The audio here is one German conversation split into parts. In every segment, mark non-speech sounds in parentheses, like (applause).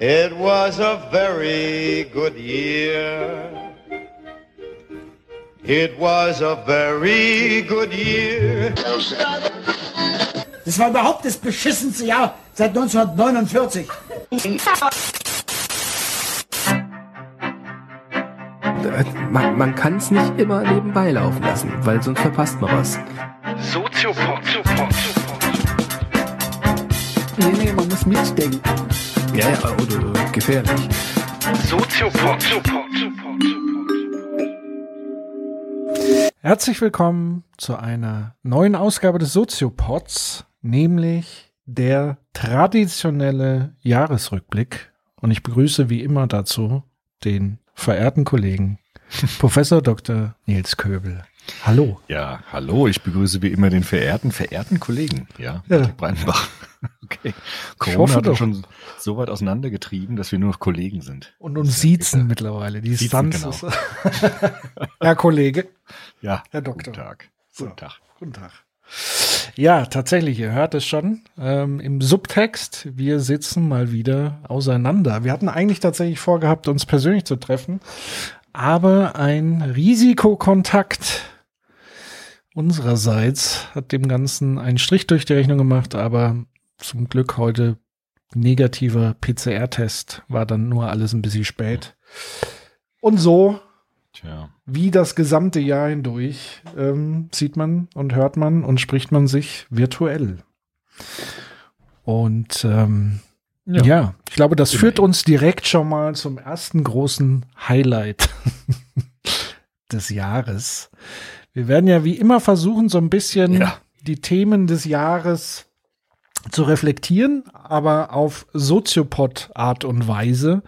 It was a very good year. It was a very good year. Das war überhaupt das beschissenste Jahr seit 1949. Man, man kann es nicht immer nebenbei laufen lassen, weil sonst verpasst man was. Soziopod, Nee, nee, man muss mitdenken. Ja, ja, oder, oder gefährlich. Soziopod, Soziopod, Herzlich willkommen zu einer neuen Ausgabe des Soziopods, nämlich der traditionelle Jahresrückblick. Und ich begrüße wie immer dazu den verehrten Kollegen (laughs) Professor Dr. Nils Köbel. Hallo. Ja, hallo, ich begrüße wie immer den verehrten, verehrten Kollegen, ja, Ja. Patrick Breitenbach. Okay. hoffe Corona hat doch. schon so weit auseinandergetrieben, dass wir nur noch Kollegen sind. Und uns siezen mittlerweile. Die Distanz genau. ist. (laughs) Herr Kollege. Ja, Herr Doktor. Guten Tag. So. Guten Tag. Guten Tag. Ja, tatsächlich, ihr hört es schon ähm, im Subtext. Wir sitzen mal wieder auseinander. Wir hatten eigentlich tatsächlich vorgehabt, uns persönlich zu treffen, aber ein Risikokontakt unsererseits hat dem Ganzen einen Strich durch die Rechnung gemacht, aber zum Glück heute negativer PCR-Test war dann nur alles ein bisschen spät. Und so Tja, wie das gesamte Jahr hindurch ähm, sieht man und hört man und spricht man sich virtuell. Und ähm, ja. ich glaube, das führt uns direkt schon mal zum ersten großen Highlight (laughs) des Jahres. Wir werden ja wie immer versuchen, so ein bisschen Ja. die Themen des Jahres zu reflektieren, aber auf Soziopod-Art und Weise.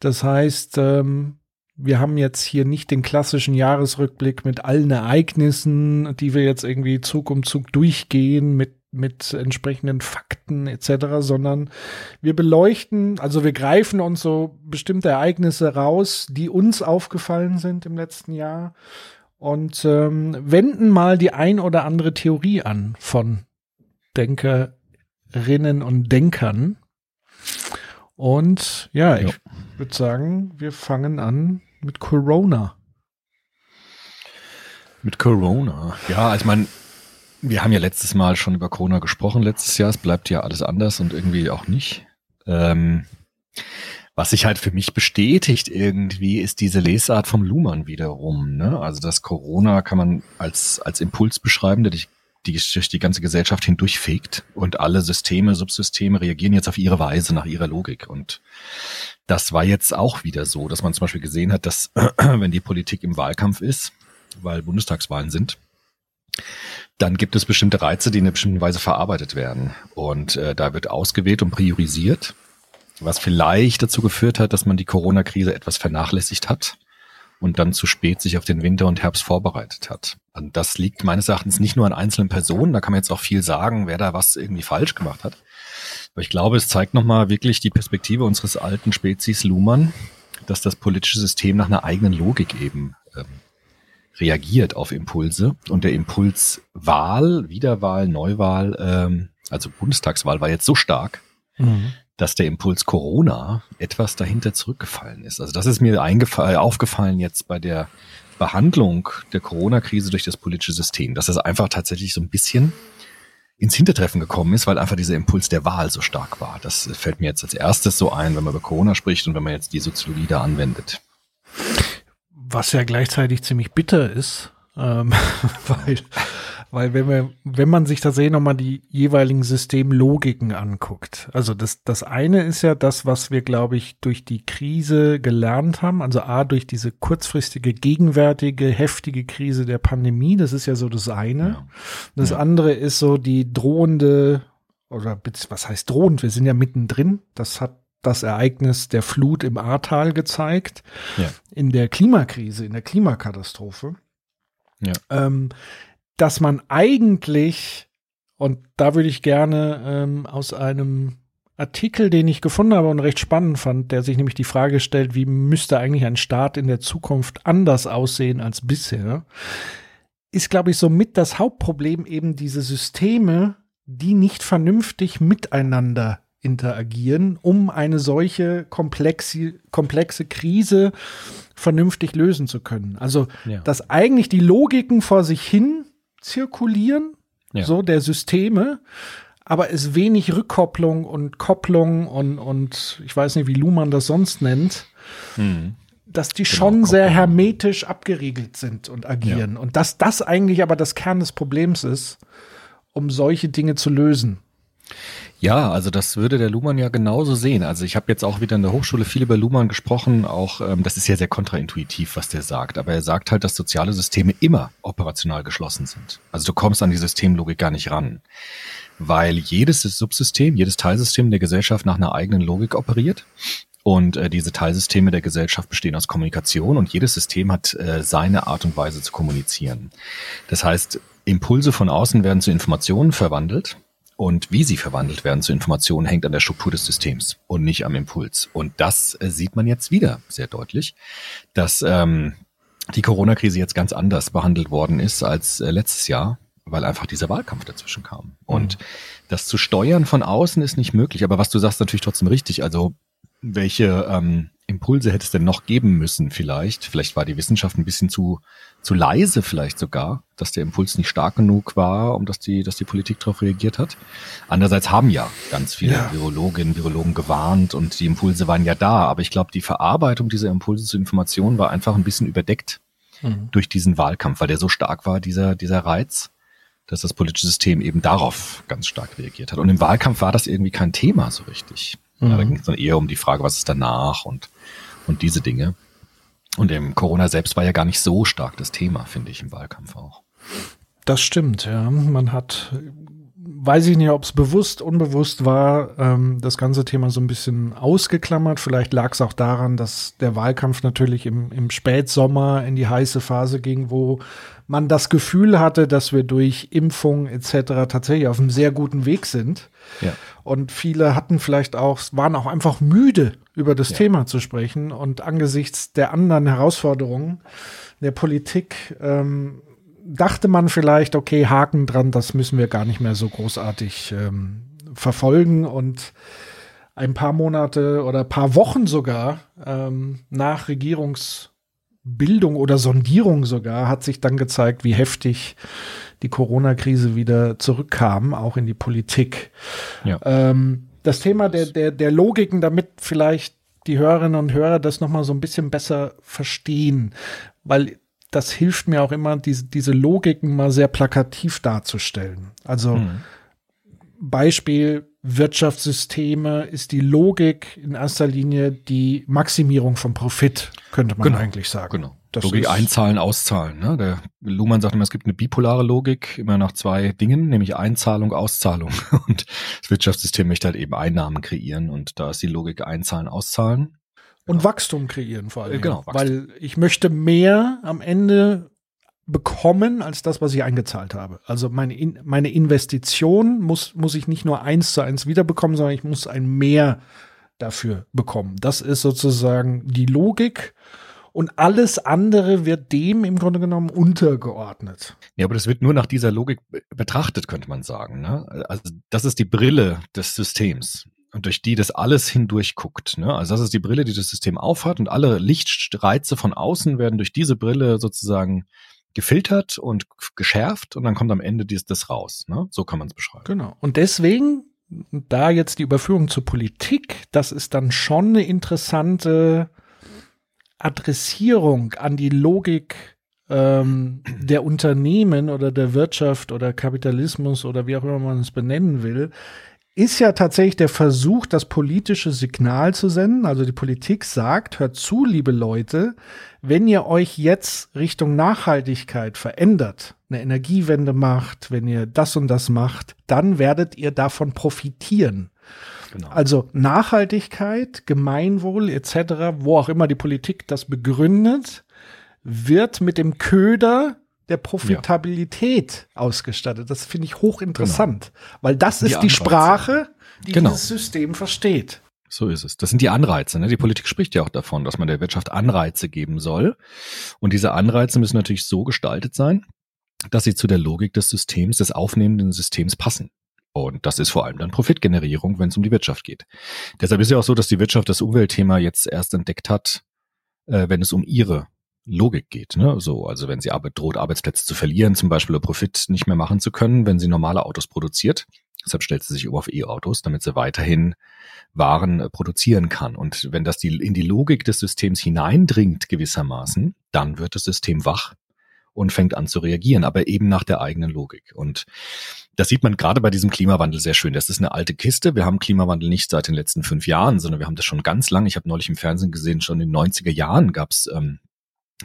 Das heißt, ähm, wir haben jetzt hier nicht den klassischen Jahresrückblick mit allen Ereignissen, die wir jetzt irgendwie Zug um Zug durchgehen mit mit entsprechenden Fakten etc., sondern wir beleuchten, also wir greifen uns so bestimmte Ereignisse raus, die uns aufgefallen sind im letzten Jahr und ähm, wenden mal die ein oder andere Theorie an von Denkerinnen und Denkern. Und ja, ich würde sagen, wir fangen an mit Corona. Mit Corona. Ja, ich meine, wir haben ja letztes Mal schon über Corona gesprochen, letztes Jahr. Es bleibt ja alles anders und irgendwie auch nicht. Ähm, was sich halt für mich bestätigt irgendwie, ist diese Lesart vom Luhmann wiederum. Ne? Also das Corona kann man als, als Impuls beschreiben, der dich die, durch die ganze Gesellschaft hindurchfegt und alle Systeme, Subsysteme reagieren jetzt auf ihre Weise, nach ihrer Logik. Und das war jetzt auch wieder so, dass man zum Beispiel gesehen hat, dass (clears throat) wenn die Politik im Wahlkampf ist, weil Bundestagswahlen sind, dann gibt es bestimmte Reize, die in einer bestimmten Weise verarbeitet werden. Und äh, da wird ausgewählt und priorisiert, was vielleicht dazu geführt hat, dass man die Corona-Krise etwas vernachlässigt hat und dann zu spät sich auf den Winter und Herbst vorbereitet hat. Und das liegt meines Erachtens nicht nur an einzelnen Personen, da kann man jetzt auch viel sagen, wer da was irgendwie falsch gemacht hat. Aber ich glaube, es zeigt nochmal wirklich die Perspektive unseres alten Spezies Luhmann, dass das politische System nach einer eigenen Logik eben ähm, reagiert auf Impulse und der Impuls Wahl, Wiederwahl, Neuwahl, ähm, also Bundestagswahl war jetzt so stark, dass der Impuls Corona etwas dahinter zurückgefallen ist. Also das ist mir eingefallen, aufgefallen jetzt bei der Behandlung der Corona-Krise durch das politische System, dass es einfach tatsächlich so ein bisschen ins Hintertreffen gekommen ist, weil einfach dieser Impuls der Wahl so stark war. Das fällt mir jetzt als erstes so ein, wenn man über Corona spricht und wenn man jetzt die Soziologie da anwendet. Was ja gleichzeitig ziemlich bitter ist, ähm, (laughs) weil, weil wenn, wir, wenn man sich tatsächlich nochmal die jeweiligen Systemlogiken anguckt, also das, das eine ist ja das, was wir, glaube ich, durch die Krise gelernt haben, also A, durch diese kurzfristige, gegenwärtige, heftige Krise der Pandemie, das ist ja so das eine. Ja. Das Ja. andere ist so die drohende, oder was heißt drohend, wir sind ja mittendrin, das hat das Ereignis der Flut im Ahrtal gezeigt Ja. in der Klimakrise, in der Klimakatastrophe, Ja. ähm, dass man eigentlich, und da würde ich gerne ähm, aus einem Artikel, den ich gefunden habe und recht spannend fand, der sich nämlich die Frage stellt, wie müsste eigentlich ein Staat in der Zukunft anders aussehen als bisher, ist, glaube ich, somit das Hauptproblem eben diese Systeme, die nicht vernünftig miteinander interagieren, um eine solche komplexe, komplexe Krise vernünftig lösen zu können. Also, Ja. dass eigentlich die Logiken vor sich hin zirkulieren, Ja. so der Systeme, aber es wenig Rückkopplung und Kopplung und, und ich weiß nicht, wie Luhmann das sonst nennt, Mhm. dass die Genau, schon sehr hermetisch abgeriegelt sind und agieren. Und dass das eigentlich aber das Kern des Problems ist, um solche Dinge zu lösen. Ja, also das würde der Luhmann ja genauso sehen. Also ich habe jetzt auch wieder in der Hochschule viel über Luhmann gesprochen. Auch ähm, das ist ja sehr kontraintuitiv, was der sagt. Aber er sagt halt, dass soziale Systeme immer operational geschlossen sind. Also du kommst an die Systemlogik gar nicht ran, weil jedes Subsystem, jedes Teilsystem der Gesellschaft nach einer eigenen Logik operiert. Und äh, diese Teilsysteme der Gesellschaft bestehen aus Kommunikation und jedes System hat äh, seine Art und Weise zu kommunizieren. Das heißt, Impulse von außen werden zu Informationen verwandelt und wie sie verwandelt werden zu Informationen hängt an der Struktur des Systems und nicht am Impuls. Und das äh, sieht man jetzt wieder sehr deutlich, dass ähm, die Corona-Krise jetzt ganz anders behandelt worden ist als äh, letztes Jahr, weil einfach dieser Wahlkampf dazwischen kam. Und das zu steuern von außen ist nicht möglich. Aber was du sagst, natürlich trotzdem richtig. Also welche ähm, Impulse hätte es denn noch geben müssen vielleicht? Vielleicht war die Wissenschaft ein bisschen zu, zu leise vielleicht sogar, dass der Impuls nicht stark genug war, um dass die, dass die Politik darauf reagiert hat. Andererseits haben ja ganz viele Ja. Virologinnen, Virologen gewarnt und die Impulse waren ja da. Aber ich glaube, die Verarbeitung dieser Impulse zu Informationen war einfach ein bisschen überdeckt durch diesen Wahlkampf, weil der so stark war, dieser, dieser Reiz, dass das politische System eben darauf ganz stark reagiert hat. Und im Wahlkampf war das irgendwie kein Thema so richtig. Ja, da ging es dann eher um die Frage, was ist danach und, und diese Dinge. Und im Corona selbst war ja gar nicht so stark das Thema, finde ich, im Wahlkampf auch. Das stimmt, ja. Man hat, weiß ich nicht, ob es bewusst, unbewusst war, ähm, das ganze Thema so ein bisschen ausgeklammert. Vielleicht lag es auch daran, dass der Wahlkampf natürlich im, im Spätsommer in die heiße Phase ging, wo man das Gefühl hatte, dass wir durch Impfung etc. tatsächlich auf einem sehr guten Weg sind. Ja. Und viele hatten vielleicht auch, waren auch einfach müde, über das Ja. Thema zu sprechen. Und angesichts der anderen Herausforderungen der Politik ähm, dachte man vielleicht, okay, Haken dran, das müssen wir gar nicht mehr so großartig ähm, verfolgen. Und ein paar Monate oder paar Wochen sogar ähm, nach Regierungsbildung oder Sondierung sogar hat sich dann gezeigt, wie heftig die Corona-Krise wieder zurückkam, auch in die Politik. Ja. Ähm, das Thema der, der, der Logiken, damit vielleicht die Hörerinnen und Hörer das nochmal so ein bisschen besser verstehen, weil das hilft mir auch immer, diese, diese Logiken mal sehr plakativ darzustellen. Also Mhm. Beispiel Wirtschaftssysteme ist die Logik in erster Linie die Maximierung von Profit, könnte man Genau, eigentlich sagen. Genau. Das Logik einzahlen, auszahlen. Ne? Der Luhmann sagt immer, es gibt eine bipolare Logik, immer nach zwei Dingen, nämlich Einzahlung, Auszahlung. (laughs) Und das Wirtschaftssystem möchte halt eben Einnahmen kreieren und da ist die Logik Einzahlen, Auszahlen. Und Wachstum kreieren vor allem. Äh, genau, Wachstum. Weil ich möchte mehr am Ende bekommen als das, was ich eingezahlt habe. Also meine, In meine Investition muss, muss ich nicht nur eins zu eins wiederbekommen, sondern ich muss ein Mehr dafür bekommen. Das ist sozusagen die Logik. Und alles andere wird dem im Grunde genommen untergeordnet. Ja, aber das wird nur nach dieser Logik be- betrachtet, könnte man sagen. Ne? Also das ist die Brille des Systems und durch die das alles hindurch guckt. Ne? Also das ist die Brille, die das System aufhat und alle Lichtreize von außen werden durch diese Brille sozusagen gefiltert und geschärft und dann kommt am Ende dies, das raus. Ne? So kann man es beschreiben. Genau. Und deswegen, da jetzt die Überführung zur Politik, das ist dann schon eine interessante Adressierung an die Logik ähm, der Unternehmen oder der Wirtschaft oder Kapitalismus oder wie auch immer man es benennen will, ist ja tatsächlich der Versuch, das politische Signal zu senden. Also die Politik sagt, hört zu, liebe Leute, wenn ihr euch jetzt Richtung Nachhaltigkeit verändert, eine Energiewende macht, wenn ihr das und das macht, dann werdet ihr davon profitieren. Genau. Also Nachhaltigkeit, Gemeinwohl etc., wo auch immer die Politik das begründet, wird mit dem Köder der Profitabilität ausgestattet. Das finde ich hochinteressant, weil das Die ist die Anreize. Sprache, die Genau. dieses System versteht. So ist es. Das sind die Anreize. Ne? Die Politik spricht ja auch davon, dass man der Wirtschaft Anreize geben soll. Und diese Anreize müssen natürlich so gestaltet sein, dass sie zu der Logik des Systems, des aufnehmenden Systems passen. Und das ist vor allem dann Profitgenerierung, wenn es um die Wirtschaft geht. Deshalb ist ja auch so, dass die Wirtschaft das Umweltthema jetzt erst entdeckt hat, äh, wenn es um ihre Logik geht. Ne? So, also wenn sie Arbeit droht, Arbeitsplätze zu verlieren, zum Beispiel Profit nicht mehr machen zu können, wenn sie normale Autos produziert. Deshalb stellt sie sich um auf E-Autos, damit sie weiterhin Waren äh, produzieren kann. Und wenn das die, in die Logik des Systems hineindringt gewissermaßen, dann wird das System wach und fängt an zu reagieren, aber eben nach der eigenen Logik. Und das sieht man gerade bei diesem Klimawandel sehr schön. Das ist eine alte Kiste. Wir haben Klimawandel nicht seit den letzten fünf Jahren, sondern wir haben das schon ganz lange. Ich habe neulich im Fernsehen gesehen, schon in den 90er Jahren gab es ähm,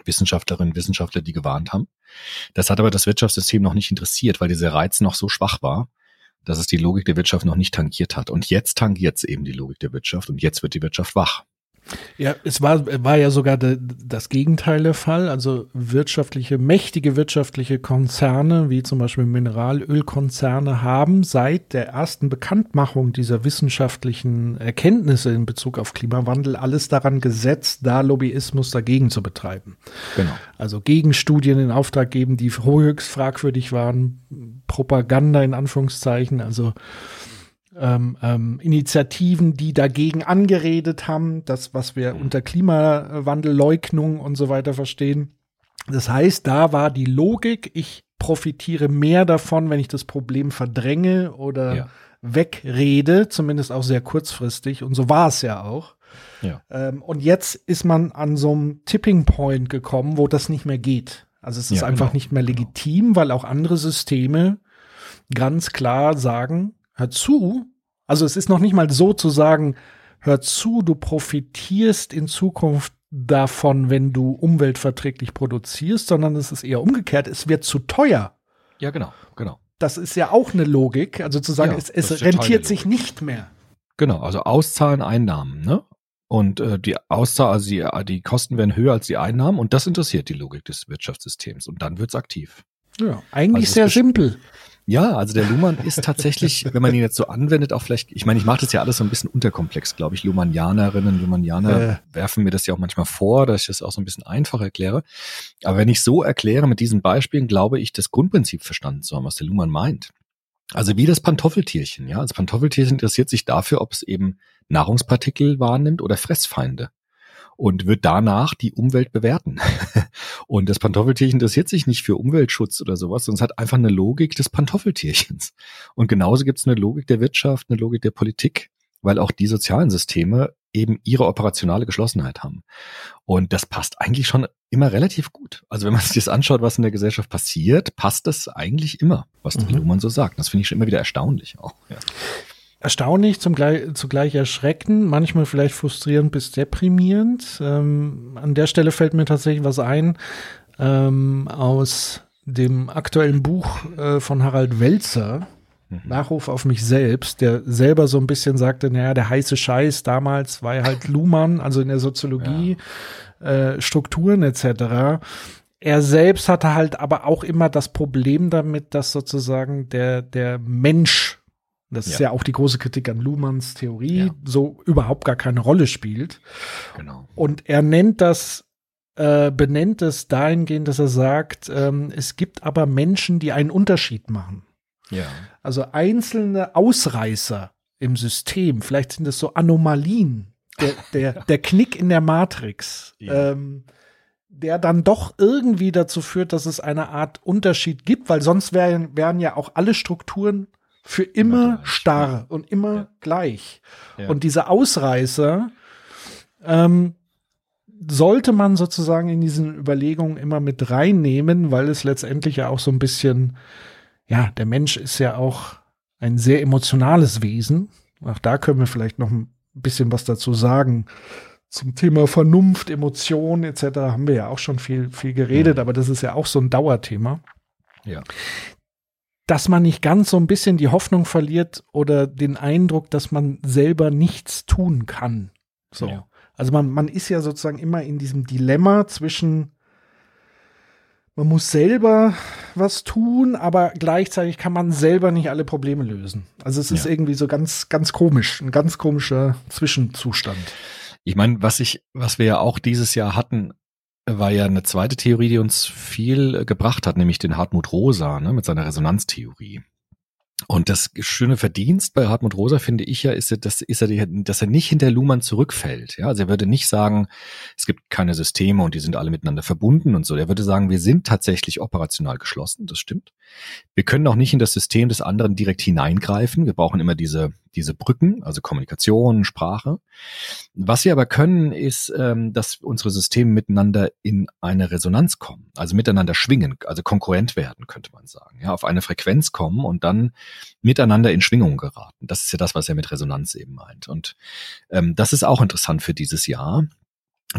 Wissenschaftlerinnen, Wissenschaftler, die gewarnt haben. Das hat aber das Wirtschaftssystem noch nicht interessiert, weil dieser Reiz noch so schwach war, dass es die Logik der Wirtschaft noch nicht tangiert hat. Und jetzt tangiert es eben die Logik der Wirtschaft und jetzt wird die Wirtschaft wach. Ja, es war, war ja sogar de, das Gegenteil der Fall. Also wirtschaftliche, mächtige wirtschaftliche Konzerne, wie zum Beispiel Mineralölkonzerne, haben seit der ersten Bekanntmachung dieser wissenschaftlichen Erkenntnisse in Bezug auf Klimawandel alles daran gesetzt, da Lobbyismus dagegen zu betreiben. Genau. Also Gegenstudien in Auftrag geben, die höchst fragwürdig waren, Propaganda in Anführungszeichen, also ähm, ähm, Initiativen, die dagegen angeredet haben, das, was wir unter Klimawandelleugnung und so weiter verstehen. Das heißt, da war die Logik, ich profitiere mehr davon, wenn ich das Problem verdränge oder Ja. wegrede, zumindest auch sehr kurzfristig. Und so war es ja auch. Ja. Ähm, und jetzt ist man an so einem Tipping Point gekommen, wo das nicht mehr geht. Also es ist Ja, einfach genau. nicht mehr legitim, weil auch andere Systeme ganz klar sagen, hör zu. Also es ist noch nicht mal so zu sagen, hör zu, du profitierst in Zukunft davon, wenn du umweltverträglich produzierst, sondern es ist eher umgekehrt, es wird zu teuer. Ja, genau, genau. Das ist ja auch eine Logik, also zu sagen, Ja, es, es rentiert sich nicht mehr. Genau, also Auszahlen, Einnahmen, ne? Und äh, die Auszahl, also die, die Kosten werden höher als die Einnahmen und das interessiert die Logik des Wirtschaftssystems und dann wird's aktiv. Ja, eigentlich Also es sehr simpel. Ja, also der Luhmann ist tatsächlich, (laughs) wenn man ihn jetzt so anwendet, auch vielleicht, ich meine, ich mache das ja alles so ein bisschen unterkomplex, glaube ich. Luhmannianerinnen, Luhmannianer Äh. werfen mir das ja auch manchmal vor, dass ich das auch so ein bisschen einfach erkläre. Aber wenn ich so erkläre mit diesen Beispielen, glaube ich, das Grundprinzip verstanden zu haben, was der Luhmann meint. Also wie das Pantoffeltierchen, ja. Das Pantoffeltierchen interessiert sich dafür, ob es eben Nahrungspartikel wahrnimmt oder Fressfeinde und wird danach die Umwelt bewerten. (laughs) Und das Pantoffeltierchen interessiert sich nicht für Umweltschutz oder sowas, sondern es hat einfach eine Logik des Pantoffeltierchens. Und genauso gibt es eine Logik der Wirtschaft, eine Logik der Politik, weil auch die sozialen Systeme eben ihre operationale Geschlossenheit haben. Und das passt eigentlich schon immer relativ gut. Also wenn man (laughs) sich das anschaut, was in der Gesellschaft passiert, passt das eigentlich immer, was der Mhm. Luhmann so sagt. Das finde ich schon immer wieder erstaunlich auch. Ja. Erstaunlich, zum gleich, zugleich erschreckend, manchmal vielleicht frustrierend bis deprimierend. Ähm, an der Stelle fällt mir tatsächlich was ein ähm, aus dem aktuellen Buch äh, von Harald Welzer, Nachruf auf mich selbst, der selber so ein bisschen sagte, naja, der heiße Scheiß damals war ja halt Luhmann, also in der Soziologie, äh, Strukturen etc. Er selbst hatte halt aber auch immer das Problem damit, dass sozusagen der, der Mensch, das ist Ja. ja auch die große Kritik an Luhmanns Theorie, Ja. so überhaupt gar keine Rolle spielt. Genau. Und er nennt das, äh, benennt es dahingehend, dass er sagt, ähm, es gibt aber Menschen, die einen Unterschied machen. Ja. Also einzelne Ausreißer im System, vielleicht sind es so Anomalien, der, (laughs) der, der Knick in der Matrix, Ja. ähm, der dann doch irgendwie dazu führt, dass es eine Art Unterschied gibt, weil sonst wären, wären ja auch alle Strukturen für immer, Immer starr und immer Ja. gleich. Ja. Und diese Ausreißer ähm, sollte man sozusagen in diesen Überlegungen immer mit reinnehmen, weil es letztendlich ja auch so ein bisschen, ja, der Mensch ist ja auch ein sehr emotionales Wesen. Auch da können wir vielleicht noch ein bisschen was dazu sagen. Zum Thema Vernunft, Emotionen etc. haben wir ja auch schon viel, viel geredet, Mhm. aber das ist ja auch so ein Dauerthema Ja. Dass man nicht ganz so ein bisschen die Hoffnung verliert oder den Eindruck, dass man selber nichts tun kann. So. Ja. Also man, man ist ja sozusagen immer in diesem Dilemma zwischen, man muss selber was tun, aber gleichzeitig kann man selber nicht alle Probleme lösen. Also es ist Ja. irgendwie so ganz, ganz komisch, ein ganz komischer Zwischenzustand. Ich meine, was ich, was wir ja auch dieses Jahr hatten, war ja eine zweite Theorie, die uns viel äh, gebracht hat, nämlich den Hartmut Rosa, ne, mit seiner Resonanztheorie. Und das schöne Verdienst bei Hartmut Rosa finde ich ja, ist, ja, dass, ist er, die, dass er nicht hinter Luhmann zurückfällt. Ja, also er würde nicht sagen, es gibt keine Systeme und die sind alle miteinander verbunden und so. Er würde sagen, wir sind tatsächlich operational geschlossen. Das stimmt. Wir können auch nicht in das System des anderen direkt hineingreifen. Wir brauchen immer diese, diese Brücken, also Kommunikation, Sprache. Was wir aber können, ist, ähm, dass unsere Systeme miteinander in eine Resonanz kommen, also miteinander schwingen, also konkurrent werden, könnte man sagen. Ja, auf eine Frequenz kommen und dann miteinander in Schwingung geraten. Das ist ja das, was er mit Resonanz eben meint. Und ähm, das ist auch interessant für dieses Jahr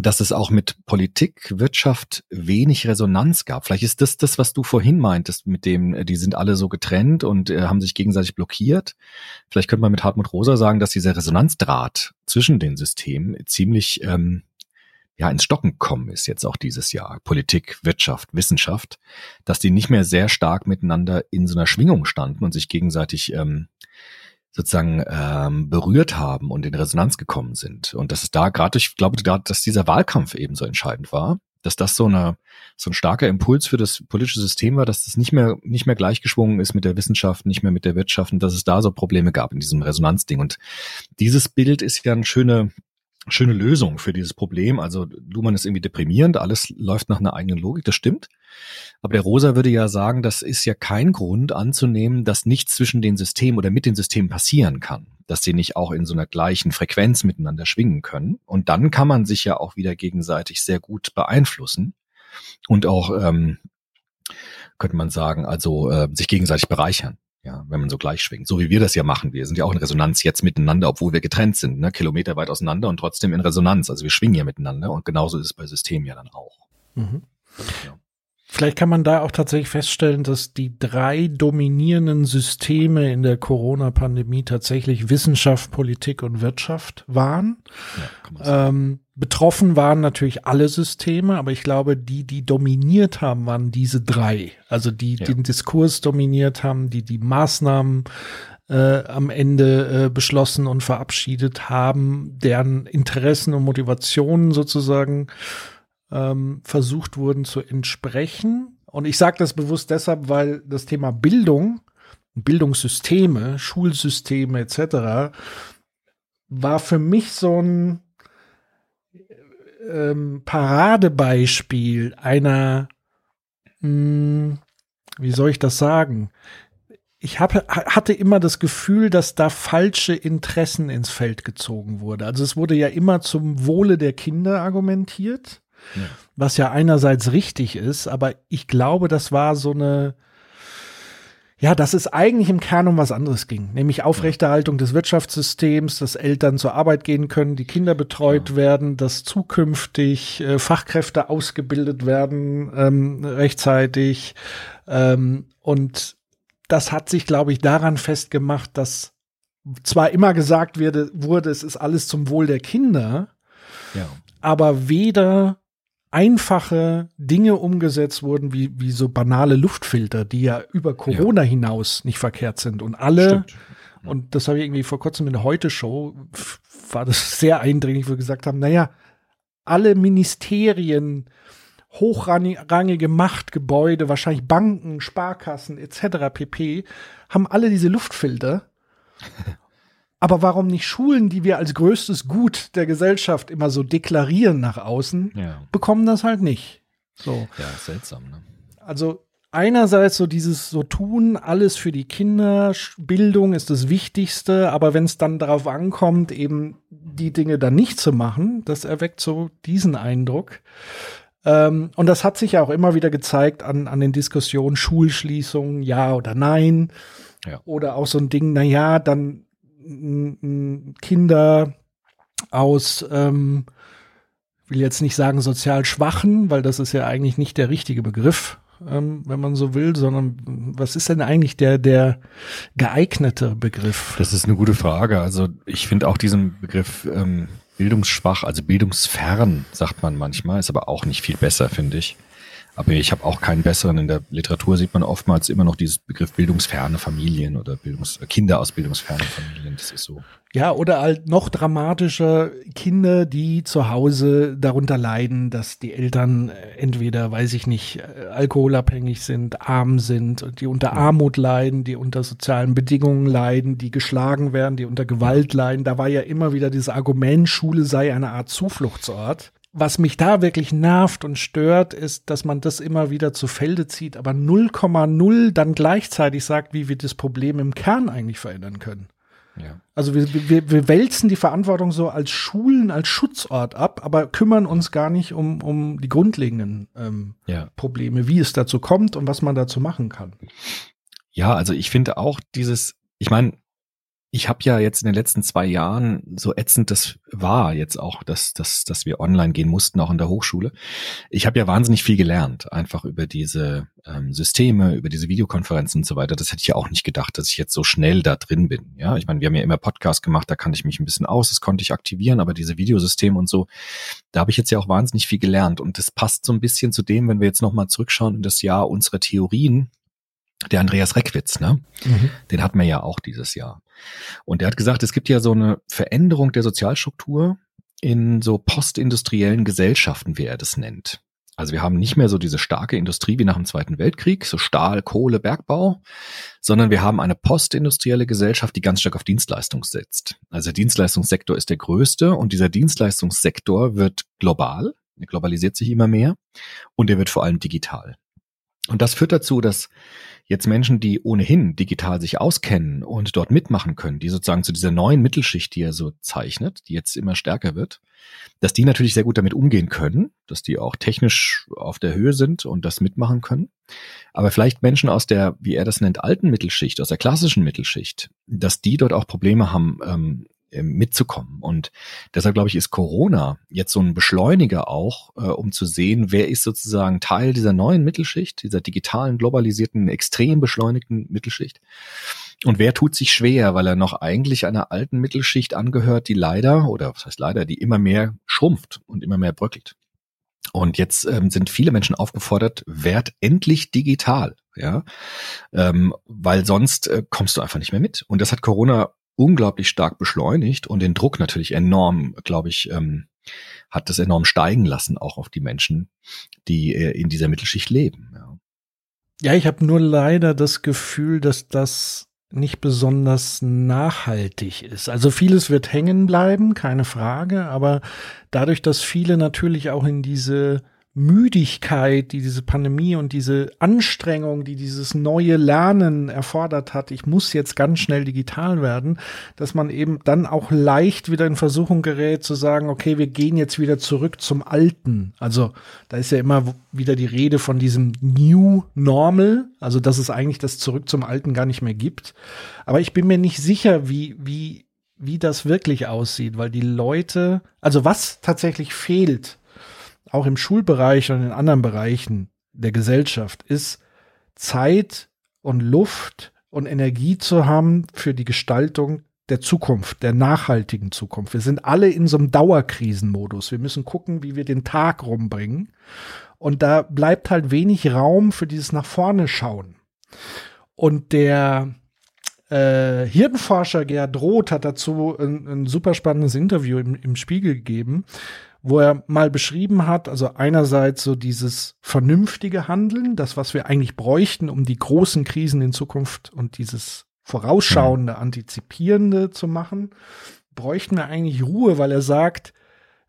dass es auch mit Politik, Wirtschaft wenig Resonanz gab. Vielleicht ist das das, was du vorhin meintest, mit dem, äh, die sind alle so getrennt und äh, haben sich gegenseitig blockiert. Vielleicht könnte man mit Hartmut Rosa sagen, dass dieser Resonanzdraht zwischen den Systemen ziemlich ähm, ja ins Stocken gekommen ist jetzt auch dieses Jahr. Politik, Wirtschaft, Wissenschaft, dass die nicht mehr sehr stark miteinander in so einer Schwingung standen und sich gegenseitig ähm, sozusagen ähm, berührt haben und in Resonanz gekommen sind. Und das ist da gerade, ich glaube gerade, dass dieser Wahlkampf eben so entscheidend war, dass das so eine so ein starker Impuls für das politische System war, dass das nicht mehr nicht mehr gleichgeschwungen ist mit der Wissenschaft, nicht mehr mit der Wirtschaft und dass es da so Probleme gab in diesem Resonanzding. Und dieses Bild ist ja eine schöne schöne Lösung für dieses Problem. Also Luhmann ist irgendwie deprimierend, alles läuft nach einer eigenen Logik, das stimmt. Aber der Rosa würde ja sagen, das ist ja kein Grund anzunehmen, dass nichts zwischen den Systemen oder mit den Systemen passieren kann, dass sie nicht auch in so einer gleichen Frequenz miteinander schwingen können. Und dann kann man sich ja auch wieder gegenseitig sehr gut beeinflussen und auch, ähm, könnte man sagen, also äh, sich gegenseitig bereichern. Ja, wenn man so gleich schwingt. So wie wir das ja machen. Wir sind ja auch in Resonanz jetzt miteinander, obwohl wir getrennt sind, ne? Kilometer weit auseinander und trotzdem in Resonanz. Also wir schwingen ja miteinander und genauso ist es bei Systemen ja dann auch. Mhm. Ja. Vielleicht kann man da auch tatsächlich feststellen, dass die drei dominierenden Systeme in der Corona-Pandemie tatsächlich Wissenschaft, Politik und Wirtschaft waren. Ja, ähm, betroffen waren natürlich alle Systeme, aber ich glaube, die, die dominiert haben, waren diese drei. Also die ja. den Diskurs dominiert haben, die die Maßnahmen äh, am Ende äh, beschlossen und verabschiedet haben, deren Interessen und Motivationen sozusagen ähm, versucht wurden zu entsprechen. Und ich sage das bewusst deshalb, weil das Thema Bildung, Bildungssysteme, Schulsysteme etc. war für mich so ein ähm, Paradebeispiel einer, mh, hm, wie soll ich das sagen? Ich hab, hatte immer das Gefühl, dass da falsche Interessen ins Feld gezogen wurde. Also es wurde ja immer zum Wohle der Kinder argumentiert. Was ja einerseits richtig ist, aber ich glaube, das war so eine, ja, dass es eigentlich im Kern um was anderes ging, nämlich Aufrechterhaltung des Wirtschaftssystems, dass Eltern zur Arbeit gehen können, die Kinder betreut ja. werden, dass zukünftig äh, Fachkräfte ausgebildet werden ähm, rechtzeitig. Ähm, und das hat sich, glaube ich, daran festgemacht, dass zwar immer gesagt wurde, wurde, es ist alles zum Wohl der Kinder, ja. aber weder einfache Dinge umgesetzt wurden, wie, wie so banale Luftfilter, die ja über Corona ja. hinaus nicht verkehrt sind. Und alle, Stimmt. und das habe ich irgendwie vor kurzem in der Heute-Show, war das (laughs) sehr eindringlich, wo wir gesagt haben, naja, alle Ministerien, hochrangige Machtgebäude, wahrscheinlich Banken, Sparkassen etc. pp. haben alle diese Luftfilter. (laughs) Aber warum nicht Schulen, die wir als größtes Gut der Gesellschaft immer so deklarieren nach außen, ja. bekommen das halt nicht. So. Ja, seltsam, ne? Also einerseits so dieses so tun, alles für die Kinder, Bildung ist das Wichtigste, aber wenn es dann darauf ankommt, eben die Dinge dann nicht zu machen, das erweckt so diesen Eindruck. Ähm, und das hat sich ja auch immer wieder gezeigt an, an den Diskussionen Schulschließungen, ja oder nein. Ja. Oder auch so ein Ding, na ja, dann Kinder aus, ähm, will jetzt nicht sagen sozial schwachen, weil das ist ja eigentlich nicht der richtige Begriff, ähm, wenn man so will, sondern was ist denn eigentlich der, der geeignete Begriff? Das ist eine gute Frage. Also ich finde auch diesen Begriff ähm, bildungsschwach, also bildungsfern, sagt man manchmal, ist aber auch nicht viel besser, finde ich. Aber ich habe auch keinen besseren. In der Literatur sieht man oftmals immer noch dieses Begriff bildungsferne Familien oder Bildungs äh, Kinder aus bildungsfernen Familien. Das ist so. Ja, oder halt noch dramatischer Kinder, die zu Hause darunter leiden, dass die Eltern äh, entweder, weiß ich nicht, äh, alkoholabhängig sind, arm sind, die unter Armut leiden, die unter sozialen Bedingungen leiden, die geschlagen werden, die unter Gewalt leiden. Da war ja immer wieder dieses Argument, Schule sei eine Art Zufluchtsort. Was mich da wirklich nervt und stört, ist, dass man das immer wieder zu Felde zieht, aber 0,0 dann gleichzeitig sagt, wie wir das Problem im Kern eigentlich verändern können. Ja. Also wir, wir, wir wälzen die Verantwortung so als Schulen, als Schutzort ab, aber kümmern uns gar nicht um, um die grundlegenden ähm, Ja. Probleme, wie es dazu kommt und was man dazu machen kann. Ja, also ich finde auch dieses, ich meine, ich habe ja jetzt in den letzten zwei Jahren, so ätzend das war jetzt auch, dass, dass, dass wir online gehen mussten, auch in der Hochschule. Ich habe ja wahnsinnig viel gelernt, einfach über diese ähm, Systeme, über diese Videokonferenzen und so weiter. Das hätte ich ja auch nicht gedacht, dass ich jetzt so schnell da drin bin. Ja, ich meine, wir haben ja immer Podcast gemacht, da kannte ich mich ein bisschen aus, das konnte ich aktivieren, aber diese Videosysteme und so, da habe ich jetzt ja auch wahnsinnig viel gelernt. Und das passt so ein bisschen zu dem, wenn wir jetzt nochmal zurückschauen in das Jahr unserer Theorien, der Andreas Reckwitz, ne? Den hatten wir ja auch dieses Jahr. Und der hat gesagt, es gibt ja so eine Veränderung der Sozialstruktur in so postindustriellen Gesellschaften, wie er das nennt. Also wir haben nicht mehr so diese starke Industrie wie nach dem Zweiten Weltkrieg, so Stahl, Kohle, Bergbau, sondern wir haben eine postindustrielle Gesellschaft, die ganz stark auf Dienstleistung setzt. Also der Dienstleistungssektor ist der größte und dieser Dienstleistungssektor wird global, er globalisiert sich immer mehr und er wird vor allem digital. Und das führt dazu, dass jetzt Menschen, die ohnehin digital sich auskennen und dort mitmachen können, die sozusagen zu dieser neuen Mittelschicht, die er so zeichnet, die jetzt immer stärker wird, dass die natürlich sehr gut damit umgehen können, dass die auch technisch auf der Höhe sind und das mitmachen können. Aber vielleicht Menschen aus der, wie er das nennt, alten Mittelschicht, aus der klassischen Mittelschicht, dass die dort auch Probleme haben, ähm, mitzukommen. Und deshalb glaube ich, ist Corona jetzt so ein Beschleuniger auch, äh, um zu sehen, wer ist sozusagen Teil dieser neuen Mittelschicht, dieser digitalen, globalisierten, extrem beschleunigten Mittelschicht. Und wer tut sich schwer, weil er noch eigentlich einer alten Mittelschicht angehört, die leider, oder was heißt leider, die immer mehr schrumpft und immer mehr bröckelt. Und jetzt ähm, sind viele Menschen aufgefordert, werd endlich digital, ja, ähm, weil sonst äh, kommst du einfach nicht mehr mit. Und das hat Corona unglaublich stark beschleunigt und den Druck natürlich enorm, glaube ich, ähm, hat das enorm steigen lassen, auch auf die Menschen, die äh, in dieser Mittelschicht leben. Ja. Ja, ich habe nur leider das Gefühl, dass das nicht besonders nachhaltig ist. Also vieles wird hängen bleiben, keine Frage, aber dadurch, dass viele natürlich auch in diese Müdigkeit, die diese Pandemie und diese Anstrengung, die dieses neue Lernen erfordert hat, ich muss jetzt ganz schnell digital werden, dass man eben dann auch leicht wieder in Versuchung gerät zu sagen, okay, wir gehen jetzt wieder zurück zum Alten. Also da ist ja immer wieder die Rede von diesem New Normal, also dass es eigentlich das Zurück zum Alten gar nicht mehr gibt. Aber ich bin mir nicht sicher, wie, wie, wie das wirklich aussieht, weil die Leute, also was tatsächlich fehlt, auch im Schulbereich und in anderen Bereichen der Gesellschaft, ist Zeit und Luft und Energie zu haben für die Gestaltung der Zukunft, der nachhaltigen Zukunft. Wir sind alle in so einem Dauerkrisenmodus. Wir müssen gucken, wie wir den Tag rumbringen. Und da bleibt halt wenig Raum für dieses nach vorne schauen. Und der äh, Hirtenforscher Gerhard Roth hat dazu ein, ein super spannendes Interview im, im Spiegel gegeben, wo er mal beschrieben hat, also einerseits so dieses vernünftige Handeln, das, was wir eigentlich bräuchten, um die großen Krisen in Zukunft und dieses vorausschauende, antizipierende zu machen, bräuchten wir eigentlich Ruhe, weil er sagt,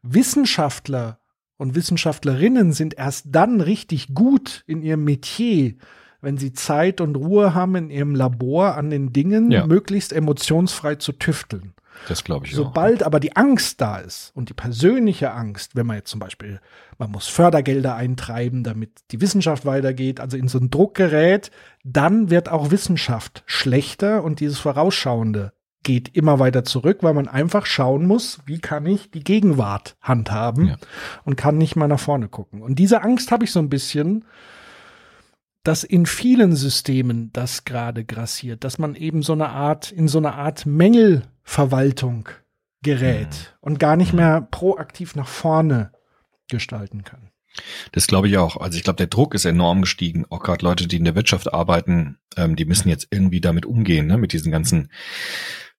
Wissenschaftler und Wissenschaftlerinnen sind erst dann richtig gut in ihrem Metier, wenn sie Zeit und Ruhe haben, in ihrem Labor an den Dingen Ja. möglichst emotionsfrei zu tüfteln. Das glaube ich auch. Sobald aber die Angst da ist und die persönliche Angst, wenn man jetzt zum Beispiel, man muss Fördergelder eintreiben, damit die Wissenschaft weitergeht, also in so einen Druck gerät, dann wird auch Wissenschaft schlechter und dieses Vorausschauende geht immer weiter zurück, weil man einfach schauen muss, wie kann ich die Gegenwart handhaben Ja. und kann nicht mal nach vorne gucken. Und diese Angst habe ich so ein bisschen, dass in vielen Systemen das gerade grassiert, dass man eben so eine Art, in so eine Art Mängelverwaltung gerät und gar nicht mehr proaktiv nach vorne gestalten kann. Das glaube ich auch. Also ich glaube, der Druck ist enorm gestiegen. Auch gerade Leute, die in der Wirtschaft arbeiten, ähm, die müssen jetzt irgendwie damit umgehen, ne? mit diesen ganzen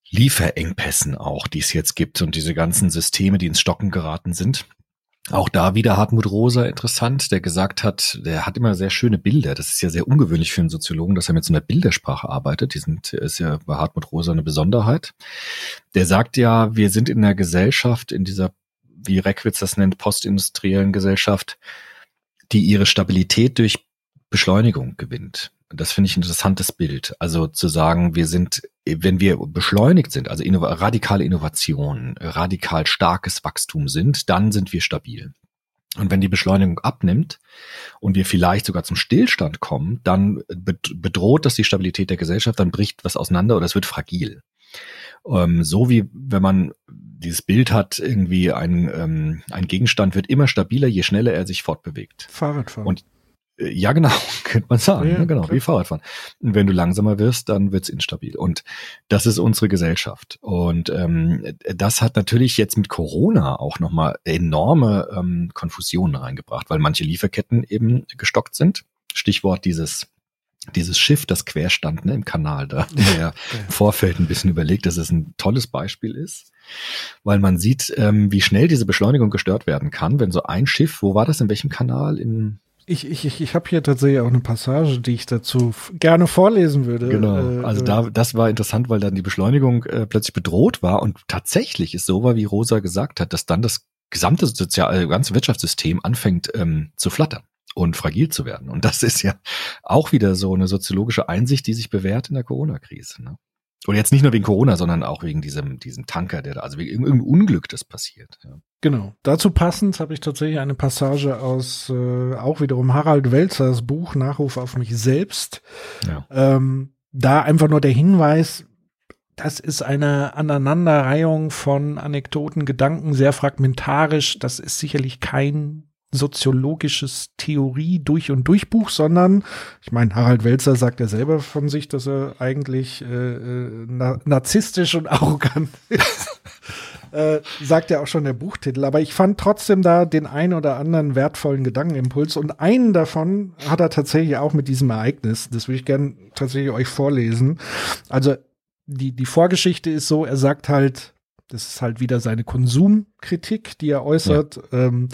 Lieferengpässen auch, die es jetzt gibt und diese ganzen Systeme, die ins Stocken geraten sind. Auch da wieder Hartmut Rosa interessant, der gesagt hat, der hat immer sehr schöne Bilder. Das ist ja sehr ungewöhnlich für einen Soziologen, dass er mit so einer Bildersprache arbeitet. Die sind, ist ja bei Hartmut Rosa eine Besonderheit. Der sagt ja, wir sind in einer Gesellschaft, in dieser, wie Reckwitz das nennt, postindustriellen Gesellschaft, die ihre Stabilität durch Beschleunigung gewinnt. Das finde ich ein interessantes Bild. Also zu sagen, wir sind, wenn wir beschleunigt sind, also innov radikale Innovationen, radikal starkes Wachstum sind, dann sind wir stabil. Und wenn die Beschleunigung abnimmt und wir vielleicht sogar zum Stillstand kommen, dann bedroht das die Stabilität der Gesellschaft, dann bricht was auseinander oder es wird fragil. Ähm, so wie wenn man dieses Bild hat, irgendwie ein, ähm, ein Gegenstand wird immer stabiler, je schneller er sich fortbewegt. Fahrradfahren. Und ja, genau, (laughs) könnte man sagen. Ja, ne, genau, klar. wie Fahrradfahren. Und wenn du langsamer wirst, dann wird's instabil. Und das ist unsere Gesellschaft. Und ähm, das hat natürlich jetzt mit Corona auch nochmal enorme ähm, Konfusionen reingebracht, weil manche Lieferketten eben gestockt sind. Stichwort dieses dieses Schiff, das quer stand ne, im Kanal da, (laughs) der im Vorfeld ein bisschen überlegt, dass es ein tolles Beispiel ist, weil man sieht, ähm, wie schnell diese Beschleunigung gestört werden kann, wenn so ein Schiff, wo war das, in welchem Kanal? In ich, ich, ich, ich habe hier tatsächlich auch eine Passage, die ich dazu gerne vorlesen würde. Genau, äh, also da, das war interessant, weil dann die Beschleunigung äh, plötzlich bedroht war und tatsächlich ist so war, wie Rosa gesagt hat, dass dann das gesamte soziale, äh, ganze Wirtschaftssystem anfängt ähm, zu flattern und fragil zu werden. Und das ist ja auch wieder so eine soziologische Einsicht, die sich bewährt in der Corona-Krise. Ne? Und jetzt nicht nur wegen Corona, sondern auch wegen diesem, diesem Tanker, der da, also wegen irgendeinem Unglück, das passiert. Ja. Genau. Dazu passend habe ich tatsächlich eine Passage aus äh, auch wiederum Harald Welzers Buch Nachruf auf mich selbst. Ja. Ähm, da einfach nur der Hinweis, das ist eine Aneinanderreihung von Anekdoten, Gedanken, sehr fragmentarisch. Das ist sicherlich kein soziologisches Theorie durch und durch Buch, sondern ich meine, Harald Welzer sagt ja selber von sich, dass er eigentlich äh, äh na narzisstisch und (laughs) arrogant ist. äh, sagt ja auch schon der Buchtitel. Aber ich fand trotzdem da den einen oder anderen wertvollen Gedankenimpuls und einen davon hat er tatsächlich auch mit diesem Ereignis. Das will ich gerne tatsächlich euch vorlesen. Also die, die Vorgeschichte ist so, er sagt halt, das ist halt wieder seine Konsumkritik, die er äußert. Ja. Ähm,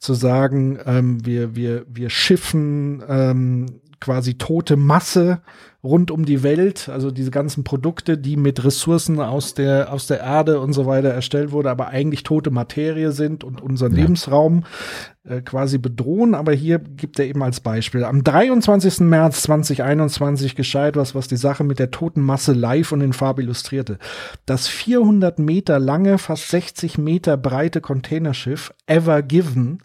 zu sagen, ähm, wir, wir, wir schiffen ähm, quasi tote Masse rund um die Welt, also diese ganzen Produkte, die mit Ressourcen aus der, aus der Erde und so weiter erstellt wurde, aber eigentlich tote Materie sind und unseren ja. Lebensraum äh, quasi bedrohen. Aber hier gibt er eben als Beispiel. Am 23. März 2021 geschah etwas, was die Sache mit der toten Masse live und in Farbe illustrierte. Das 400 Meter lange, fast 60 Meter breite Containerschiff Ever Given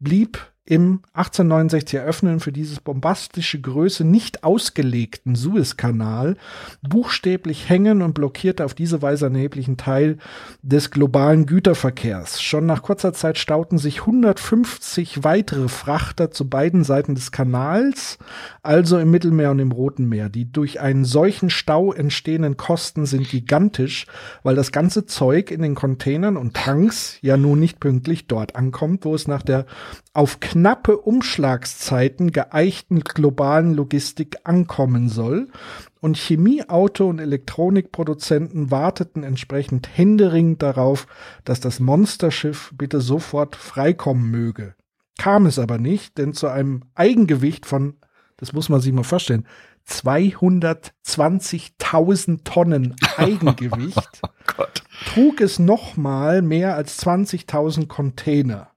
blieb im 1869 eröffnen für dieses bombastische Größe nicht ausgelegten Suezkanal buchstäblich hängen und blockierte auf diese Weise einen erheblichen Teil des globalen Güterverkehrs. Schon nach kurzer Zeit stauten sich 150 weitere Frachter zu beiden Seiten des Kanals, also im Mittelmeer und im Roten Meer. Die durch einen solchen Stau entstehenden Kosten sind gigantisch, weil das ganze Zeug in den Containern und Tanks ja nun nicht pünktlich dort ankommt, wo es nach der auf knappe Umschlagszeiten geeichten globalen Logistik ankommen soll. Und Chemie, Auto und Elektronikproduzenten warteten entsprechend händeringend darauf, dass das Monsterschiff bitte sofort freikommen möge. Kam es aber nicht, denn zu einem Eigengewicht von, das muss man sich mal vorstellen, 220.000 Tonnen (laughs) Eigengewicht oh trug es nochmal mehr als 20.000 Container.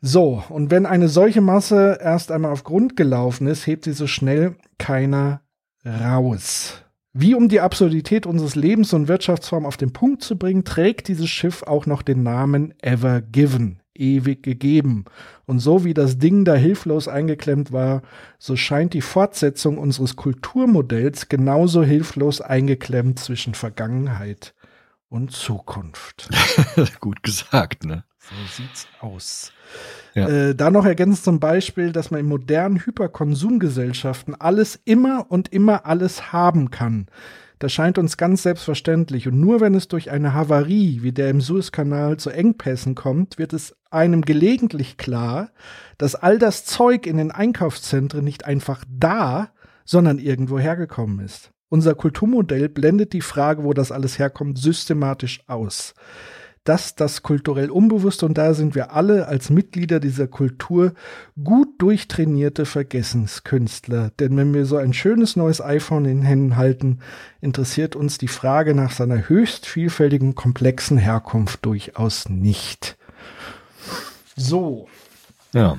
So, und wenn eine solche Masse erst einmal auf Grund gelaufen ist, hebt sie so schnell keiner raus. Wie um die Absurdität unseres Lebens und Wirtschaftsform auf den Punkt zu bringen, trägt dieses Schiff auch noch den Namen Ever Given, ewig gegeben. Und so wie das Ding da hilflos eingeklemmt war, so scheint die Fortsetzung unseres Kulturmodells genauso hilflos eingeklemmt zwischen Vergangenheit und Zukunft. (laughs) Gut gesagt, ne? So sieht's aus. Ja. Äh, da noch ergänzt zum Beispiel, dass man in modernen Hyperkonsumgesellschaften alles immer und immer alles haben kann. Das scheint uns ganz selbstverständlich. Und nur wenn es durch eine Havarie wie der im Suezkanal zu Engpässen kommt, wird es einem gelegentlich klar, dass all das Zeug in den Einkaufszentren nicht einfach da, sondern irgendwo hergekommen ist. Unser Kulturmodell blendet die Frage, wo das alles herkommt, systematisch aus dass das kulturell Unbewusste, und da sind wir alle als Mitglieder dieser Kultur gut durchtrainierte Vergessenskünstler. Denn wenn wir so ein schönes neues iPhone in den Händen halten, interessiert uns die Frage nach seiner höchst vielfältigen, komplexen Herkunft durchaus nicht. So. Ja.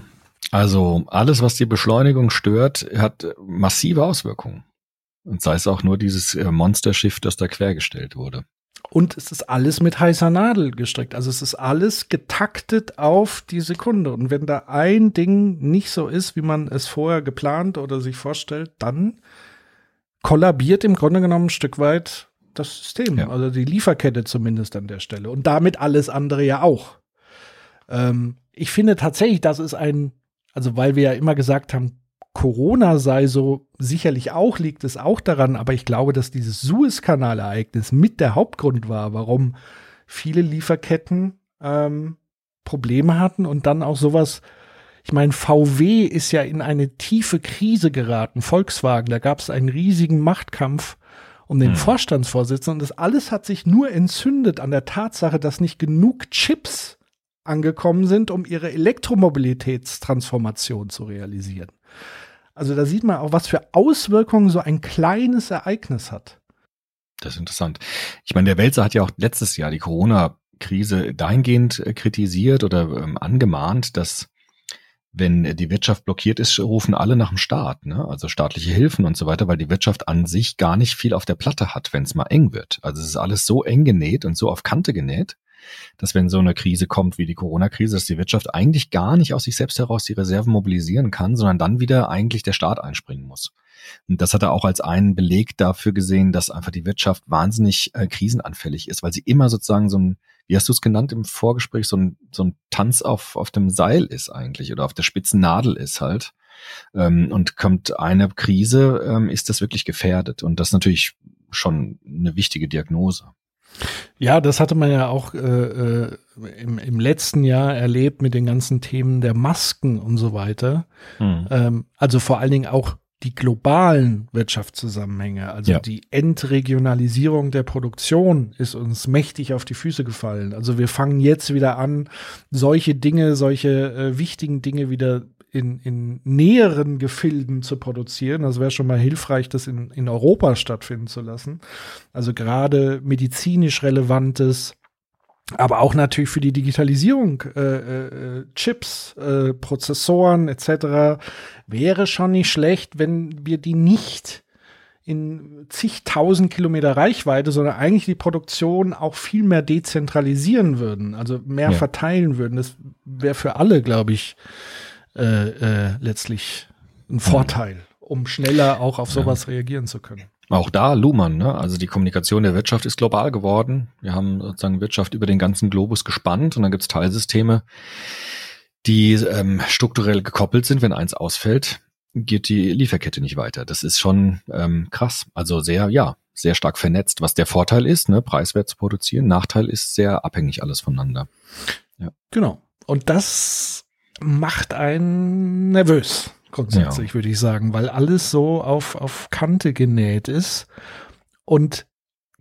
Also alles, was die Beschleunigung stört, hat massive Auswirkungen. Und sei es auch nur dieses äh, Monsterschiff, das da quergestellt wurde. Und es ist alles mit heißer Nadel gestrickt. Also es ist alles getaktet auf die Sekunde. Und wenn da ein Ding nicht so ist, wie man es vorher geplant oder sich vorstellt, dann kollabiert im Grunde genommen ein Stück weit das System. Ja. Also die Lieferkette zumindest an der Stelle. Und damit alles andere ja auch. Ähm, ich finde tatsächlich, das ist ein, also weil wir ja immer gesagt haben, Corona sei so, sicherlich auch liegt es auch daran, aber ich glaube, dass dieses Suezkanal-Ereignis mit der Hauptgrund war, warum viele Lieferketten ähm, Probleme hatten und dann auch sowas, ich meine, VW ist ja in eine tiefe Krise geraten, Volkswagen, da gab es einen riesigen Machtkampf um den hm. Vorstandsvorsitzenden und das alles hat sich nur entzündet an der Tatsache, dass nicht genug Chips angekommen sind, um ihre Elektromobilitätstransformation zu realisieren. Also da sieht man auch, was für Auswirkungen so ein kleines Ereignis hat. Das ist interessant. Ich meine, der Welser hat ja auch letztes Jahr die Corona-Krise dahingehend äh, kritisiert oder ähm, angemahnt, dass wenn die Wirtschaft blockiert ist, rufen alle nach dem Staat, ne? also staatliche Hilfen und so weiter, weil die Wirtschaft an sich gar nicht viel auf der Platte hat, wenn es mal eng wird. Also es ist alles so eng genäht und so auf Kante genäht, dass wenn so eine Krise kommt wie die Corona-Krise, dass die Wirtschaft eigentlich gar nicht aus sich selbst heraus die Reserven mobilisieren kann, sondern dann wieder eigentlich der Staat einspringen muss. Und das hat er auch als einen Beleg dafür gesehen, dass einfach die Wirtschaft wahnsinnig äh, krisenanfällig ist, weil sie immer sozusagen so ein, wie hast du es genannt im Vorgespräch, so ein, so ein Tanz auf, auf dem Seil ist eigentlich oder auf der spitzen Nadel ist halt. Ähm, und kommt eine Krise, ähm, ist das wirklich gefährdet. Und das ist natürlich schon eine wichtige Diagnose. Ja, das hatte man ja auch äh, äh, im, im letzten Jahr erlebt mit den ganzen Themen der Masken und so weiter. Hm. Ähm, also vor allen Dingen auch die globalen Wirtschaftszusammenhänge, also ja. die Entregionalisierung der Produktion ist uns mächtig auf die Füße gefallen. Also wir fangen jetzt wieder an, solche Dinge, solche äh, wichtigen Dinge wieder in, in näheren Gefilden zu produzieren. Das wäre schon mal hilfreich, das in, in Europa stattfinden zu lassen. Also gerade medizinisch relevantes, aber auch natürlich für die Digitalisierung, äh, äh, Chips, äh, Prozessoren etc. wäre schon nicht schlecht, wenn wir die nicht in zigtausend Kilometer Reichweite, sondern eigentlich die Produktion auch viel mehr dezentralisieren würden, also mehr ja. verteilen würden. Das wäre für alle, glaube ich, äh, äh, letztlich ein Vorteil, um schneller auch auf sowas ja. reagieren zu können. Auch da Luhmann, ne? also die Kommunikation der Wirtschaft ist global geworden. Wir haben sozusagen Wirtschaft über den ganzen Globus gespannt und dann gibt es Teilsysteme, die ähm, strukturell gekoppelt sind. Wenn eins ausfällt, geht die Lieferkette nicht weiter. Das ist schon ähm, krass. Also sehr, ja, sehr stark vernetzt. Was der Vorteil ist, ne, preiswert zu produzieren. Nachteil ist sehr abhängig alles voneinander. Ja. Genau. Und das macht einen nervös, grundsätzlich, ja. würde ich sagen, weil alles so auf, auf Kante genäht ist und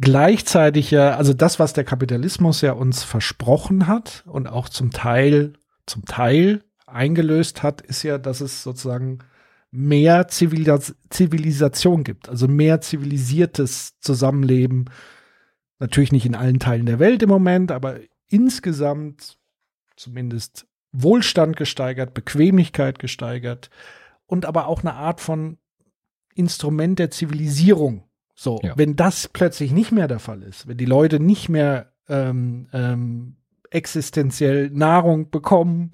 gleichzeitig ja, also das, was der Kapitalismus ja uns versprochen hat und auch zum Teil, zum Teil eingelöst hat, ist ja, dass es sozusagen mehr Zivilis Zivilisation gibt, also mehr zivilisiertes Zusammenleben. Natürlich nicht in allen Teilen der Welt im Moment, aber insgesamt zumindest Wohlstand gesteigert, Bequemlichkeit gesteigert und aber auch eine Art von Instrument der Zivilisierung. So, ja. wenn das plötzlich nicht mehr der Fall ist, wenn die Leute nicht mehr ähm, ähm, existenziell Nahrung bekommen,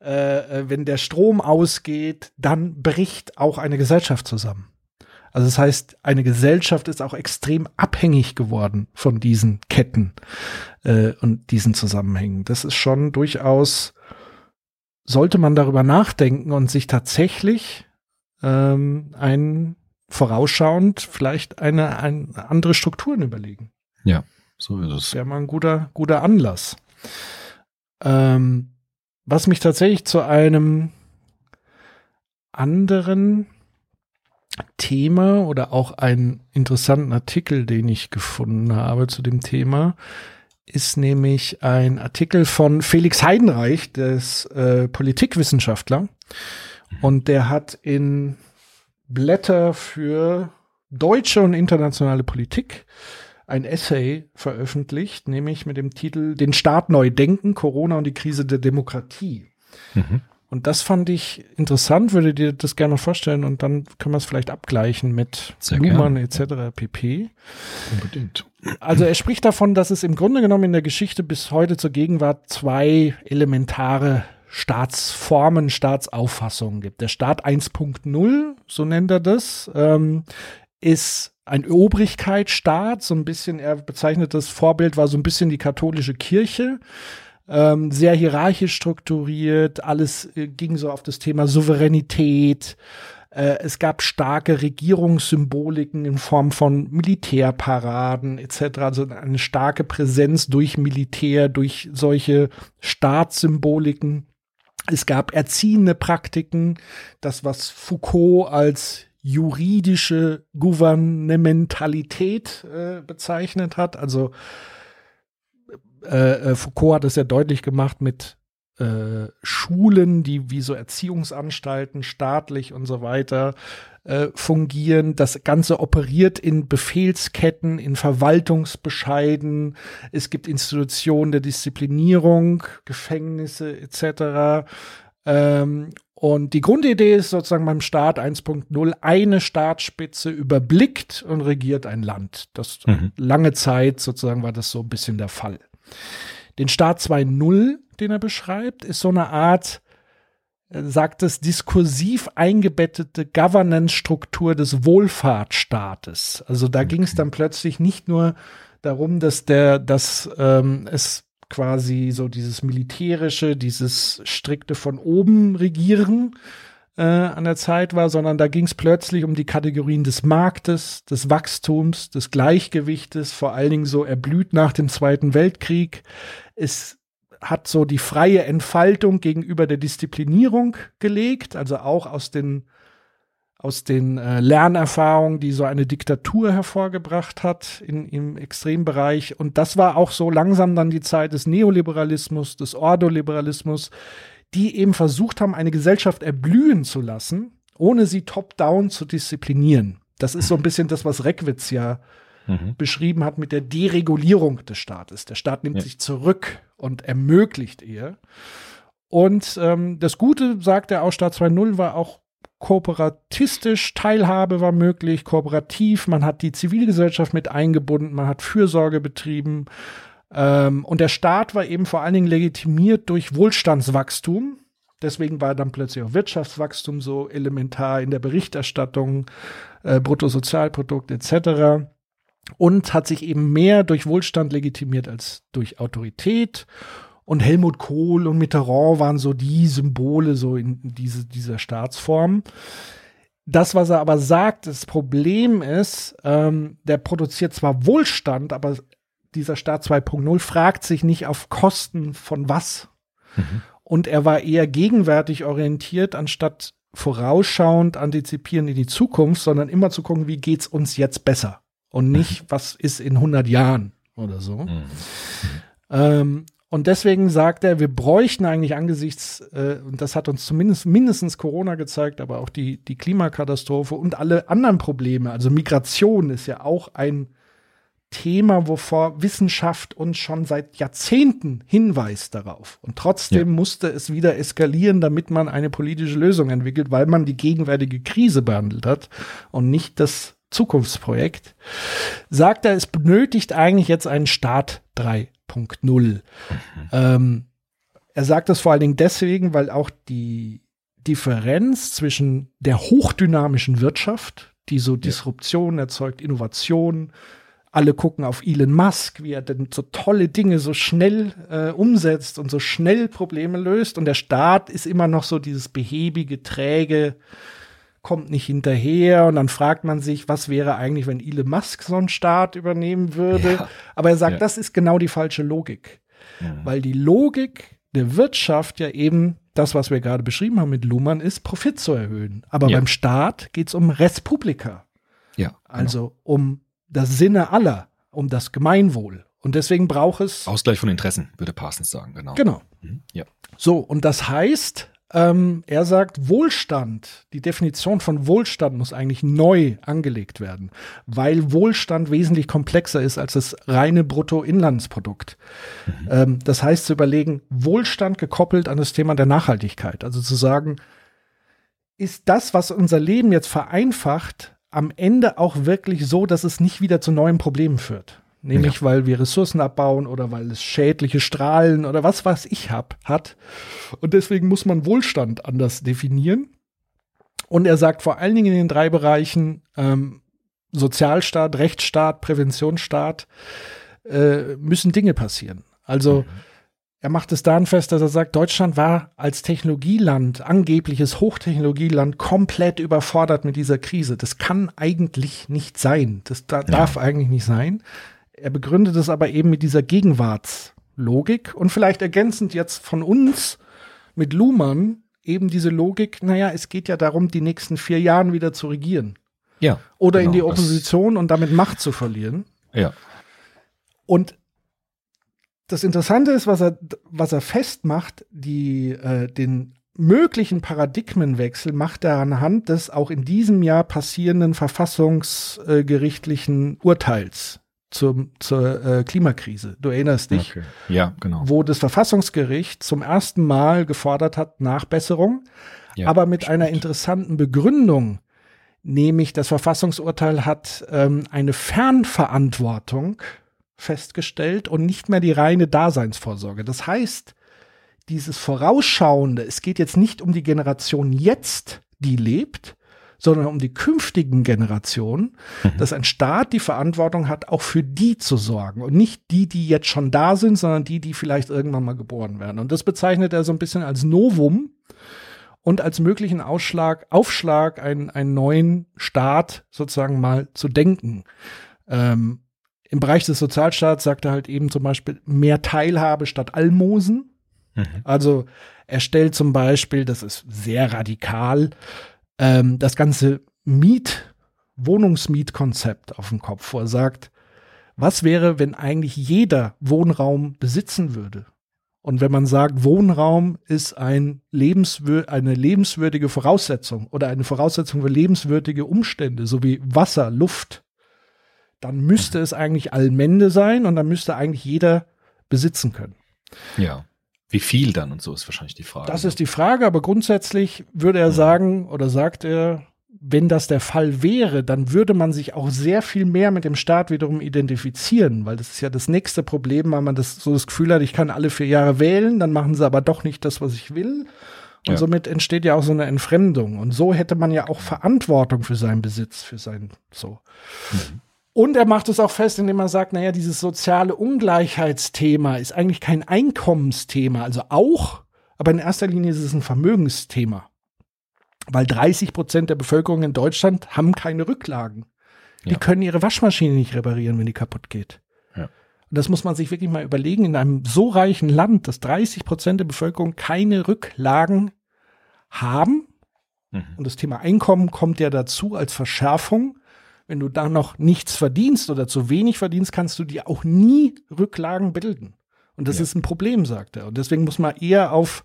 äh, äh wenn der Strom ausgeht, dann bricht auch eine Gesellschaft zusammen. Also das heißt, eine Gesellschaft ist auch extrem abhängig geworden von diesen Ketten äh, und diesen Zusammenhängen. Das ist schon durchaus sollte man darüber nachdenken und sich tatsächlich ähm, ein vorausschauend vielleicht eine, eine andere Strukturen überlegen. Ja, so ist es. Wäre mal ein guter, guter Anlass. Ähm, was mich tatsächlich zu einem anderen Thema oder auch einen interessanten Artikel, den ich gefunden habe zu dem Thema, ist nämlich ein Artikel von Felix Heidenreich, des äh, Politikwissenschaftler. Und der hat in Blätter für deutsche und internationale Politik ein Essay veröffentlicht, nämlich mit dem Titel Den Staat neu denken, Corona und die Krise der Demokratie. Mhm. Und das fand ich interessant, würde dir das gerne vorstellen und dann können wir es vielleicht abgleichen mit Sehr etc. pp. Unbedingt. Also er spricht davon, dass es im Grunde genommen in der Geschichte bis heute zur Gegenwart zwei elementare Staatsformen, Staatsauffassungen gibt. Der Staat 1.0, so nennt er das, ähm, ist ein Obrigkeitsstaat, so ein bisschen, er bezeichnet das Vorbild war so ein bisschen die katholische Kirche, ähm, sehr hierarchisch strukturiert, alles äh, ging so auf das Thema Souveränität. Äh, es gab starke Regierungssymboliken in Form von Militärparaden etc., also eine starke Präsenz durch Militär, durch solche Staatssymboliken. Es gab erziehende Praktiken, das was Foucault als juridische Gouvernementalität äh, bezeichnet hat. Also äh, äh, Foucault hat es ja deutlich gemacht mit äh, Schulen, die wie so Erziehungsanstalten staatlich und so weiter äh, fungieren. Das Ganze operiert in Befehlsketten, in Verwaltungsbescheiden. Es gibt Institutionen der Disziplinierung, Gefängnisse etc. Ähm, und die Grundidee ist sozusagen beim Staat 1.0, eine Staatsspitze überblickt und regiert ein Land. Das Mhm. lange Zeit sozusagen war das so ein bisschen der Fall. Den Staat 2.0, den er beschreibt, ist so eine Art, er sagt es, diskursiv eingebettete Governance-Struktur des Wohlfahrtsstaates. Also da ging es dann plötzlich nicht nur darum, dass der, dass ähm, es quasi so dieses militärische, dieses strikte von oben regieren äh, an der Zeit war, sondern da ging es plötzlich um die Kategorien des Marktes, des Wachstums, des Gleichgewichtes, vor allen Dingen so erblüht nach dem Zweiten Weltkrieg. Es hat so die freie Entfaltung gegenüber der Disziplinierung gelegt, also auch aus den aus den äh, Lernerfahrungen, die so eine Diktatur hervorgebracht hat in, im Extrembereich. Und das war auch so langsam dann die Zeit des Neoliberalismus, des Ordoliberalismus, die eben versucht haben, eine Gesellschaft erblühen zu lassen, ohne sie top-down zu disziplinieren. Das ist so ein bisschen das, was Reckwitz ja Mhm. beschrieben hat mit der Deregulierung des Staates. Der Staat nimmt Ja. sich zurück und ermöglicht eher. Und ähm, das Gute, sagt er auch, Staat 2.0 war auch kooperatistisch, Teilhabe war möglich, kooperativ, man hat die Zivilgesellschaft mit eingebunden, man hat Fürsorge betrieben. Ähm, und der Staat war eben vor allen Dingen legitimiert durch Wohlstandswachstum. Deswegen war dann plötzlich auch Wirtschaftswachstum so elementar in der Berichterstattung, äh, Bruttosozialprodukt etc und hat sich eben mehr durch Wohlstand legitimiert als durch Autorität. Und Helmut Kohl und Mitterrand waren so die Symbole so in diese, dieser Staatsform. Das, was er aber sagt, das Problem ist, ähm, der produziert zwar Wohlstand, aber dieser Staat 2.0 fragt sich nicht auf Kosten von was. Und er war eher gegenwärtig orientiert, anstatt vorausschauend, antizipierend in die Zukunft, sondern immer zu gucken, wie geht's uns jetzt besser und nicht, was ist in 100 Jahren oder so. Mhm. Ähm, und deswegen sagt er, wir bräuchten eigentlich angesichts, äh, und das hat uns zumindest mindestens Corona gezeigt, aber auch die, die Klimakatastrophe und alle anderen Probleme, also Migration ist ja auch ein Thema, wovor Wissenschaft uns schon seit Jahrzehnten hinweist darauf. Und trotzdem Ja. musste es wieder eskalieren, damit man eine politische Lösung entwickelt, weil man die gegenwärtige Krise behandelt hat und nicht das Zukunftsprojekt. Sagt er, es benötigt eigentlich jetzt einen Start 3.0. Ähm, er sagt das vor allen Dingen deswegen, weil auch die Differenz zwischen der hochdynamischen Wirtschaft, die so Disruption erzeugt, Innovation, alle gucken auf Elon Musk, wie er denn so tolle Dinge so schnell äh, umsetzt und so schnell Probleme löst. Und der Staat ist immer noch so dieses behäbige, träge, kommt nicht hinterher und dann fragt man sich, was wäre eigentlich, wenn Elon Musk so einen Staat übernehmen würde. Ja. Aber er sagt, Ja. das ist genau die falsche Logik. Mhm. Weil die Logik der Wirtschaft ja eben das, was wir gerade beschrieben haben mit Luhmann, ist, Profit zu erhöhen. Aber Ja. beim Staat geht es um Res Publica. Ja, Also um das Sinne aller, um das Gemeinwohl. Und deswegen braucht es. Ausgleich von Interessen, würde Parsons sagen, genau. Genau. Mhm. Ja. So, und das heißt, ähm, er sagt, Wohlstand, die Definition von Wohlstand muss eigentlich neu angelegt werden, weil Wohlstand wesentlich komplexer ist als das reine Bruttoinlandsprodukt. Ähm, das heißt zu überlegen, Wohlstand gekoppelt an das Thema der Nachhaltigkeit. Also zu sagen, ist das, was unser Leben jetzt vereinfacht, am Ende auch wirklich so, dass es nicht wieder zu neuen Problemen führt. Nämlich, weil wir Ressourcen abbauen oder weil es schädliche Strahlen oder was weiß ich hab, hat. Und deswegen muss man Wohlstand anders definieren. Und er sagt vor allen Dingen in den drei Bereichen ähm, Sozialstaat, Rechtsstaat, Präventionsstaat äh, müssen Dinge passieren. Also er macht es daran fest, dass er sagt, Deutschland war als Technologieland, angebliches Hochtechnologieland, komplett überfordert mit dieser Krise. Das kann eigentlich nicht sein. Das da, darf eigentlich nicht sein. Er begründet es aber eben mit dieser Gegenwartslogik und vielleicht ergänzend jetzt von uns mit Luhmann eben diese Logik, naja, es geht ja darum, die nächsten vier Jahren wieder zu regieren Ja. oder in die genau, Opposition und damit Macht zu verlieren. Ja. Und das Interessante ist, was er, was er festmacht, die, äh, den möglichen Paradigmenwechsel macht er anhand des auch in diesem Jahr passierenden verfassungsgerichtlichen Urteils zum, zur äh, Klimakrise. Du erinnerst dich, Okay. Ja, genau. wo das Verfassungsgericht zum ersten Mal gefordert hat Nachbesserung, Ja, aber mit einer interessanten Begründung, nämlich das Verfassungsurteil hat ähm, eine Fernverantwortung festgestellt und nicht mehr die reine Daseinsvorsorge. Das heißt, dieses Vorausschauende, es geht jetzt nicht um die Generation jetzt, die lebt, sondern um die künftigen Generationen, dass ein Staat die Verantwortung hat, auch für die zu sorgen und nicht die, die jetzt schon da sind, sondern die, die vielleicht irgendwann mal geboren werden. Und das bezeichnet er so ein bisschen als Novum und als möglichen Ausschlag, Aufschlag, einen, einen neuen Staat sozusagen mal zu denken. Ähm, Im Bereich des Sozialstaats sagt er halt eben zum Beispiel mehr Teilhabe statt Almosen. Mhm. Also er stellt zum Beispiel, das ist sehr radikal, ähm, das ganze Miet, Wohnungsmietkonzept auf den Kopf, wo er sagt, was wäre, wenn eigentlich jeder Wohnraum besitzen würde? Und wenn man sagt, Wohnraum ist ein lebenswür eine lebenswürdige Voraussetzung oder eine Voraussetzung für lebenswürdige Umstände, so wie Wasser, Luft, dann müsste es eigentlich Allmende sein und dann müsste eigentlich jeder besitzen können. Ja. Wie viel dann und so ist wahrscheinlich die Frage. Das ist die Frage, aber grundsätzlich würde er sagen oder sagt er, wenn das der Fall wäre, dann würde man sich auch sehr viel mehr mit dem Staat wiederum identifizieren, weil das ist ja das nächste Problem, weil man das so das Gefühl hat, ich kann alle vier Jahre wählen, dann machen sie aber doch nicht das, was ich will. Und Ja. somit entsteht ja auch so eine Entfremdung. Und so hätte man ja auch Verantwortung für seinen Besitz, für sein so. Und er macht es auch fest, indem er sagt, naja, dieses soziale Ungleichheitsthema ist eigentlich kein Einkommensthema, also auch, aber in erster Linie ist es ein Vermögensthema. Weil 30 Prozent der Bevölkerung in Deutschland haben keine Rücklagen. Die Ja. können ihre Waschmaschine nicht reparieren, wenn die kaputt geht. Ja. Und das muss man sich wirklich mal überlegen, in einem so reichen Land, dass 30 Prozent der Bevölkerung keine Rücklagen haben. Mhm. Und das Thema Einkommen kommt ja dazu als Verschärfung. Wenn du da noch nichts verdienst oder zu wenig verdienst, kannst du dir auch nie Rücklagen bilden. Und das Ja. ist ein Problem, sagt er. Und deswegen muss man eher auf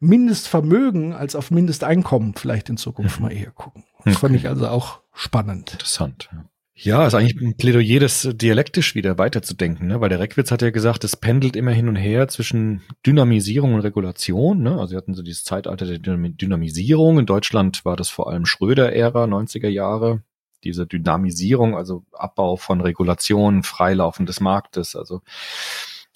Mindestvermögen als auf Mindesteinkommen vielleicht in Zukunft mal eher gucken. Das fand ich also auch spannend. Interessant. Ja. Ja, ist eigentlich ein Plädoyer, das dialektisch wieder weiterzudenken, ne? weil der Reckwitz hat ja gesagt, es pendelt immer hin und her zwischen Dynamisierung und Regulation. Ne? Also wir hatten so dieses Zeitalter der Dynam- Dynamisierung. In Deutschland war das vor allem Schröder-Ära, 90er Jahre. Diese Dynamisierung, also Abbau von Regulationen, Freilaufen des Marktes, also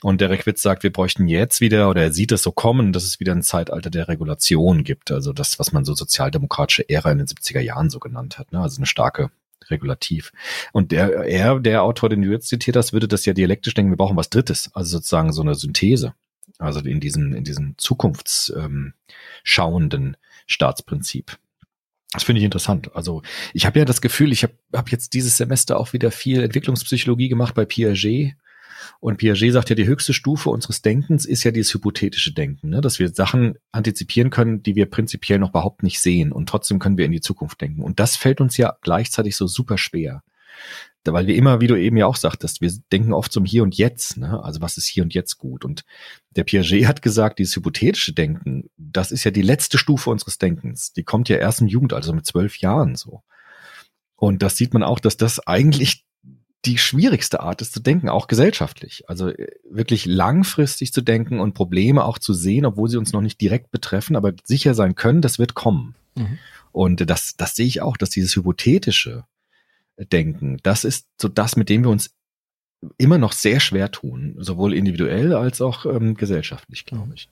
und der Reckwitz sagt, wir bräuchten jetzt wieder, oder er sieht es so kommen, dass es wieder ein Zeitalter der Regulation gibt. Also das, was man so sozialdemokratische Ära in den 70er Jahren so genannt hat. Ne? Also eine starke Regulativ. Und der, er, der Autor, den du jetzt zitiert hast, würde das ja dialektisch denken, wir brauchen was Drittes. Also sozusagen so eine Synthese. Also in diesem, in diesem zukunftsschauenden ähm, Staatsprinzip. Das finde ich interessant. Also ich habe ja das Gefühl, ich habe hab jetzt dieses Semester auch wieder viel Entwicklungspsychologie gemacht bei Piaget. Und Piaget sagt ja, die höchste Stufe unseres Denkens ist ja dieses hypothetische Denken, ne? dass wir Sachen antizipieren können, die wir prinzipiell noch überhaupt nicht sehen. Und trotzdem können wir in die Zukunft denken. Und das fällt uns ja gleichzeitig so super schwer weil wir immer, wie du eben ja auch sagtest, wir denken oft zum Hier und Jetzt, ne? Also was ist hier und jetzt gut? Und der Piaget hat gesagt, dieses hypothetische Denken, das ist ja die letzte Stufe unseres Denkens. Die kommt ja erst im Jugendalter, also mit zwölf Jahren so. Und das sieht man auch, dass das eigentlich die schwierigste Art ist zu denken, auch gesellschaftlich. Also äh, wirklich langfristig zu denken und Probleme auch zu sehen, obwohl sie uns noch nicht direkt betreffen, aber sicher sein können, das wird kommen. Mhm. Und das, das sehe ich auch, dass dieses hypothetische, denken. Das ist so das, mit dem wir uns immer noch sehr schwer tun, sowohl individuell als auch ähm, gesellschaftlich, glaube ich.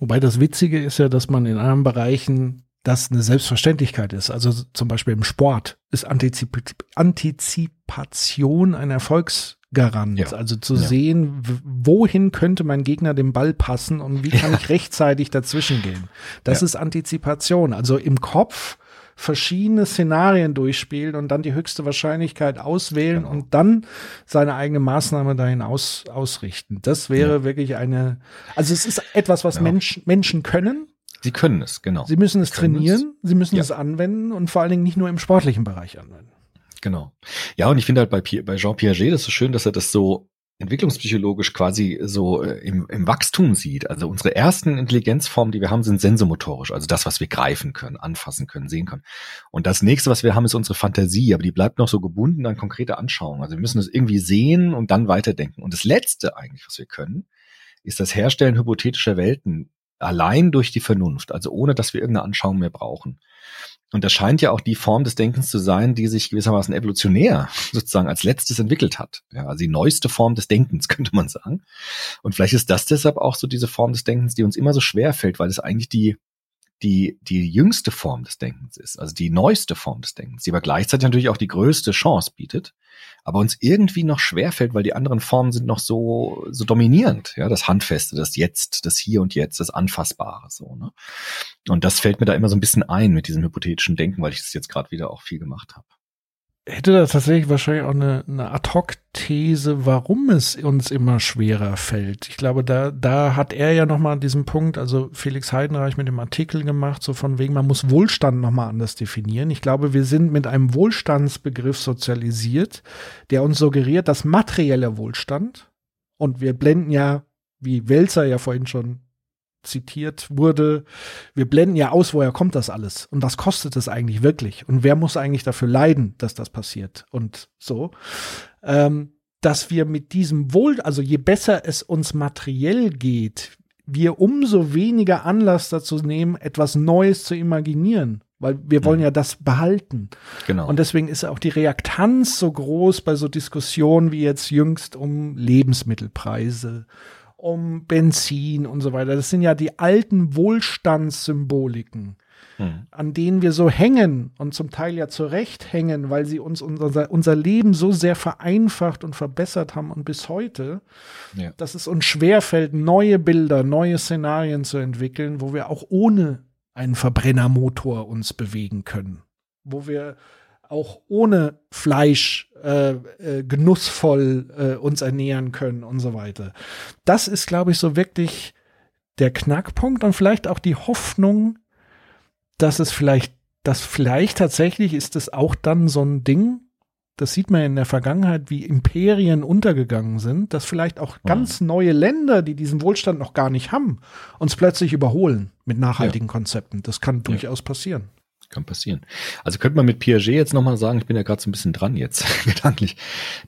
Wobei das Witzige ist ja, dass man in anderen Bereichen das eine Selbstverständlichkeit ist. Also zum Beispiel im Sport ist Antizip Antizipation ein Erfolgsgarant. Ja. Also zu ja. sehen, wohin könnte mein Gegner den Ball passen und wie kann ja. (laughs) ich rechtzeitig dazwischen gehen. Das ist Antizipation. Also im Kopf verschiedene Szenarien durchspielen und dann die höchste Wahrscheinlichkeit auswählen genau. und dann seine eigene Maßnahme dahin aus, ausrichten. Das wäre ja. wirklich eine, also es ist etwas, was ja. Mensch, Menschen können. Sie können es, genau. Sie müssen es trainieren, es. sie müssen ja. es anwenden und vor allen Dingen nicht nur im sportlichen Bereich anwenden. Genau. Ja, und ich finde halt bei, bei Jean Piaget das so schön, dass er das so entwicklungspsychologisch quasi so äh, im, im Wachstum sieht. Also unsere ersten Intelligenzformen, die wir haben, sind sensomotorisch, also das, was wir greifen können, anfassen können, sehen können. Und das nächste, was wir haben, ist unsere Fantasie, aber die bleibt noch so gebunden an konkrete Anschauungen. Also wir müssen es irgendwie sehen und dann weiterdenken. Und das Letzte eigentlich, was wir können, ist das Herstellen hypothetischer Welten allein durch die Vernunft, also ohne dass wir irgendeine Anschauung mehr brauchen. Und das scheint ja auch die Form des Denkens zu sein, die sich gewissermaßen evolutionär (laughs) sozusagen als letztes entwickelt hat. Ja, also die neueste Form des Denkens, (laughs) könnte man sagen. Und vielleicht ist das deshalb auch so diese Form des Denkens, die uns immer so schwer fällt, weil es eigentlich die die, die jüngste Form des Denkens ist, also die neueste Form des Denkens, die aber gleichzeitig natürlich auch die größte Chance bietet, aber uns irgendwie noch schwerfällt, weil die anderen Formen sind noch so, so dominierend, ja, das Handfeste, das Jetzt, das Hier und Jetzt, das Anfassbare, so, ne? Und das fällt mir da immer so ein bisschen ein mit diesem hypothetischen Denken, weil ich das jetzt gerade wieder auch viel gemacht habe hätte da tatsächlich wahrscheinlich auch eine, eine Ad-Hoc-These, warum es uns immer schwerer fällt. Ich glaube, da, da hat er ja nochmal diesen Punkt, also Felix Heidenreich mit dem Artikel gemacht, so von wegen, man muss Wohlstand nochmal anders definieren. Ich glaube, wir sind mit einem Wohlstandsbegriff sozialisiert, der uns suggeriert, dass materieller Wohlstand, und wir blenden ja, wie Welzer ja vorhin schon zitiert wurde, wir blenden ja aus, woher kommt das alles und was kostet es eigentlich wirklich und wer muss eigentlich dafür leiden, dass das passiert und so, ähm, dass wir mit diesem Wohl, also je besser es uns materiell geht, wir umso weniger Anlass dazu nehmen, etwas Neues zu imaginieren. Weil wir wollen mhm. ja das behalten. Genau. Und deswegen ist auch die Reaktanz so groß bei so Diskussionen wie jetzt jüngst um Lebensmittelpreise um Benzin und so weiter. Das sind ja die alten Wohlstandssymboliken, hm. an denen wir so hängen und zum Teil ja zurecht hängen, weil sie uns unser, unser Leben so sehr vereinfacht und verbessert haben und bis heute, ja. dass es uns schwerfällt, neue Bilder, neue Szenarien zu entwickeln, wo wir auch ohne einen Verbrennermotor uns bewegen können. Wo wir auch ohne Fleisch äh, äh, genussvoll äh, uns ernähren können und so weiter. Das ist, glaube ich, so wirklich der Knackpunkt und vielleicht auch die Hoffnung, dass es vielleicht, dass vielleicht tatsächlich ist es auch dann so ein Ding, das sieht man in der Vergangenheit, wie Imperien untergegangen sind, dass vielleicht auch ganz neue Länder, die diesen Wohlstand noch gar nicht haben, uns plötzlich überholen mit nachhaltigen ja. Konzepten. Das kann durchaus passieren. Kann passieren. Also könnte man mit Piaget jetzt nochmal sagen, ich bin ja gerade so ein bisschen dran jetzt, (laughs) gedanklich.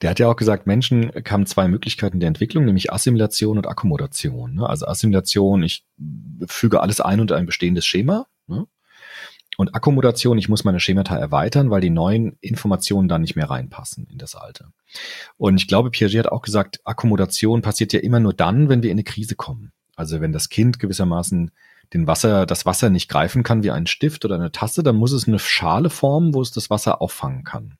Der hat ja auch gesagt, Menschen haben zwei Möglichkeiten der Entwicklung, nämlich Assimilation und Akkommodation. Ne? Also Assimilation, ich füge alles ein unter ein bestehendes Schema. Ne? Und Akkommodation, ich muss meine Schemata erweitern, weil die neuen Informationen dann nicht mehr reinpassen in das Alte. Und ich glaube, Piaget hat auch gesagt, Akkommodation passiert ja immer nur dann, wenn wir in eine Krise kommen. Also wenn das Kind gewissermaßen den Wasser, das Wasser nicht greifen kann wie ein Stift oder eine Tasse, dann muss es eine Schale formen, wo es das Wasser auffangen kann.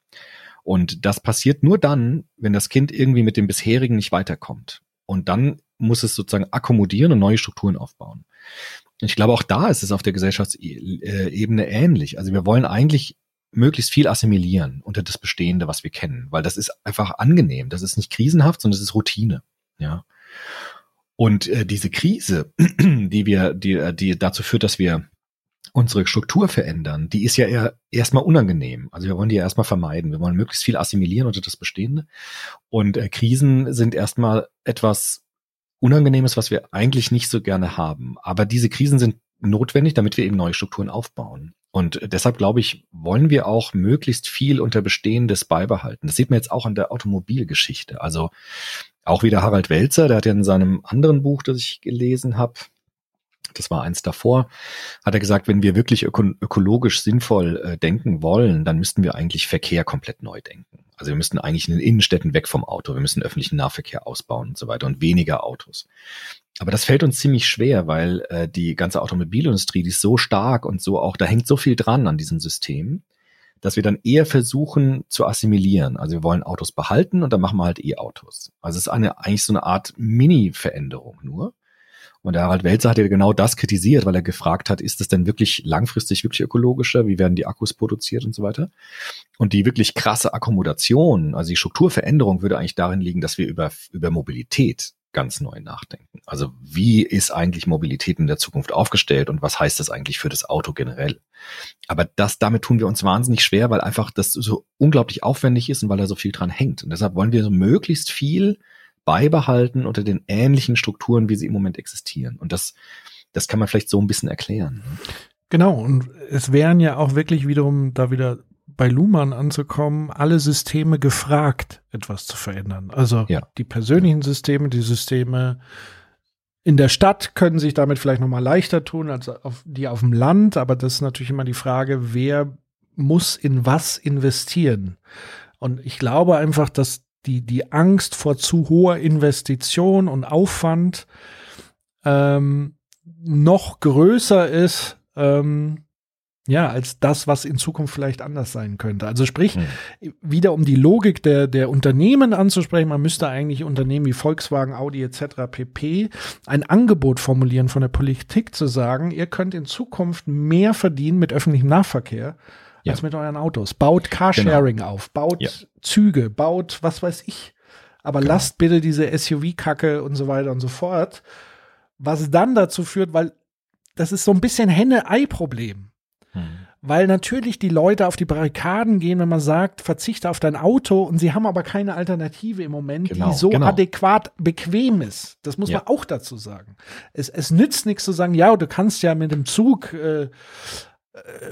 Und das passiert nur dann, wenn das Kind irgendwie mit dem bisherigen nicht weiterkommt. Und dann muss es sozusagen akkommodieren und neue Strukturen aufbauen. Ich glaube, auch da ist es auf der Gesellschaftsebene ähnlich. Also wir wollen eigentlich möglichst viel assimilieren unter das Bestehende, was wir kennen, weil das ist einfach angenehm. Das ist nicht krisenhaft, sondern es ist Routine. Ja. Und äh, diese Krise, (clears throat) die wir, die, die dazu führt, dass wir unsere Struktur verändern, die ist ja eher erstmal unangenehm. Also wir wollen die ja erstmal vermeiden. Wir wollen möglichst viel assimilieren unter das Bestehende. Und äh, Krisen sind erstmal etwas Unangenehmes, was wir eigentlich nicht so gerne haben. Aber diese Krisen sind notwendig, damit wir eben neue Strukturen aufbauen. Und deshalb glaube ich, wollen wir auch möglichst viel unter Bestehendes beibehalten. Das sieht man jetzt auch an der Automobilgeschichte. Also auch wieder Harald Welzer, der hat ja in seinem anderen Buch, das ich gelesen habe, das war eins davor, hat er gesagt, wenn wir wirklich öko ökologisch sinnvoll äh, denken wollen, dann müssten wir eigentlich Verkehr komplett neu denken. Also wir müssten eigentlich in den Innenstädten weg vom Auto, wir müssen öffentlichen Nahverkehr ausbauen und so weiter und weniger Autos. Aber das fällt uns ziemlich schwer, weil äh, die ganze Automobilindustrie, die ist so stark und so auch, da hängt so viel dran an diesem System, dass wir dann eher versuchen zu assimilieren. Also wir wollen Autos behalten und dann machen wir halt E-Autos. Also es ist eine, eigentlich so eine Art Mini-Veränderung nur. Und der Harald Welzer hat ja genau das kritisiert, weil er gefragt hat, ist das denn wirklich langfristig wirklich ökologischer? Wie werden die Akkus produziert und so weiter? Und die wirklich krasse Akkommodation, also die Strukturveränderung würde eigentlich darin liegen, dass wir über, über Mobilität ganz neu nachdenken. Also wie ist eigentlich Mobilität in der Zukunft aufgestellt und was heißt das eigentlich für das Auto generell? Aber das, damit tun wir uns wahnsinnig schwer, weil einfach das so unglaublich aufwendig ist und weil da so viel dran hängt. Und deshalb wollen wir so möglichst viel beibehalten unter den ähnlichen Strukturen, wie sie im Moment existieren. Und das, das kann man vielleicht so ein bisschen erklären. Ne? Genau, und es wären ja auch wirklich wiederum da wieder bei Luhmann anzukommen, alle Systeme gefragt, etwas zu verändern. Also ja. die persönlichen Systeme, die Systeme in der Stadt können sich damit vielleicht noch mal leichter tun als auf, die auf dem Land, aber das ist natürlich immer die Frage, wer muss in was investieren? Und ich glaube einfach, dass die, die Angst vor zu hoher Investition und Aufwand ähm, noch größer ist, ähm, ja, als das, was in Zukunft vielleicht anders sein könnte. Also sprich, mhm. wieder um die Logik der, der Unternehmen anzusprechen, man müsste eigentlich Unternehmen wie Volkswagen, Audi etc. pp. ein Angebot formulieren von der Politik zu sagen, ihr könnt in Zukunft mehr verdienen mit öffentlichem Nahverkehr ja. als mit euren Autos. Baut Carsharing genau. auf, baut ja. Züge, baut was weiß ich. Aber genau. lasst bitte diese SUV-Kacke und so weiter und so fort. Was dann dazu führt, weil das ist so ein bisschen Henne-Ei-Problem. Hm. Weil natürlich die Leute auf die Barrikaden gehen, wenn man sagt, verzichte auf dein Auto und sie haben aber keine Alternative im Moment, genau, die so genau. adäquat bequem ist. Das muss ja. man auch dazu sagen. Es, es nützt nichts zu sagen, ja, du kannst ja mit dem Zug äh,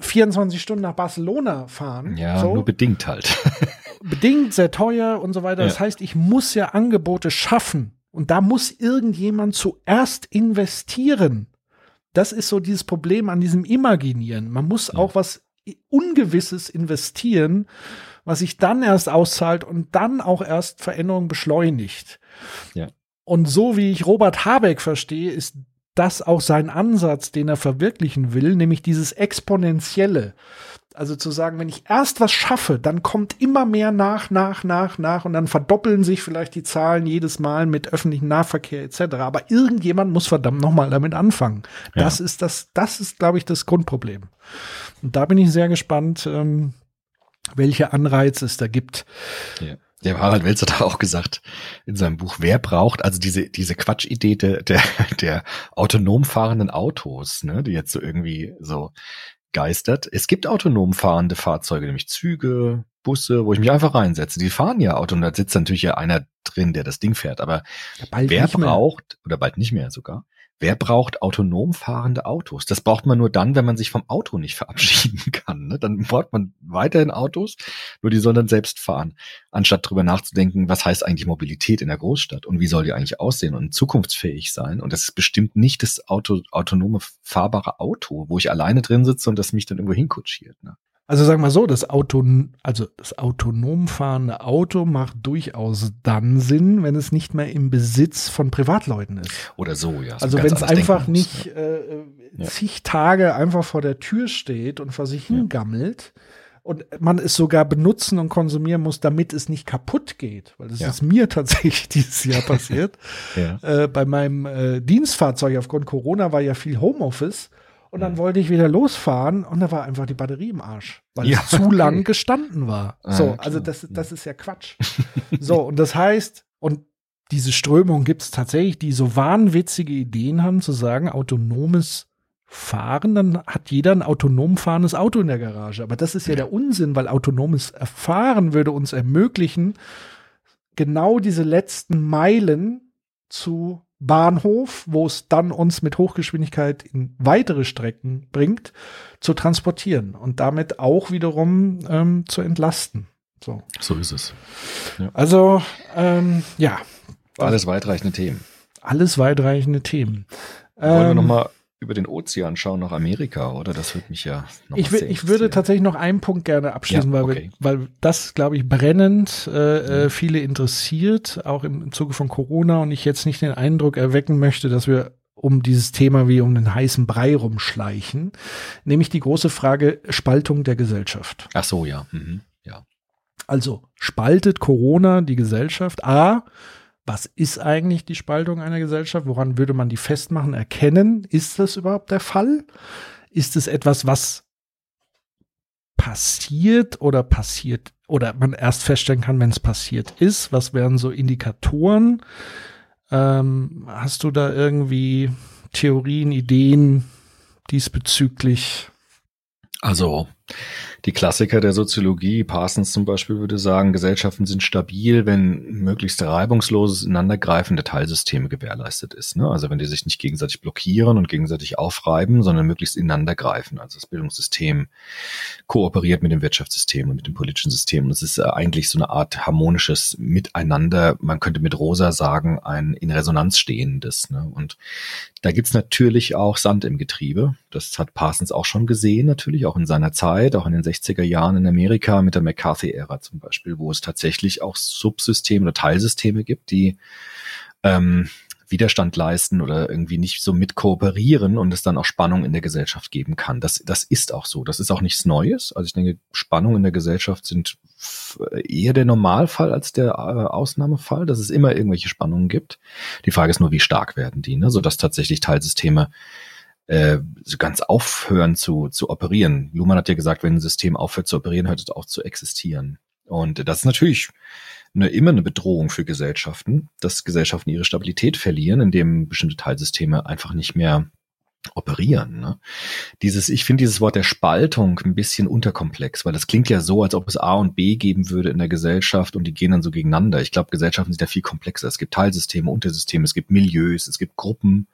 24 Stunden nach Barcelona fahren. Ja, so. nur bedingt halt. (laughs) bedingt, sehr teuer und so weiter. Ja. Das heißt, ich muss ja Angebote schaffen. Und da muss irgendjemand zuerst investieren. Das ist so dieses Problem an diesem Imaginieren. Man muss ja. auch was Ungewisses investieren, was sich dann erst auszahlt und dann auch erst Veränderungen beschleunigt. Ja. Und so wie ich Robert Habeck verstehe, ist das auch sein Ansatz, den er verwirklichen will, nämlich dieses Exponentielle. Also zu sagen, wenn ich erst was schaffe, dann kommt immer mehr nach, nach, nach, nach und dann verdoppeln sich vielleicht die Zahlen jedes Mal mit öffentlichem Nahverkehr etc. Aber irgendjemand muss verdammt nochmal damit anfangen. Ja. Das ist das, das ist, glaube ich, das Grundproblem. Und da bin ich sehr gespannt, ähm, welche Anreize es da gibt. Ja. Der Harald Welz hat auch gesagt in seinem Buch, wer braucht also diese, diese Quatschidee der, der, der autonom fahrenden Autos, ne, die jetzt so irgendwie so geistert. Es gibt autonom fahrende Fahrzeuge, nämlich Züge, Busse, wo ich mich einfach reinsetze. Die fahren ja autonom, da sitzt natürlich ja einer drin, der das Ding fährt. Aber wer braucht, oder bald nicht mehr sogar, Wer braucht autonom fahrende Autos? Das braucht man nur dann, wenn man sich vom Auto nicht verabschieden (laughs) kann. Ne? Dann braucht man weiterhin Autos, nur die sollen dann selbst fahren, anstatt drüber nachzudenken, was heißt eigentlich Mobilität in der Großstadt und wie soll die eigentlich aussehen und zukunftsfähig sein. Und das ist bestimmt nicht das Auto, autonome fahrbare Auto, wo ich alleine drin sitze und das mich dann irgendwo hinkutschiert. Ne? Also sagen wir so, das Auto, also das autonom fahrende Auto macht durchaus dann Sinn, wenn es nicht mehr im Besitz von Privatleuten ist. Oder so, ja. So also wenn es einfach nicht äh, ja. zig Tage einfach vor der Tür steht und vor sich hingammelt, und man es sogar benutzen und konsumieren muss, damit es nicht kaputt geht. Weil das Ja. ist mir (laughs) tatsächlich dieses Jahr passiert. (laughs) Ja. Äh, bei meinem äh, Dienstfahrzeug aufgrund Corona war ja viel Homeoffice. Und dann wollte ich wieder losfahren und da war einfach die Batterie im Arsch, weil Ja, es zu lang gestanden war. Ah, so, also das, das ist ja Quatsch. so, und das heißt, und diese Strömung gibt es tatsächlich, die so wahnwitzige Ideen haben, zu sagen, autonomes Fahren, dann hat jeder ein autonom fahrendes Auto in der Garage. Aber das ist ja der Unsinn, weil autonomes Fahren würde uns ermöglichen, genau diese letzten Meilen zu Bahnhof, wo es dann uns mit Hochgeschwindigkeit in weitere Strecken bringt, zu transportieren und damit auch wiederum ähm, zu entlasten. So. So ist es. Also, ähm, ja, Alles weitreichende Themen. alles weitreichende Themen. Wollen wir Ähm, nochmal über den Ozean schauen nach Amerika, oder? Das würde mich ja noch ich, will, ich würde tatsächlich noch einen Punkt gerne abschließen, Ja, weil, okay. wir, weil das, glaube ich, brennend äh, Mhm. äh, viele interessiert, auch im, im Zuge von Corona und ich jetzt nicht den Eindruck erwecken möchte, dass wir um dieses Thema wie um den heißen Brei rumschleichen, nämlich die große Frage Spaltung der Gesellschaft. Ach so, ja. Mhm. Ja. Also spaltet Corona die Gesellschaft? A, was ist eigentlich die Spaltung einer Gesellschaft? Woran würde man die festmachen, erkennen? Ist das überhaupt der Fall? Ist es etwas, was passiert oder passiert oder man erst feststellen kann, wenn es passiert ist? Was wären so Indikatoren? Ähm, hast du da irgendwie Theorien, Ideen diesbezüglich? Also, die Klassiker der Soziologie, Parsons zum Beispiel würde sagen, Gesellschaften sind stabil, wenn möglichst reibungsloses Ineinandergreifen der Teilsysteme gewährleistet ist. Ne? Also wenn die sich nicht gegenseitig blockieren und gegenseitig aufreiben, sondern möglichst ineinandergreifen. Also das Bildungssystem kooperiert mit dem Wirtschaftssystem und mit dem politischen System. Und es ist äh, eigentlich so eine Art harmonisches Miteinander. Man könnte mit Rosa sagen, ein in Resonanz stehendes. Ne? Und da gibt's natürlich auch Sand im Getriebe. Das hat Parsons auch schon gesehen, natürlich auch in seiner Zeit, auch in den 60er Jahren in Amerika mit der McCarthy-Ära zum Beispiel, wo es tatsächlich auch Subsysteme oder Teilsysteme gibt, die ähm, Widerstand leisten oder irgendwie nicht so mit kooperieren und es dann auch Spannung in der Gesellschaft geben kann. Das, das ist auch so. Das ist auch nichts Neues. Also ich denke, Spannungen in der Gesellschaft sind f- eher der Normalfall als der äh, Ausnahmefall, dass es immer irgendwelche Spannungen gibt. Die Frage ist nur, wie stark werden die, ne? sodass tatsächlich Teilsysteme äh, ganz aufhören zu, zu operieren. Luhmann hat ja gesagt, wenn ein System aufhört zu operieren, hört es auf zu existieren. Und das ist natürlich eine, immer eine Bedrohung für Gesellschaften, dass Gesellschaften ihre Stabilität verlieren, indem bestimmte Teilsysteme einfach nicht mehr operieren. Ne? Dieses, ich finde dieses Wort der Spaltung ein bisschen unterkomplex, weil das klingt ja so, als ob es A und B geben würde in der Gesellschaft und die gehen dann so gegeneinander. Ich glaube, Gesellschaften sind ja viel komplexer. Es gibt Teilsysteme, Untersysteme, es gibt Milieus, es gibt Gruppen,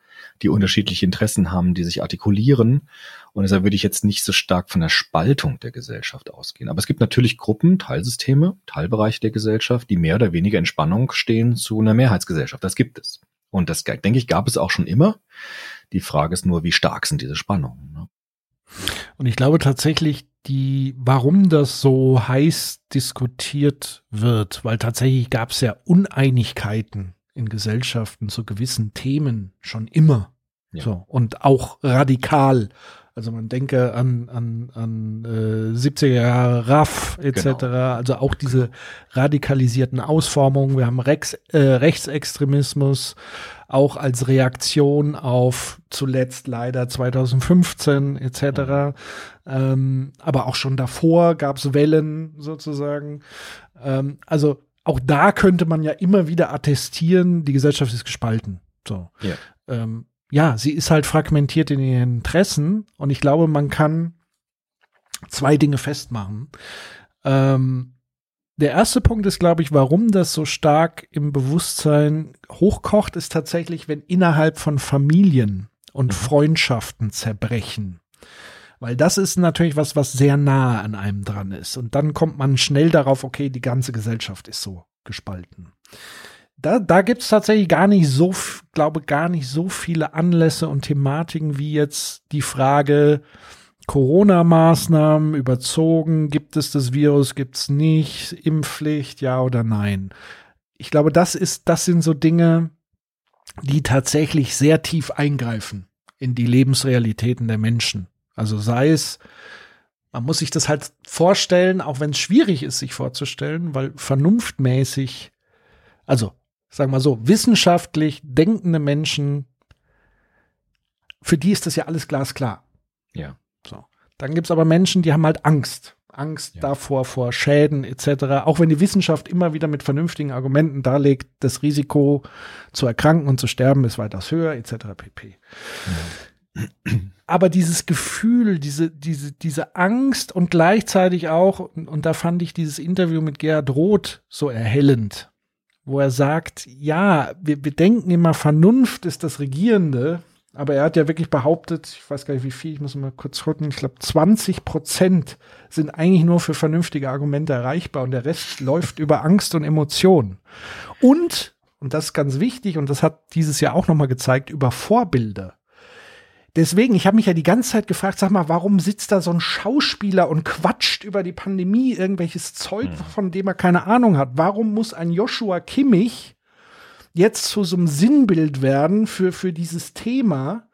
die unterschiedliche Interessen haben, die sich artikulieren. Und deshalb würde ich jetzt nicht so stark von der Spaltung der Gesellschaft ausgehen. Aber es gibt natürlich Gruppen, Teilsysteme, Teilbereiche der Gesellschaft, die mehr oder weniger in Spannung stehen zu einer Mehrheitsgesellschaft. Das gibt es. Und das, denke ich, gab es auch schon immer. Die Frage ist nur, wie stark sind diese Spannungen? Ne? Und ich glaube tatsächlich, die, warum das so heiß diskutiert wird, weil tatsächlich gab es ja Uneinigkeiten in Gesellschaften zu gewissen Themen schon immer. Ja. So, und auch radikal. Also man denke an, an, an äh, 70er Jahre RAF etc. Genau. Also auch diese radikalisierten Ausformungen. Wir haben Rex, äh, Rechtsextremismus auch als Reaktion auf zuletzt leider 2015 etc. Ähm, aber auch schon davor gab es Wellen sozusagen. Ähm, also auch da könnte man ja immer wieder attestieren, die Gesellschaft ist gespalten. So. Ja. Ähm, ja, sie ist halt fragmentiert in ihren Interessen und ich glaube, man kann zwei Dinge festmachen. Ähm, der erste Punkt ist, glaube ich, warum das so stark im Bewusstsein hochkocht, ist tatsächlich, wenn innerhalb von Familien und Freundschaften zerbrechen. Weil das ist natürlich was, was sehr nah an einem dran ist. Und dann kommt man schnell darauf, okay, die ganze Gesellschaft ist so gespalten. Da, da gibt es tatsächlich gar nicht so, glaube gar nicht so viele Anlässe und Thematiken wie jetzt die Frage Corona-Maßnahmen überzogen, gibt es das Virus, gibt es nicht, Impfpflicht, ja oder nein. Ich glaube, das ist, das sind so Dinge, die tatsächlich sehr tief eingreifen in die Lebensrealitäten der Menschen. Also sei es Man muss sich das halt vorstellen, auch wenn es schwierig ist, sich vorzustellen, weil vernunftmäßig, also sagen wir so, wissenschaftlich denkende Menschen, für die ist das ja alles glasklar. Ja. So. Dann gibt's aber Menschen, die haben halt Angst. Angst Ja. davor, vor Schäden etc. Auch wenn die Wissenschaft immer wieder mit vernünftigen Argumenten darlegt, das Risiko zu erkranken und zu sterben ist weitaus höher etc. pp. Aber dieses Gefühl, diese, diese, diese Angst und gleichzeitig auch, und, und da fand ich dieses Interview mit Gerhard Roth so erhellend, wo er sagt, ja, wir, wir denken immer, Vernunft ist das Regierende, aber er hat ja wirklich behauptet, ich weiß gar nicht wie viel, ich muss mal kurz gucken, ich glaube 20 Prozent sind eigentlich nur für vernünftige Argumente erreichbar und der Rest läuft über Angst und Emotionen. Und, und das ist ganz wichtig, und das hat dieses Jahr auch nochmal gezeigt, über Vorbilder. Deswegen, ich habe mich ja die ganze Zeit gefragt, sag mal, warum sitzt da so ein Schauspieler und quatscht über die Pandemie irgendwelches Zeug, von dem er keine Ahnung hat? Warum muss ein Joshua Kimmich jetzt zu so einem Sinnbild werden für, für dieses Thema?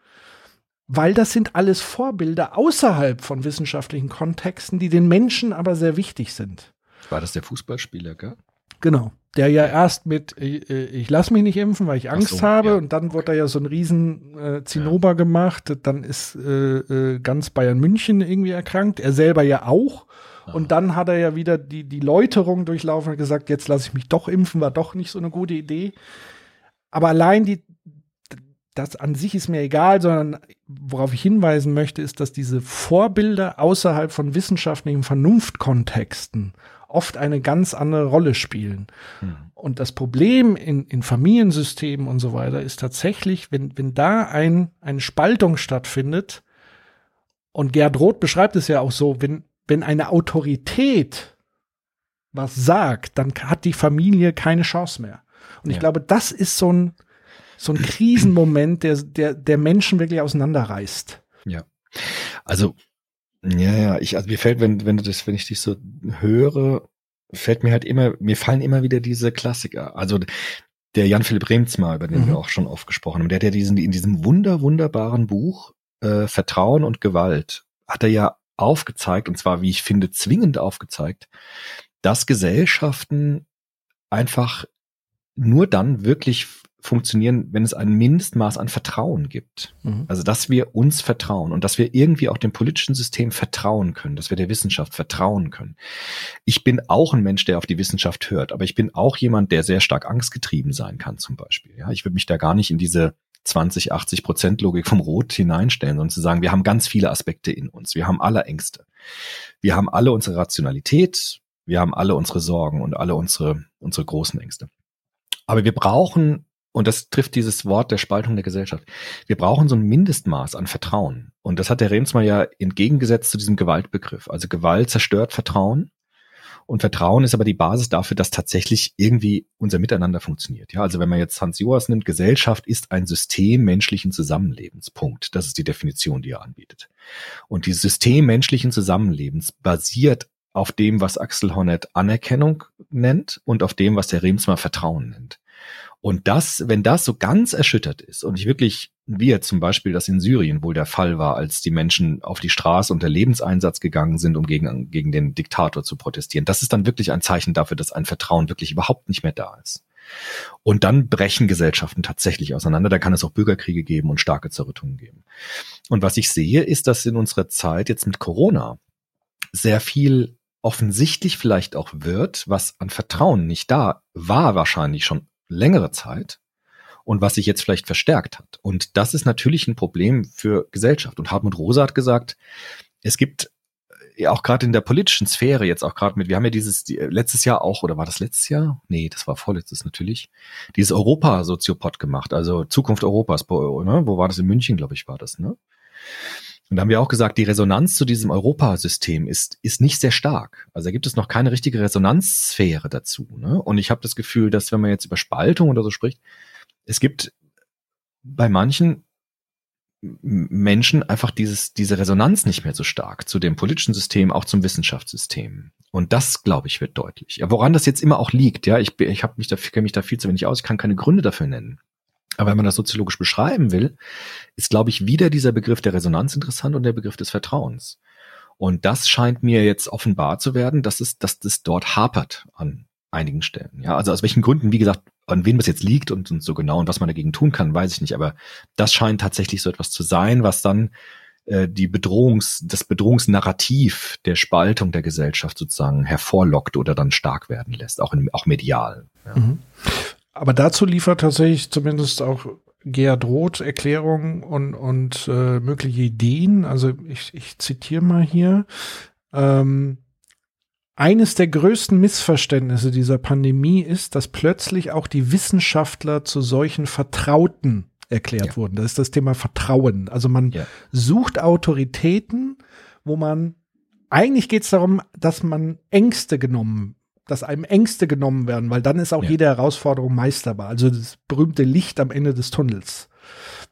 Weil das sind alles Vorbilder außerhalb von wissenschaftlichen Kontexten, die den Menschen aber sehr wichtig sind. War das der Fußballspieler, gell? Genau. Der ja erst mit, ich, ich lass mich nicht impfen, weil ich Angst so, habe. ja. Und dann wurde da ja so ein riesen äh, Zinnober gemacht. Dann ist äh, äh, ganz Bayern München irgendwie erkrankt. Er selber ja auch. Und dann hat er ja wieder die, die Läuterung durchlaufen und gesagt, jetzt lasse ich mich doch impfen, war doch nicht so eine gute Idee. Aber allein die, das an sich ist mir egal, sondern worauf ich hinweisen möchte, ist, dass diese Vorbilder außerhalb von wissenschaftlichen Vernunftkontexten oft eine ganz andere Rolle spielen. Und das Problem in, in Familiensystemen und so weiter ist tatsächlich, wenn, wenn da ein, eine Spaltung stattfindet, und Gerd Roth beschreibt es ja auch so, wenn, wenn eine Autorität was sagt, dann hat die Familie keine Chance mehr. Und ich Ja. glaube, das ist so ein, so ein Krisenmoment, der, der, der Menschen wirklich auseinanderreißt. Ja. Also, ja, ja, ich, also mir fällt, wenn, wenn du das, wenn ich dich so höre, fällt mir halt immer, mir fallen immer wieder diese Klassiker. Also, der Jan-Philipp Remsmar, über den Mhm. wir auch schon oft gesprochen haben, der hat ja diesen, in diesem wunder, wunderbaren Buch, äh, Vertrauen und Gewalt, hat er ja aufgezeigt, und zwar, wie ich finde, zwingend aufgezeigt, dass Gesellschaften einfach nur dann wirklich funktionieren, wenn es ein Mindestmaß an Vertrauen gibt. Mhm. Also, dass wir uns vertrauen und dass wir irgendwie auch dem politischen System vertrauen können, dass wir der Wissenschaft vertrauen können. Ich bin auch ein Mensch, der auf die Wissenschaft hört, aber ich bin auch jemand, der sehr stark angstgetrieben sein kann, zum Beispiel. Ja, ich würde mich da gar nicht in diese 20, 80 Prozent Logik vom Rot hineinstellen, sondern zu sagen, wir haben ganz viele Aspekte in uns. Wir haben alle Ängste. Wir haben alle unsere Rationalität. Wir haben alle unsere Sorgen und alle unsere, unsere großen Ängste. Aber wir brauchen, und das trifft dieses Wort der Spaltung der Gesellschaft, wir brauchen so ein Mindestmaß an Vertrauen. Und das hat der Remsmar ja entgegengesetzt zu diesem Gewaltbegriff. Also Gewalt zerstört Vertrauen. Und Vertrauen ist aber die Basis dafür, dass tatsächlich irgendwie unser Miteinander funktioniert. Ja, also wenn man jetzt Hans Joas nimmt, Gesellschaft ist ein System menschlichen Zusammenlebens. Punkt. Das ist die Definition, die er anbietet. Und dieses System menschlichen Zusammenlebens basiert auf dem, was Axel Honneth Anerkennung nennt und auf dem, was der Remsmar Vertrauen nennt. Und das, wenn das so ganz erschüttert ist und ich wirklich, wie jetzt zum Beispiel das in Syrien wohl der Fall war, als die Menschen auf die Straße unter Lebenseinsatz gegangen sind, um gegen, gegen den Diktator zu protestieren, das ist dann wirklich ein Zeichen dafür, dass ein Vertrauen wirklich überhaupt nicht mehr da ist. Und dann brechen Gesellschaften tatsächlich auseinander. Da kann es auch Bürgerkriege geben und starke Zerrüttungen geben. Und was ich sehe, ist, dass in unserer Zeit jetzt mit Corona sehr viel offensichtlich vielleicht auch wird, was an Vertrauen nicht da war, wahrscheinlich schon längere Zeit und was sich jetzt vielleicht verstärkt hat. Und das ist natürlich ein Problem für Gesellschaft. Und Hartmut Rosa hat gesagt, es gibt ja auch gerade in der politischen Sphäre jetzt auch gerade mit, wir haben ja dieses die, letztes Jahr auch, oder war das letztes Jahr? Nee, das war vorletztes natürlich, dieses Europa-Soziopod gemacht, also Zukunft Europas, ne? wo war das? In München, glaube ich, war das, ne? Und da haben wir auch gesagt, die Resonanz zu diesem Europasystem ist, ist nicht sehr stark. Also da gibt es noch keine richtige Resonanzsphäre dazu. Ne? Und ich habe das Gefühl, dass wenn man jetzt über Spaltung oder so spricht, es gibt bei manchen Menschen einfach dieses, diese Resonanz nicht mehr so stark zu dem politischen System, auch zum Wissenschaftssystem. Und das, glaube ich, wird deutlich. Ja, woran das jetzt immer auch liegt, ja, ich, ich habe mich da, kenne mich da viel zu wenig aus, ich kann keine Gründe dafür nennen. Aber wenn man das soziologisch beschreiben will, ist, glaube ich, wieder dieser Begriff der Resonanz interessant und der Begriff des Vertrauens. Und das scheint mir jetzt offenbar zu werden, dass es, dass das dort hapert an einigen Stellen. Ja, also aus welchen Gründen, wie gesagt, an wen das jetzt liegt und, und so genau und was man dagegen tun kann, weiß ich nicht. Aber das scheint tatsächlich so etwas zu sein, was dann äh, die Bedrohungs, das Bedrohungsnarrativ der Spaltung der Gesellschaft sozusagen hervorlockt oder dann stark werden lässt, auch, in, auch medial. Ja. Mhm. Aber dazu liefert tatsächlich zumindest auch Gerhard Roth Erklärungen und, und äh, mögliche Ideen. Also ich, ich zitiere mal hier. Ähm, eines der größten Missverständnisse dieser Pandemie ist, dass plötzlich auch die Wissenschaftler zu solchen Vertrauten erklärt Ja. wurden. Das ist das Thema Vertrauen. Also man Ja. sucht Autoritäten, wo man eigentlich geht es darum, dass man Ängste genommen, dass einem Ängste genommen werden, weil dann ist auch Ja. jede Herausforderung meisterbar. Also das berühmte Licht am Ende des Tunnels.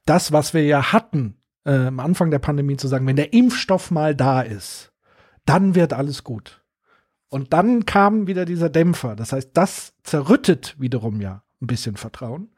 Das, was wir ja hatten äh, am Anfang der Pandemie zu sagen, wenn der Impfstoff mal da ist, dann wird alles gut. Und dann kam wieder dieser Dämpfer. Das heißt, das zerrüttet wiederum ja ein bisschen Vertrauen.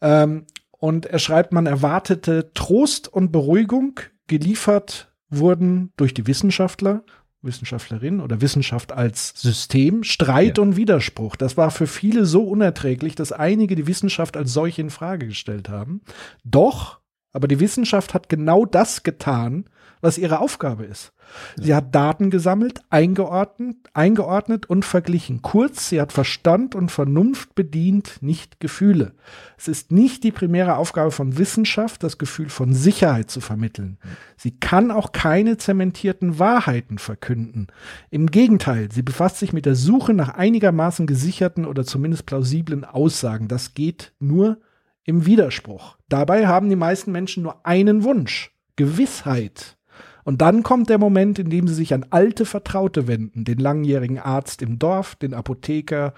Ähm, und er schreibt, man erwartete Trost und Beruhigung, geliefert wurden durch die Wissenschaftler, Wissenschaftlerin oder Wissenschaft als System, Streit Ja. und Widerspruch. Das war für viele so unerträglich, dass einige die Wissenschaft als solche in Frage gestellt haben. Doch, aber die Wissenschaft hat genau das getan, was ihre Aufgabe ist. Sie hat Daten gesammelt, eingeordnet, eingeordnet und verglichen. Kurz, sie hat Verstand und Vernunft bedient, nicht Gefühle. Es ist nicht die primäre Aufgabe von Wissenschaft, das Gefühl von Sicherheit zu vermitteln. Sie kann auch keine zementierten Wahrheiten verkünden. Im Gegenteil, sie befasst sich mit der Suche nach einigermaßen gesicherten oder zumindest plausiblen Aussagen. Das geht nur im Widerspruch. Dabei haben die meisten Menschen nur einen Wunsch. Gewissheit. Und dann kommt der Moment, in dem sie sich an alte Vertraute wenden, den langjährigen Arzt im Dorf, den Apotheker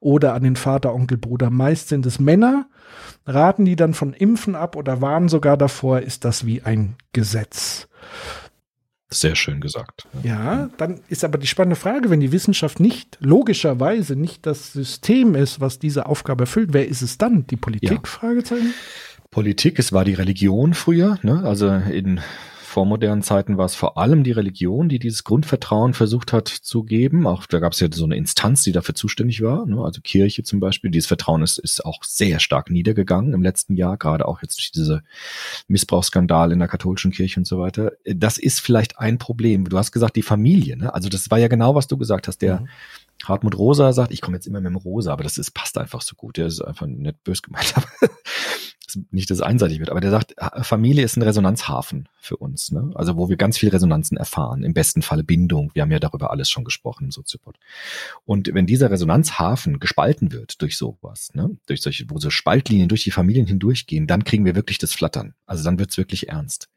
oder an den Vater, Onkel, Bruder. Meist sind es Männer, raten die dann von Impfen ab oder warnen sogar davor, ist das wie ein Gesetz. Sehr schön gesagt. Ja, dann ist aber die spannende Frage, wenn die Wissenschaft nicht, logischerweise nicht das System ist, was diese Aufgabe erfüllt, wer ist es dann? Die Politik? Ja. Fragezeichen? Politik, es war die Religion früher, ne? also in vormodernen Zeiten war es vor allem die Religion, die dieses Grundvertrauen versucht hat zu geben. Auch da gab es ja so eine Instanz, die dafür zuständig war, ne? also Kirche zum Beispiel. Dieses Vertrauen ist, ist auch sehr stark niedergegangen im letzten Jahr, gerade auch jetzt durch diese Missbrauchsskandale in der katholischen Kirche und so weiter. Das ist vielleicht ein Problem. Du hast gesagt, die Familie, ne? also das war ja genau, was du gesagt hast. Der Mhm. Hartmut Rosa sagt, ich komme jetzt immer mit dem Rosa, aber das ist, passt einfach so gut. Der ist einfach nicht bös gemeint, (laughs) aber nicht, dass es einseitig wird. Aber der sagt, Familie ist ein Resonanzhafen für uns, ne? Also wo wir ganz viel Resonanzen erfahren. Im besten Falle Bindung. Wir haben ja darüber alles schon gesprochen im Soziopod. Und wenn dieser Resonanzhafen gespalten wird durch sowas, ne? Durch solche, wo so Spaltlinien durch die Familien hindurchgehen, dann kriegen wir wirklich das Flattern. Also dann wird's wirklich ernst.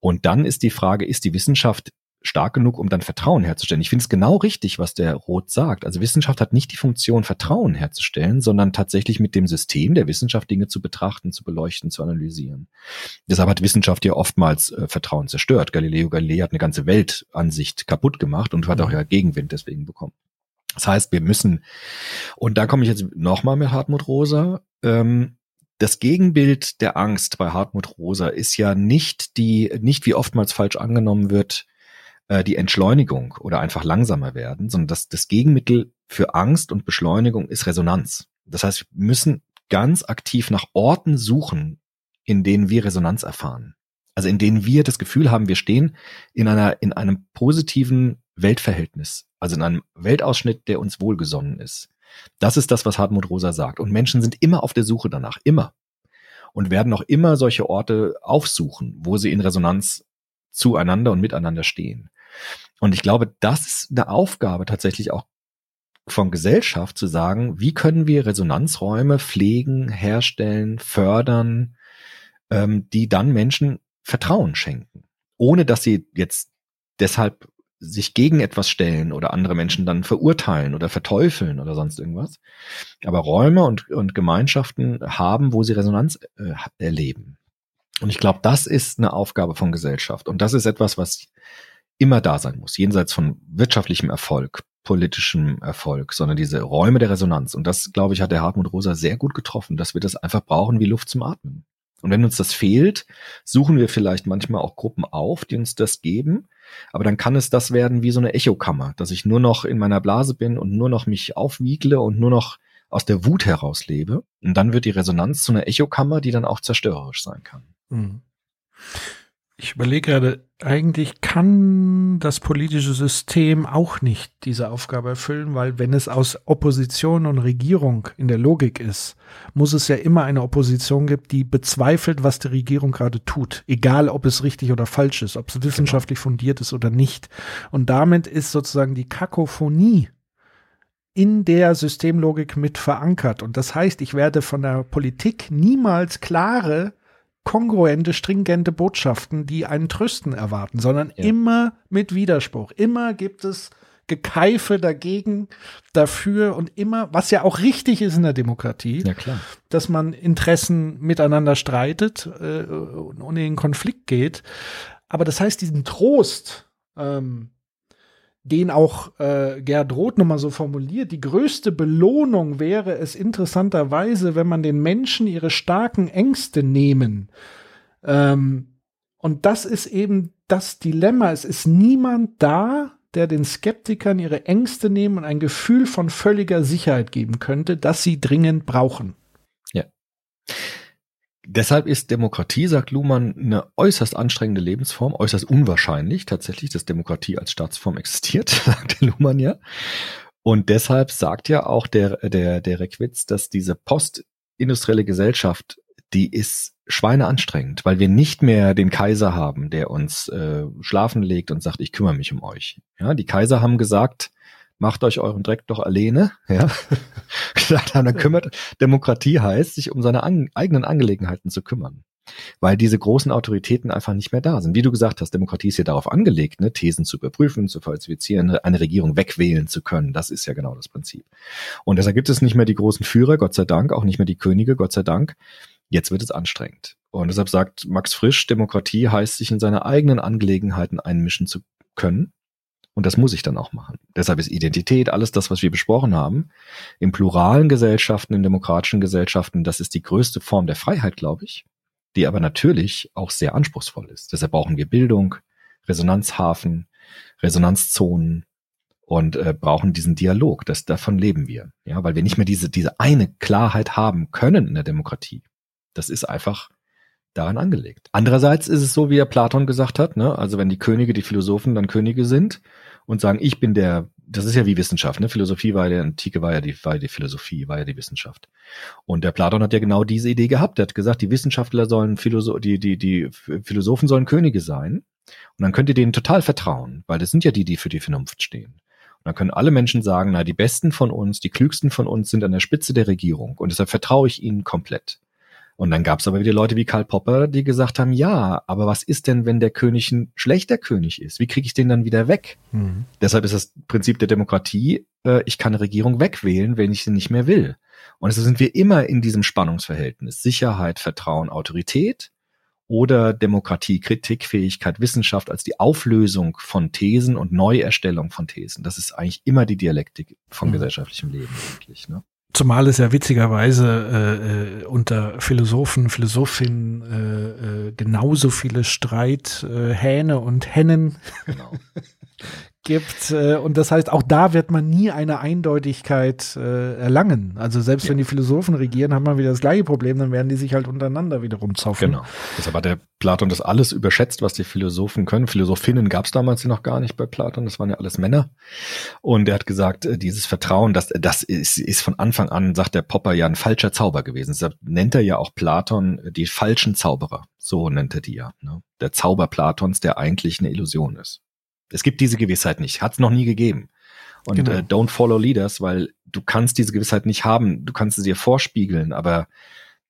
Und dann ist die Frage, ist die Wissenschaft stark genug, um dann Vertrauen herzustellen. Ich finde es genau richtig, was der Roth sagt. Also Wissenschaft hat nicht die Funktion, Vertrauen herzustellen, sondern tatsächlich mit dem System der Wissenschaft Dinge zu betrachten, zu beleuchten, zu analysieren. Deshalb hat Wissenschaft ja oftmals äh, Vertrauen zerstört. Galileo Galilei hat eine ganze Weltansicht kaputt gemacht und hat auch ja Gegenwind deswegen bekommen. Das heißt, wir müssen, und da komme ich jetzt nochmal mit Hartmut Rosa, ähm, das Gegenbild der Angst bei Hartmut Rosa ist ja nicht die, nicht wie oftmals falsch angenommen wird, äh, die Entschleunigung oder einfach langsamer werden, sondern das, das Gegenmittel für Angst und Beschleunigung ist Resonanz. Das heißt, wir müssen ganz aktiv nach Orten suchen, in denen wir Resonanz erfahren. Also in denen wir das Gefühl haben, wir stehen in einer, in einem positiven Weltverhältnis, also in einem Weltausschnitt, der uns wohlgesonnen ist. Das ist das, was Hartmut Rosa sagt. Und Menschen sind immer auf der Suche danach, immer. Und werden auch immer solche Orte aufsuchen, wo sie in Resonanz zueinander und miteinander stehen. Und ich glaube, das ist eine Aufgabe tatsächlich auch von Gesellschaft zu sagen, wie können wir Resonanzräume pflegen, herstellen, fördern, ähm, die dann Menschen Vertrauen schenken, ohne dass sie jetzt deshalb sich gegen etwas stellen oder andere Menschen dann verurteilen oder verteufeln oder sonst irgendwas. Aber Räume und, und Gemeinschaften haben, wo sie Resonanz äh, erleben. Und ich glaube, das ist eine Aufgabe von Gesellschaft. Und das ist etwas, was immer da sein muss, jenseits von wirtschaftlichem Erfolg, politischem Erfolg, sondern diese Räume der Resonanz. Und das, glaube ich, hat der Hartmut Rosa sehr gut getroffen, dass wir das einfach brauchen wie Luft zum Atmen. Und wenn uns das fehlt, suchen wir vielleicht manchmal auch Gruppen auf, die uns das geben. Aber dann kann es das werden wie so eine Echokammer, dass ich nur noch in meiner Blase bin und nur noch mich aufwiegle und nur noch aus der Wut heraus lebe. Und dann wird die Resonanz zu einer Echokammer, die dann auch zerstörerisch sein kann. Mhm. Ich überlege gerade, eigentlich kann das politische System auch nicht diese Aufgabe erfüllen, weil wenn es aus Opposition und Regierung in der Logik ist, muss es ja immer eine Opposition gibt, die bezweifelt, was die Regierung gerade tut, egal ob es richtig oder falsch ist, ob es wissenschaftlich fundiert ist oder nicht. Und damit ist sozusagen die Kakophonie in der Systemlogik mit verankert. Und das heißt, ich werde von der Politik niemals klare kongruente, stringente Botschaften, die einen Trösten erwarten, sondern Ja. immer mit Widerspruch. Immer gibt es Gekeife dagegen, dafür und immer, was ja auch richtig ist in der Demokratie, Ja, dass man Interessen miteinander streitet äh, und in den Konflikt geht. Aber das heißt, diesen Trost, ähm, den auch äh, Gerd Roth nochmal so formuliert, die größte Belohnung wäre es interessanterweise, wenn man den Menschen ihre starken Ängste nehmen. Ähm, und das ist eben das Dilemma. Es ist niemand da, der den Skeptikern ihre Ängste nehmen und ein Gefühl von völliger Sicherheit geben könnte, das sie dringend brauchen. Deshalb ist Demokratie, sagt Luhmann, eine äußerst anstrengende Lebensform, äußerst unwahrscheinlich tatsächlich, dass Demokratie als Staatsform existiert, (laughs) sagt der Luhmann ja. Und deshalb sagt ja auch der, der, der Reckwitz, dass diese postindustrielle Gesellschaft, die ist schweineanstrengend, weil wir nicht mehr den Kaiser haben, der uns äh, schlafen legt und sagt, ich kümmere mich um euch. Ja, die Kaiser haben gesagt, macht euch euren Dreck doch alleine. Ja, (laughs) gesagt haben, dann kümmert. Demokratie heißt, sich um seine an, eigenen Angelegenheiten zu kümmern. Weil diese großen Autoritäten einfach nicht mehr da sind. Wie du gesagt hast, Demokratie ist ja darauf angelegt, ne, Thesen zu überprüfen, zu falsifizieren, eine Regierung wegwählen zu können. Das ist ja genau das Prinzip. Und deshalb gibt es nicht mehr die großen Führer, Gott sei Dank, auch nicht mehr die Könige, Gott sei Dank. Jetzt wird es anstrengend. Und deshalb sagt Max Frisch, Demokratie heißt, sich in seine eigenen Angelegenheiten einmischen zu können. Und das muss ich dann auch machen. Deshalb ist Identität, alles das, was wir besprochen haben, in pluralen Gesellschaften, in demokratischen Gesellschaften, das ist die größte Form der Freiheit, glaube ich, die aber natürlich auch sehr anspruchsvoll ist. Deshalb brauchen wir Bildung, Resonanzhafen, Resonanzzonen und äh, brauchen diesen Dialog. Das, davon leben wir. Ja, weil wir nicht mehr diese, diese eine Klarheit haben können in der Demokratie. Das ist einfach daran angelegt. Andererseits ist es so, wie ja Platon gesagt hat, ne? also wenn die Könige, die Philosophen dann Könige sind und sagen, ich bin der, das ist ja wie Wissenschaft, ne? Philosophie war ja, Antike war ja die, war ja die Philosophie, war ja die Wissenschaft. Und der Platon hat ja genau diese Idee gehabt. Er hat gesagt, die Wissenschaftler sollen Philosoph die, die, die Philosophen sollen Könige sein. Und dann könnt ihr denen total vertrauen, weil das sind ja die, die für die Vernunft stehen. Und dann können alle Menschen sagen, na, die Besten von uns, die Klügsten von uns sind an der Spitze der Regierung. Und deshalb vertraue ich ihnen komplett. Und dann gab es aber wieder Leute wie Karl Popper, die gesagt haben, ja, aber was ist denn, wenn der König ein schlechter König ist? Wie kriege ich den dann wieder weg? Mhm. Deshalb ist das Prinzip der Demokratie, äh, ich kann eine Regierung wegwählen, wenn ich sie nicht mehr will. Und so sind wir immer in diesem Spannungsverhältnis. Sicherheit, Vertrauen, Autorität oder Demokratie, Kritikfähigkeit, Wissenschaft als die Auflösung von Thesen und Neuerstellung von Thesen. Das ist eigentlich immer die Dialektik von Mhm. gesellschaftlichem Leben eigentlich. Ne? Zumal es ja witzigerweise äh, äh, unter Philosophen, Philosophinnen äh, äh, genauso viele Streit, äh, Hähne und Hennen Genau. (laughs) gibt. Äh, und das heißt, auch da wird man nie eine Eindeutigkeit äh, erlangen. Also selbst Ja. wenn die Philosophen regieren, haben wir wieder das gleiche Problem, dann werden die sich halt untereinander wiederum zoffen. Genau. Deshalb hat der Platon das alles überschätzt, was die Philosophen können. Philosophinnen gab es damals noch gar nicht bei Platon, das waren ja alles Männer. Und er hat gesagt, äh, dieses Vertrauen, das, das ist, ist von Anfang an, sagt der Popper, ja ein falscher Zauber gewesen. Deshalb nennt er ja auch Platon äh, die falschen Zauberer. So nennt er die ja. Ne? Der Zauber Platons, der eigentlich eine Illusion ist. Es gibt diese Gewissheit nicht, hat es noch nie gegeben. Und Genau. äh, don't follow leaders, weil du kannst diese Gewissheit nicht haben. Du kannst sie dir vorspiegeln, aber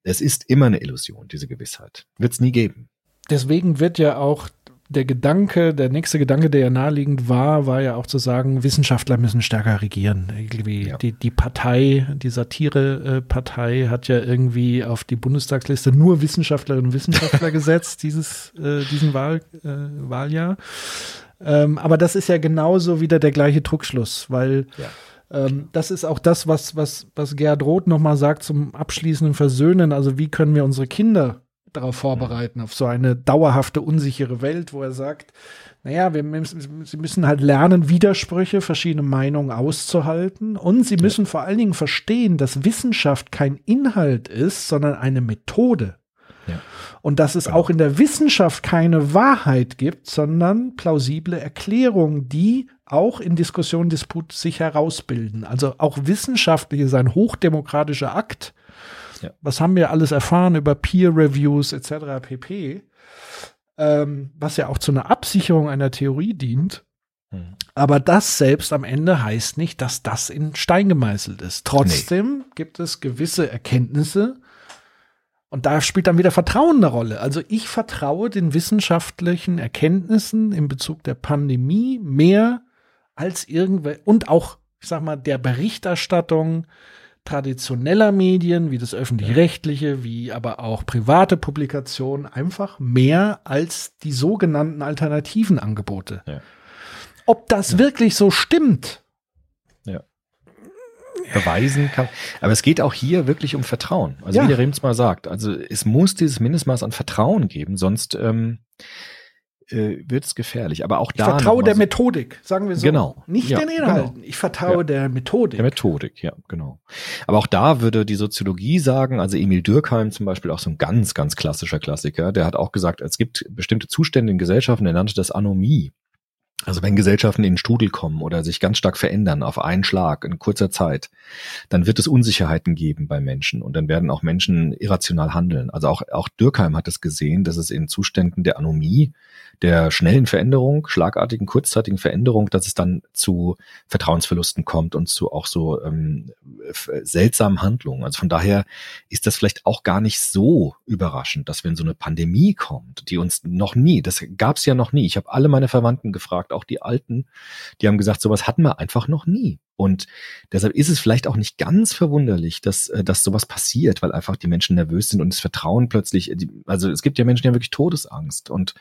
es ist immer eine Illusion, diese Gewissheit. Wird es nie geben. Deswegen wird ja auch der Gedanke, der nächste Gedanke, der ja naheliegend war, war ja auch zu sagen, Wissenschaftler müssen stärker regieren. Irgendwie Ja. die, die Partei, die Satire-Partei hat ja irgendwie auf die Bundestagsliste nur Wissenschaftlerinnen und Wissenschaftler (laughs) gesetzt, dieses, äh, diesen Wahl, äh, Wahljahr. Ähm, aber das ist ja genauso wieder der gleiche Druckschluss, weil Ja. ähm, das ist auch das, was, was, was Gerd Roth nochmal sagt zum abschließenden Versöhnen. Also wie können wir unsere Kinder darauf vorbereiten, auf so eine dauerhafte, unsichere Welt, wo er sagt, naja, wir müssen, sie müssen halt lernen, Widersprüche, verschiedene Meinungen auszuhalten. Und sie müssen vor allen Dingen verstehen, dass Wissenschaft kein Inhalt ist, sondern eine Methode. Und dass es auch in der Wissenschaft keine Wahrheit gibt, sondern plausible Erklärungen, die auch in Diskussion, Disput sich herausbilden. Also auch wissenschaftlich ist ein hochdemokratischer Akt. Ja. Was haben wir alles erfahren über Peer Reviews etc. pp. Ähm, was ja auch zu einer Absicherung einer Theorie dient. Hm. Aber das selbst am Ende heißt nicht, dass das in Stein gemeißelt ist. Trotzdem gibt es gewisse Erkenntnisse, und da spielt dann wieder Vertrauen eine Rolle. Also ich vertraue den wissenschaftlichen Erkenntnissen in Bezug der Pandemie mehr als irgendwelche und auch, ich sag mal, der Berichterstattung traditioneller Medien, wie das öffentlich-rechtliche, wie aber auch private Publikationen, einfach mehr als die sogenannten alternativen Angebote. Ja. Ob das wirklich so stimmt, beweisen kann. Aber es geht auch hier wirklich um Vertrauen. Also Ja. wie der Rems mal sagt, also es muss dieses Mindestmaß an Vertrauen geben, sonst ähm, äh, wird es gefährlich. Aber auch ich da vertraue noch der so- Methodik, sagen wir so. Genau. Nicht Ja, den Inhalten. Ich vertraue Ja. der Methodik. Der Methodik, ja, genau. Aber auch da würde die Soziologie sagen, also Emil Dürkheim zum Beispiel, auch so ein ganz, ganz klassischer Klassiker, der hat auch gesagt, es gibt bestimmte Zustände in Gesellschaften, der nannte das Anomie. Also wenn Gesellschaften in den Strudel kommen oder sich ganz stark verändern auf einen Schlag in kurzer Zeit, dann wird es Unsicherheiten geben bei Menschen und dann werden auch Menschen irrational handeln. Also auch, auch Dürkheim hat es gesehen, dass es in Zuständen der Anomie, der schnellen Veränderung, schlagartigen, kurzzeitigen Veränderung, dass es dann zu Vertrauensverlusten kommt und zu auch so ähm, seltsamen Handlungen. Also von daher ist das vielleicht auch gar nicht so überraschend, dass wenn so eine Pandemie kommt, die uns noch nie, das gab es ja noch nie. Ich habe alle meine Verwandten gefragt, auch die Alten, die haben gesagt, sowas hatten wir einfach noch nie. Und deshalb ist es vielleicht auch nicht ganz verwunderlich, dass, äh, dass sowas passiert, weil einfach die Menschen nervös sind und das Vertrauen plötzlich, äh, also es gibt ja Menschen, die haben wirklich Todesangst. Und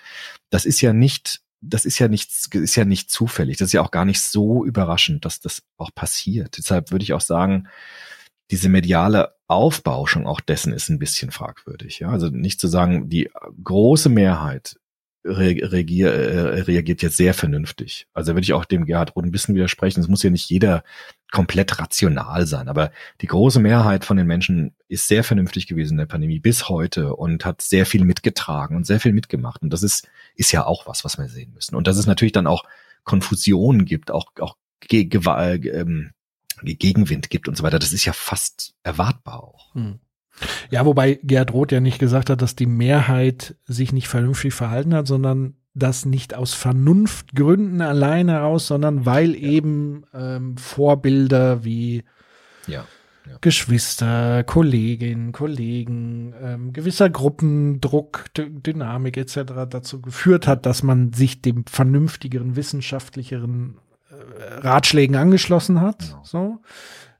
das ist ja nicht, das ist ja nichts, ist ja nicht zufällig. Das ist ja auch gar nicht so überraschend, dass das auch passiert. Deshalb würde ich auch sagen, diese mediale Aufbauschung auch dessen ist ein bisschen fragwürdig. Ja? Also nicht zu sagen, die große Mehrheit re regier, äh, reagiert jetzt sehr vernünftig. Also würde ich auch dem Gerhard Roth ein bisschen widersprechen. Es muss ja nicht jeder komplett rational sein, aber die große Mehrheit von den Menschen ist sehr vernünftig gewesen in der Pandemie bis heute und hat sehr viel mitgetragen und sehr viel mitgemacht. Und das ist, ist ja auch was, was wir sehen müssen. Und dass es natürlich dann auch Konfusionen gibt, auch, auch Ge äh, ähm, Gegenwind gibt und so weiter, das ist ja fast erwartbar auch. Hm. Ja, wobei Gerd Roth ja nicht gesagt hat, dass die Mehrheit sich nicht vernünftig verhalten hat, sondern das nicht aus Vernunftgründen allein heraus, sondern weil eben ähm, Vorbilder wie Ja. Geschwister, Kolleginnen, Kollegen, ähm, gewisser Gruppendruck, D Dynamik etc. dazu geführt hat, dass man sich dem vernünftigeren, wissenschaftlicheren äh, Ratschlägen angeschlossen hat. Genau. So.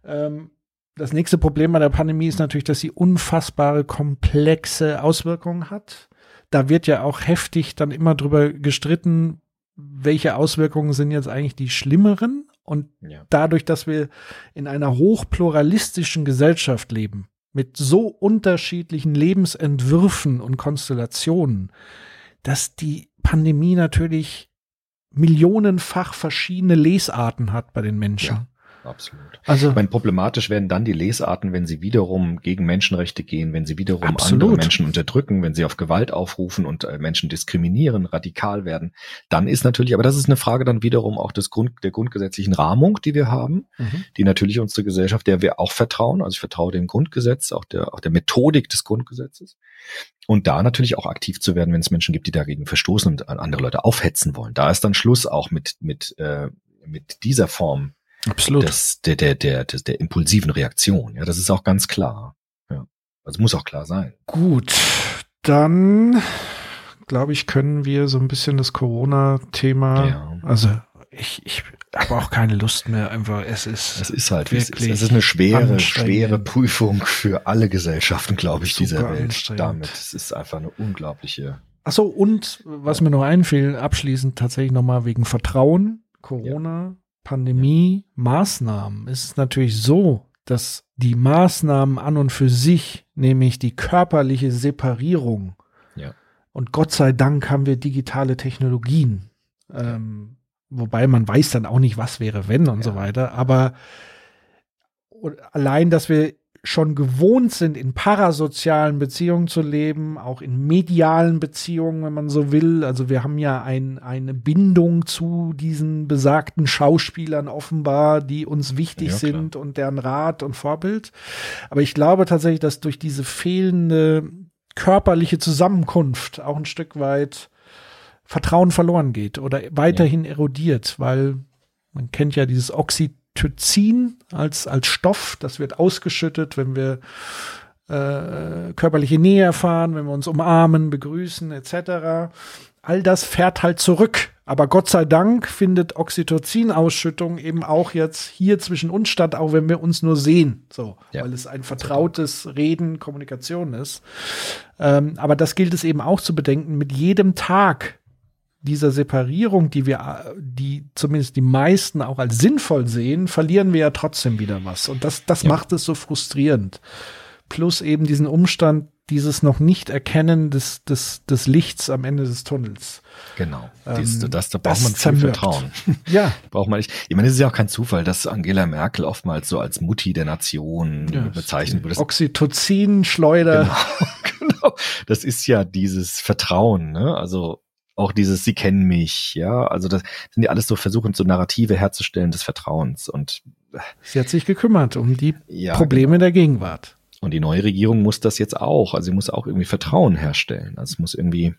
Ähm, das nächste Problem bei der Pandemie ist natürlich, dass sie unfassbare, komplexe Auswirkungen hat. Da wird ja auch heftig dann immer drüber gestritten, welche Auswirkungen sind jetzt eigentlich die schlimmeren. Und Ja. dadurch, dass wir in einer hochpluralistischen Gesellschaft leben, mit so unterschiedlichen Lebensentwürfen und Konstellationen, dass die Pandemie natürlich millionenfach verschiedene Lesarten hat bei den Menschen. Ja. Absolut. Also Ich meine, problematisch werden dann die Lesarten, wenn sie wiederum gegen Menschenrechte gehen, wenn sie wiederum Absolut. andere Menschen unterdrücken, wenn sie auf Gewalt aufrufen und äh, Menschen diskriminieren, radikal werden. Dann ist natürlich, aber das ist eine Frage dann wiederum auch des Grund, der grundgesetzlichen Rahmung, die wir haben, Mhm. die natürlich unsere Gesellschaft, der wir auch vertrauen. Also ich vertraue dem Grundgesetz, auch der, auch der Methodik des Grundgesetzes. Und da natürlich auch aktiv zu werden, wenn es Menschen gibt, die dagegen verstoßen und an andere Leute aufhetzen wollen. Da ist dann Schluss auch mit, mit, äh, mit dieser Form absolut. des, der, der, der, der, der impulsiven Reaktion. Ja, das ist auch ganz klar. Ja. Also muss auch klar sein. Gut, dann glaube ich, können wir so ein bisschen das Corona-Thema, Ja. also ich, ich habe auch keine Lust mehr, einfach, es ist, Es ist halt, wie es ist. Wirklich Es ist eine schwere, schwere Prüfung für alle Gesellschaften, glaube ich, dieser Welt. Damit. Es ist einfach eine unglaubliche. Ach so, und was mir noch einfiel, abschließend tatsächlich nochmal wegen Vertrauen, Corona, Pandemie, Maßnahmen. Es ist natürlich so, dass die Maßnahmen an und für sich, nämlich die körperliche Separierung, Und Gott sei Dank haben wir digitale Technologien. Ähm, wobei man weiß dann auch nicht, was wäre, wenn und so weiter. Aber allein, dass wir schon gewohnt sind, in parasozialen Beziehungen zu leben, auch in medialen Beziehungen, wenn man so will. Also wir haben ja ein, eine Bindung zu diesen besagten Schauspielern offenbar, die uns wichtig Ja, sind und deren Rat und Vorbild. Aber ich glaube tatsächlich, dass durch diese fehlende körperliche Zusammenkunft auch ein Stück weit Vertrauen verloren geht oder weiterhin erodiert, weil man kennt ja dieses Oxytocin als, als Stoff, das wird ausgeschüttet, wenn wir äh, körperliche Nähe erfahren, wenn wir uns umarmen, begrüßen etc. All das fährt halt zurück. Aber Gott sei Dank findet Oxytocin-Ausschüttung eben auch jetzt hier zwischen uns statt, auch wenn wir uns nur sehen. So, Ja. weil es ein vertrautes Reden, Kommunikation ist. Ähm, aber das gilt es eben auch zu bedenken. Mit jedem Tag dieser Separierung, die wir, die zumindest die meisten auch als sinnvoll sehen, verlieren wir ja trotzdem wieder was. Und das, das Ja. macht es so frustrierend. Plus eben diesen Umstand, dieses noch nicht Erkennen des, des, des Lichts am Ende des Tunnels. Genau. Ähm, Dies, das, da braucht das man viel. Vertrauen. (laughs) Ja, Braucht man nicht. Ich meine, es ist ja auch kein Zufall, dass Angela Merkel oftmals so als Mutti der Nation ja bezeichnet wird. Oxytocin-Schleuder. (laughs) genau. Das ist ja dieses Vertrauen, ne? Also auch dieses Sie kennen mich, ja. Also das sind ja alles so Versuche, so Narrative herzustellen des Vertrauens. Und Sie hat sich gekümmert um die ja, Probleme der Gegenwart. Und die neue Regierung muss das jetzt auch. Also sie muss auch irgendwie Vertrauen herstellen. Also es muss irgendwie,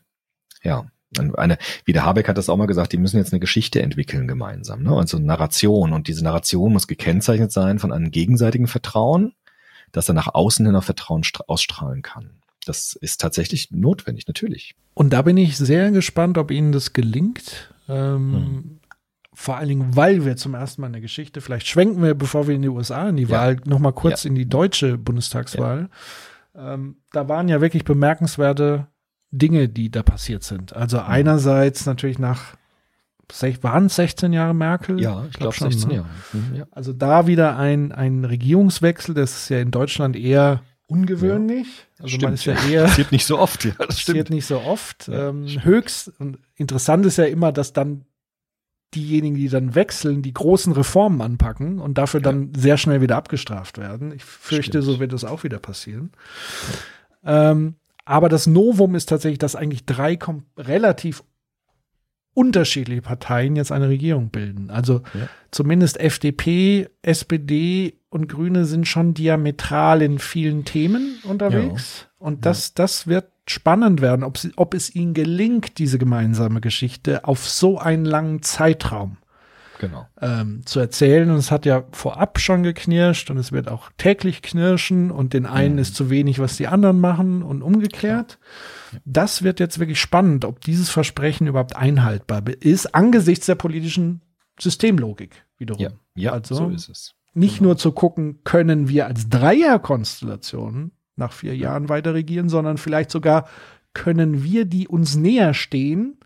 ja, eine, wie der Habeck hat das auch mal gesagt, die müssen jetzt eine Geschichte entwickeln gemeinsam. Ne? Also eine Narration. Und diese Narration muss gekennzeichnet sein von einem gegenseitigen Vertrauen, dass er nach außen hin auch Vertrauen stra- ausstrahlen kann. Das ist tatsächlich notwendig, natürlich. Und da bin ich sehr gespannt, ob Ihnen das gelingt. Ähm, Vor allen Dingen, weil wir zum ersten Mal in der Geschichte, vielleicht schwenken wir, bevor wir in die USA in die Ja. Wahl, noch mal kurz Ja. in die deutsche Bundestagswahl. Ähm, da waren ja wirklich bemerkenswerte Dinge, die da passiert sind. Also Mhm. einerseits natürlich nach, waren es 16 Jahre Merkel? Ja, ich glaube schon, 16 ne? Jahre. Mhm, ja. Also da wieder ein, ein Regierungswechsel, das ist ja in Deutschland eher ungewöhnlich. Also man ist ja eher Passiert nicht so oft, ja, das (laughs) passiert stimmt. nicht so oft. Ja, ähm, stimmt. höchst und interessant ist ja immer, dass dann diejenigen, die dann wechseln, die großen Reformen anpacken und dafür dann sehr schnell wieder abgestraft werden. Ich fürchte, Stimmt. so wird es auch wieder passieren. Ähm, aber das Novum ist tatsächlich, dass eigentlich drei relativ unterschiedliche Parteien jetzt eine Regierung bilden. Also Ja. zumindest FDP, SPD und Grüne sind schon diametral in vielen Themen unterwegs. Und das, das wird spannend werden, ob, sie, ob es ihnen gelingt, diese gemeinsame Geschichte auf so einen langen Zeitraum Genau. ähm, zu erzählen. Und es hat ja vorab schon geknirscht und es wird auch täglich knirschen und den einen ist zu wenig, was die anderen machen und umgekehrt. Das wird jetzt wirklich spannend, ob dieses Versprechen überhaupt einhaltbar ist, angesichts der politischen Systemlogik wiederum. Ja, ja Also- so ist es. Nicht nur zu gucken, können wir als Dreierkonstellation nach vier Jahren weiter regieren, sondern vielleicht sogar können wir, die uns näher stehen,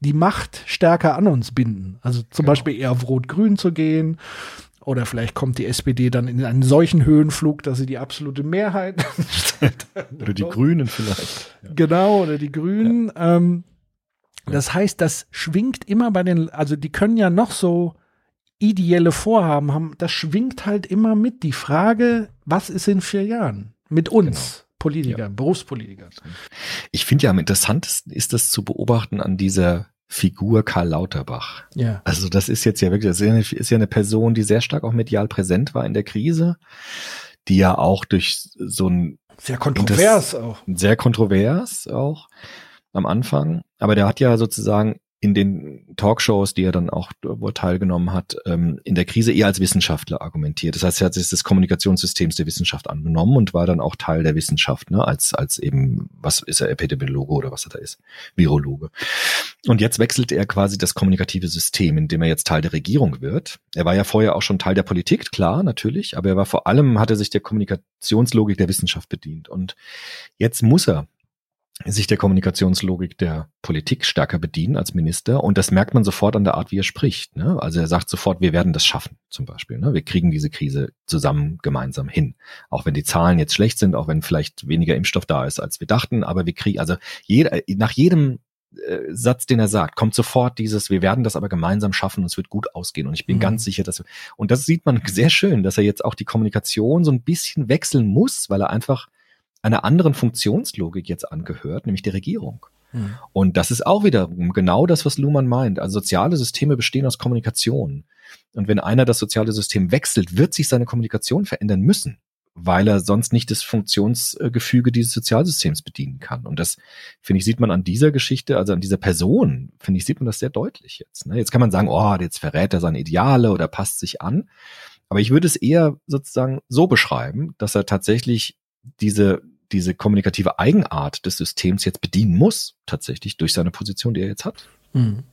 die Macht stärker an uns binden. Also zum Genau. Beispiel eher auf Rot-Grün zu gehen. Oder vielleicht kommt die SPD dann in einen solchen Höhenflug, dass sie die absolute Mehrheit (laughs) Oder die Grünen vielleicht. Ja. Genau, oder die Grünen. Ähm, Das heißt, das schwingt immer bei den, also die können ja noch so ideelle Vorhaben haben, das schwingt halt immer mit. Die Frage, was ist in vier Jahren? Mit uns, Politikern, Berufspolitikern. Ich finde ja am interessantesten ist das zu beobachten an dieser Figur Karl Lauterbach. Ja. Also das ist jetzt ja wirklich, das ja, ist ja eine Person, die sehr stark auch medial präsent war in der Krise, die ja auch durch so ein Sehr kontrovers auch. sehr kontrovers auch am Anfang, aber der hat ja sozusagen in den Talkshows, die er dann auch wohl teilgenommen hat, ähm, in der Krise eher als Wissenschaftler argumentiert. Das heißt, er hat sich des Kommunikationssystems der Wissenschaft angenommen und war dann auch Teil der Wissenschaft, ne, als, als eben, was ist er, Epidemiologe oder was er da ist, Virologe. Und jetzt wechselt er quasi das kommunikative System, in dem er jetzt Teil der Regierung wird. Er war ja vorher auch schon Teil der Politik, klar, natürlich, aber er war vor allem, hat er sich der Kommunikationslogik der Wissenschaft bedient. Und jetzt muss er sich der Kommunikationslogik der Politik stärker bedienen als Minister. Und das merkt man sofort an der Art, wie er spricht. Ne? Also er sagt sofort, wir werden das schaffen, zum Beispiel. Ne? Wir kriegen diese Krise zusammen gemeinsam hin. Auch wenn die Zahlen jetzt schlecht sind, auch wenn vielleicht weniger Impfstoff da ist, als wir dachten, aber wir kriegen, also jeder, nach jedem äh, Satz, den er sagt, kommt sofort dieses, wir werden das aber gemeinsam schaffen und es wird gut ausgehen. Und ich bin Mhm. ganz sicher, dass wir, und das sieht man (laughs) sehr schön, dass er jetzt auch die Kommunikation so ein bisschen wechseln muss, weil er einfach einer anderen Funktionslogik jetzt angehört, nämlich der Regierung. Mhm. Und das ist auch wieder genau das, was Luhmann meint. Also soziale Systeme bestehen aus Kommunikation. Und wenn einer das soziale System wechselt, wird sich seine Kommunikation verändern müssen, weil er sonst nicht das Funktionsgefüge dieses Sozialsystems bedienen kann. Und das, finde ich, sieht man an dieser Geschichte, also an dieser Person, finde ich, sieht man das sehr deutlich jetzt. Ne? Jetzt kann man sagen, oh, jetzt verrät er seine Ideale oder passt sich an. Aber ich würde es eher sozusagen so beschreiben, dass er tatsächlich diese, diese kommunikative Eigenart des Systems jetzt bedienen muss, tatsächlich durch seine Position, die er jetzt hat. Mhm.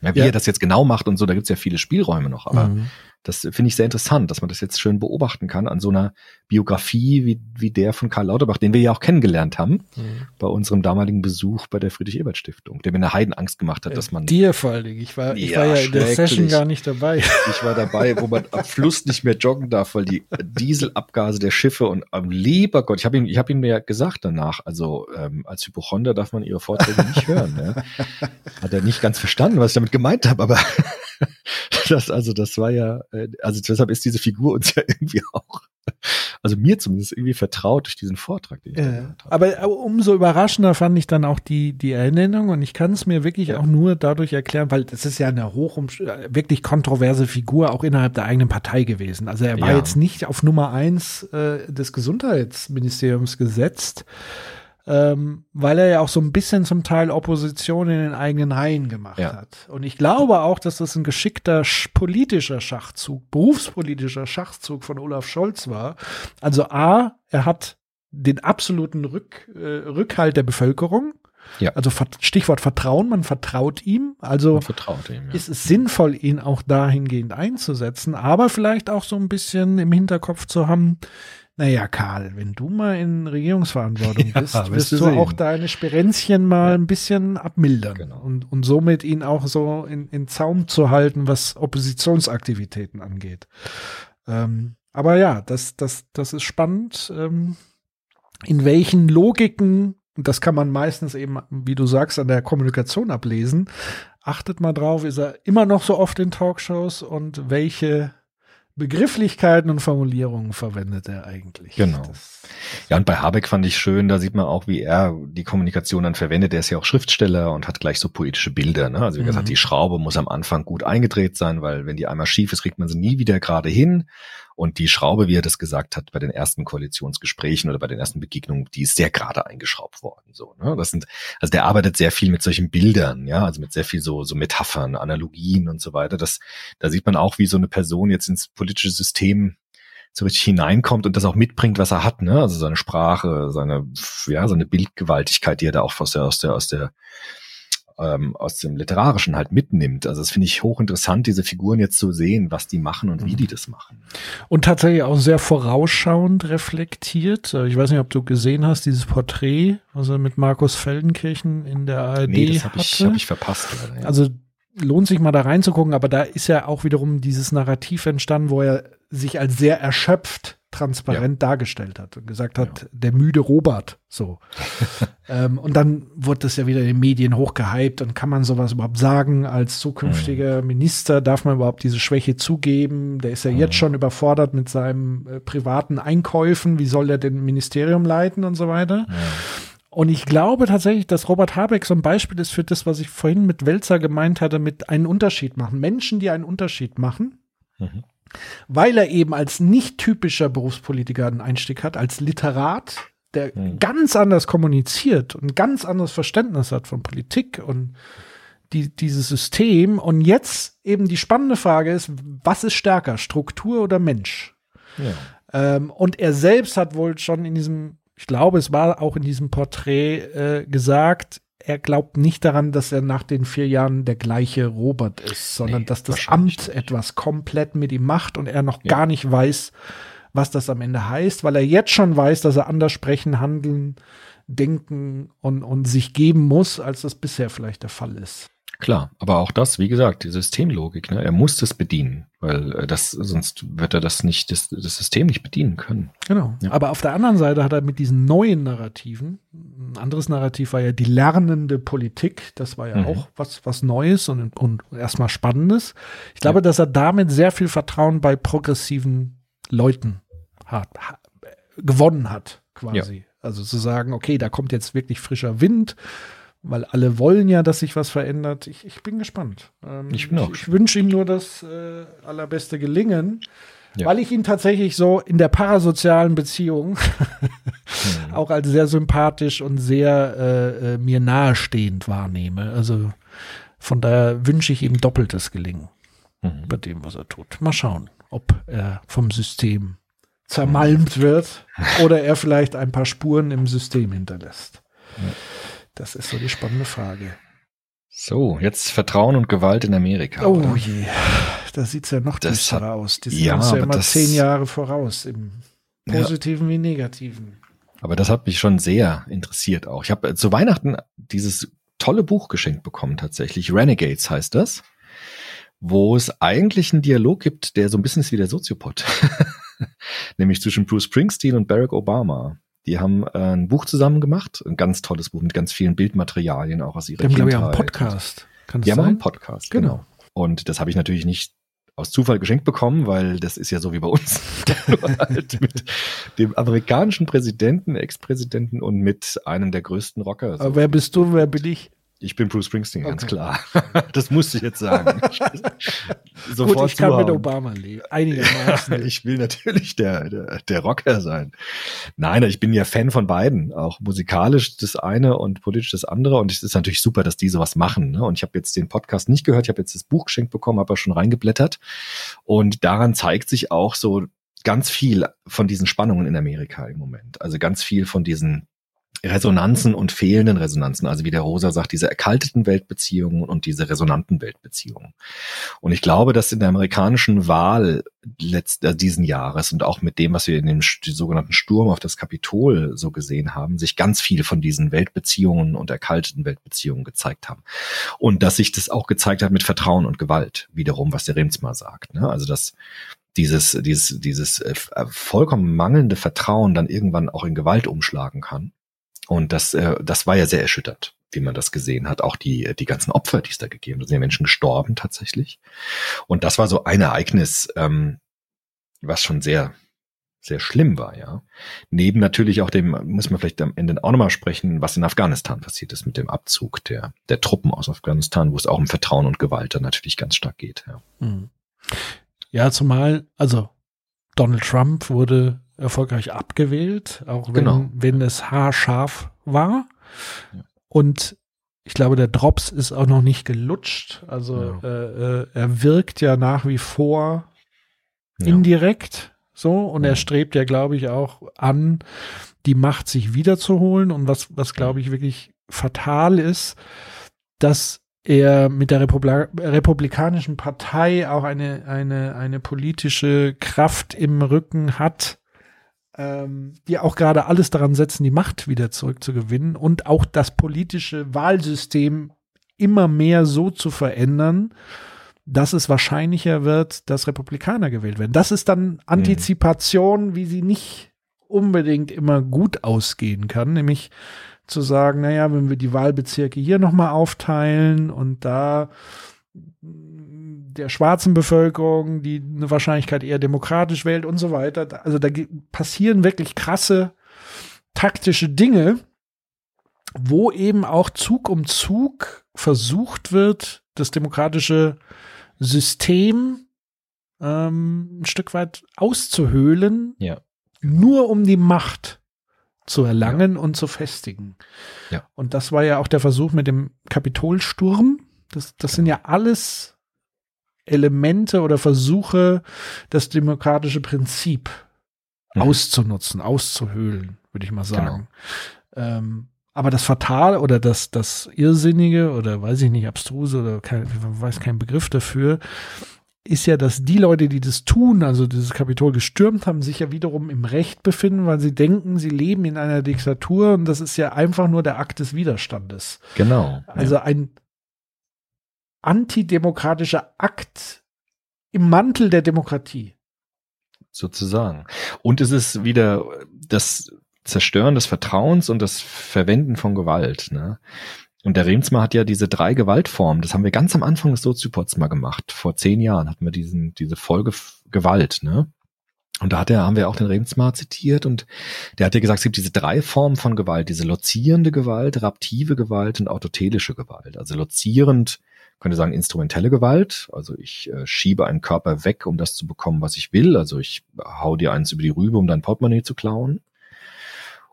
Ja, wie Ja. er das jetzt genau macht und so, da gibt's ja viele Spielräume noch, aber Mhm. Das finde ich sehr interessant, dass man das jetzt schön beobachten kann an so einer Biografie wie, wie der von Karl Lauterbach, den wir ja auch kennengelernt haben Mhm. bei unserem damaligen Besuch bei der Friedrich-Ebert-Stiftung, der mir eine Heidenangst gemacht hat, dass man Dir vor allen Dingen. Ich war, ich Ja, war ja in der. Session gar nicht dabei. Ich war dabei, wo man am Fluss nicht mehr joggen darf, weil die Dieselabgase der Schiffe und am lieber Gott, ich habe ihn, ich habe ihn mir ja gesagt danach, also ähm, als Hypochonder darf man ihre Vorträge nicht hören. Ja. Hat er nicht ganz verstanden, was ich damit gemeint habe, aber das, also das war ja, äh, also deshalb ist diese Figur uns (laughs) ja irgendwie auch, also mir zumindest irgendwie vertraut durch diesen Vortrag, den ich gehört habe. Aber äh, umso überraschender fand ich dann auch die, die Ernennung und ich kann es mir wirklich Ja. auch nur dadurch erklären, weil das ist ja eine hoch wirklich kontroverse Figur auch innerhalb der eigenen Partei gewesen. Also er war Ja. jetzt nicht auf Nummer eins äh, des Gesundheitsministeriums gesetzt, ähm, weil er ja auch so ein bisschen zum Teil Opposition in den eigenen Reihen gemacht Ja. hat. Und ich glaube auch, dass das ein geschickter sch politischer Schachzug, berufspolitischer Schachzug von Olaf Scholz war. Also A, er hat den absoluten Rück, äh, Rückhalt der Bevölkerung. Ja. Also Stichwort Vertrauen, man vertraut ihm. Also Man vertraut ihm, ja. ist es sinnvoll, ihn auch dahingehend einzusetzen, aber vielleicht auch so ein bisschen im Hinterkopf zu haben, naja, Karl, wenn du mal in Regierungsverantwortung (laughs) Ja, bist, wirst wirst du sehen. auch deine Sperenzchen mal ein bisschen abmildern Genau. und, und somit ihn auch so in, in Zaum zu halten, was Oppositionsaktivitäten angeht. Ähm, aber ja, das, das, das ist spannend, ähm, in welchen Logiken, und das kann man meistens eben, wie du sagst, an der Kommunikation ablesen, achtet mal drauf, ist er immer noch so oft in Talkshows und welche Begrifflichkeiten und Formulierungen verwendet er eigentlich? Genau. Das, Ja, und bei Habeck fand ich schön, da sieht man auch, wie er die Kommunikation dann verwendet. Er ist ja auch Schriftsteller und hat gleich so poetische Bilder. Ne? Also wie Mhm. gesagt, die Schraube muss am Anfang gut eingedreht sein, weil wenn die einmal schief ist, kriegt man sie nie wieder gerade hin. Und die Schraube, wie er das gesagt hat, bei den ersten Koalitionsgesprächen oder bei den ersten Begegnungen, die ist sehr gerade eingeschraubt worden. So, ne? Das sind, also der arbeitet sehr viel mit solchen Bildern, ja, also mit sehr viel so, so Metaphern, Analogien und so weiter. Das, da sieht man auch, wie so eine Person jetzt ins politische System so richtig hineinkommt und das auch mitbringt, was er hat, ne? Also seine Sprache, seine, ja, seine Bildgewaltigkeit, die er da auch aus der, aus der, aus der, ähm, aus dem Literarischen halt mitnimmt. Also das finde ich hochinteressant, diese Figuren jetzt zu sehen, was die machen und wie die das machen. und tatsächlich auch sehr vorausschauend reflektiert. Ich weiß nicht, ob du gesehen hast, dieses Porträt, was er mit Markus Feldenkirchen in der ARD Nee, das habe ich, hab ich verpasst. Leider, ja. Also lohnt sich mal da reinzugucken, aber da ist ja auch wiederum dieses Narrativ entstanden, wo er sich als sehr erschöpft transparent dargestellt hat und gesagt hat, der müde Robert, so. (laughs) ähm, und dann wurde das ja wieder in den Medien hochgehypt und kann man sowas überhaupt sagen als zukünftiger Minister? Darf man überhaupt diese Schwäche zugeben? Der ist ja jetzt schon überfordert mit seinen äh, privaten Einkäufen. Wie soll er denn Ministerium leiten und so weiter? Und ich glaube tatsächlich, dass Robert Habeck so ein Beispiel ist für das, was ich vorhin mit Welzer gemeint hatte, mit einen Unterschied machen. Menschen, die einen Unterschied machen, Mhm. Weil er eben als nicht typischer Berufspolitiker einen Einstieg hat, als Literat, der Mhm. ganz anders kommuniziert und ganz anderes Verständnis hat von Politik und die, dieses System. Und jetzt eben die spannende Frage ist, was ist stärker, Struktur oder Mensch? ja. Ähm, und er selbst hat wohl schon in diesem, ich glaube, es war auch in diesem Porträt äh, gesagt, er glaubt nicht daran, dass er nach den vier Jahren der gleiche Robert ist, sondern Nee, dass das Amt etwas komplett mit ihm macht und er noch Ja. gar nicht weiß, was das am Ende heißt, weil er jetzt schon weiß, dass er anders sprechen, handeln denken und, und sich geben muss, als das bisher vielleicht der Fall ist. Klar, aber auch das, wie gesagt, die Systemlogik, ne? er muss das bedienen, weil äh, das, sonst wird er das nicht, das, das System nicht bedienen können. Genau. Ja. Aber auf der anderen Seite hat er mit diesen neuen Narrativen, ein anderes Narrativ war ja die lernende Politik, das war ja Mhm. auch was, was Neues und, und erstmal Spannendes. Ich glaube, Ja. dass er damit sehr viel Vertrauen bei progressiven Leuten hat, ha, gewonnen hat, quasi. Also zu sagen, okay, da kommt jetzt wirklich frischer Wind, weil alle wollen ja, dass sich was verändert. Ich, ich bin gespannt. Ähm, Ich bin auch ich, ich wünsche ihm nur das äh, allerbeste Gelingen, Ja. weil ich ihn tatsächlich so in der parasozialen Beziehung Mhm. (laughs) auch als sehr sympathisch und sehr äh, äh, mir nahestehend wahrnehme. Also von daher wünsche ich ihm doppeltes Gelingen Mhm. bei dem, was er tut. Mal schauen, ob er vom System zermalmt wird (laughs) oder er vielleicht ein paar Spuren im System hinterlässt. Das ist so die spannende Frage. So, jetzt Vertrauen und Gewalt in Amerika. Oh oder? je, da sieht's ja noch düsterer hat- aus. Die sind Ja, uns ja immer das- zehn Jahre voraus, im Ja. Positiven wie Negativen. Aber das hat mich schon sehr interessiert auch. Ich habe zu Weihnachten dieses tolle Buch geschenkt bekommen tatsächlich. Renegades heißt das. Wo es eigentlich einen Dialog gibt, der so ein bisschen ist wie der Soziopod. (laughs) Nämlich zwischen Bruce Springsteen und Barack Obama. Die haben äh, ein Buch zusammen gemacht, ein ganz tolles Buch mit ganz vielen Bildmaterialien auch aus ihrer Die haben, glaube ich, Kindheit. auch einen Podcast. Kann Die haben einen? Podcast, Genau. genau. Und das habe ich natürlich nicht aus Zufall geschenkt bekommen, weil das ist ja so wie bei uns. (laughs) Halt mit dem amerikanischen Präsidenten, Ex-Präsidenten und mit einem der größten Rocker. So. Aber wer bist du, wer bin ich? Ich bin Bruce Springsteen, ganz Okay. klar. (laughs) Das musste ich jetzt sagen. (laughs) Gut, ich kann mit zuhauen. Obama leben. Einigermaßen. (laughs) Ich will natürlich der, der, der Rocker sein. Nein, ich bin ja Fan von beiden. Auch musikalisch das eine und politisch das andere. Und es ist natürlich super, dass die sowas machen. Ne? Und ich habe jetzt den Podcast nicht gehört. Ich habe jetzt das Buch geschenkt bekommen, habe aber schon reingeblättert. Und daran zeigt sich auch so ganz viel von diesen Spannungen in Amerika im Moment. Also ganz viel von diesen Resonanzen und fehlenden Resonanzen. Also wie der Rosa sagt, diese erkalteten Weltbeziehungen und diese resonanten Weltbeziehungen. Und ich glaube, dass in der amerikanischen Wahl letzt, äh, diesen Jahres und auch mit dem, was wir in dem sogenannten Sturm auf das Kapitol so gesehen haben, sich ganz viel von diesen Weltbeziehungen und erkalteten Weltbeziehungen gezeigt haben. Und dass sich das auch gezeigt hat mit Vertrauen und Gewalt, wiederum, was der Remsmar sagt. Ne? Also dass dieses, dieses, dieses äh, äh, vollkommen mangelnde Vertrauen dann irgendwann auch in Gewalt umschlagen kann. Und das, äh, das war ja sehr erschüttert, wie man das gesehen hat. Auch die, die ganzen Opfer, die es da gegeben hat. Da sind ja Menschen gestorben tatsächlich. Und das war so ein Ereignis, ähm, was schon sehr, sehr schlimm war, ja. Neben natürlich auch dem, muss man vielleicht am Ende auch nochmal sprechen, was in Afghanistan passiert ist mit dem Abzug der, der Truppen aus Afghanistan, wo es auch um Vertrauen und Gewalt dann natürlich ganz stark geht, ja. Hm. Ja, zumal, also Donald Trump wurde erfolgreich abgewählt, auch wenn, Genau. wenn es haarscharf war. Ja. Und ich glaube, der Drops ist auch noch nicht gelutscht. Also Ja. äh, äh, er wirkt ja nach wie vor Ja. indirekt so und er Ja. strebt ja, glaube ich, auch an, die Macht sich wiederzuholen. Und was, was glaube ich, wirklich fatal ist, dass er mit der Republi Republikanischen Partei auch eine, eine, eine politische Kraft im Rücken hat, ähm, die auch gerade alles daran setzen, die Macht wieder zurückzugewinnen und auch das politische Wahlsystem immer mehr so zu verändern, dass es wahrscheinlicher wird, dass Republikaner gewählt werden. Das ist dann Antizipation, wie sie nicht unbedingt immer gut ausgehen kann, nämlich zu sagen, naja, wenn wir die Wahlbezirke hier nochmal aufteilen und da der schwarzen Bevölkerung, die eine Wahrscheinlichkeit eher demokratisch wählt und so weiter. Also da passieren wirklich krasse taktische Dinge, wo eben auch Zug um Zug versucht wird, das demokratische System ähm, ein Stück weit auszuhöhlen, Ja. nur um die Macht zu erlangen und zu festigen. Ja. Und das war ja auch der Versuch mit dem Kapitolsturm. Das, das sind ja alles Elemente oder Versuche, das demokratische Prinzip Mhm. auszunutzen, auszuhöhlen, würde ich mal sagen. Ähm, aber das Fatale oder das, das Irrsinnige oder weiß ich nicht, abstruse oder kein, weiß keinen Begriff dafür, ist ja, dass die Leute, die das tun, also dieses Kapitol gestürmt haben, sich ja wiederum im Recht befinden, weil sie denken, sie leben in einer Diktatur und das ist ja einfach nur der Akt des Widerstandes. Genau. Also ein antidemokratischer Akt im Mantel der Demokratie. sozusagen. Und es ist wieder das Zerstören des Vertrauens und das Verwenden von Gewalt. Ne? Und der Remsmar hat ja diese drei Gewaltformen, das haben wir ganz am Anfang des Soziopods mal gemacht. Vor zehn Jahren hatten wir diesen, diese Folge Gewalt, ne? Und da hat er, haben wir auch den Remsmar zitiert und der hat ja gesagt, es gibt diese drei Formen von Gewalt, diese lozierende Gewalt, raptive Gewalt und autotelische Gewalt. Also lozierend, könnte sagen, instrumentelle Gewalt. Also ich äh, schiebe einen Körper weg, um das zu bekommen, was ich will. Also ich hau dir eins über die Rübe, um dein Portemonnaie zu klauen.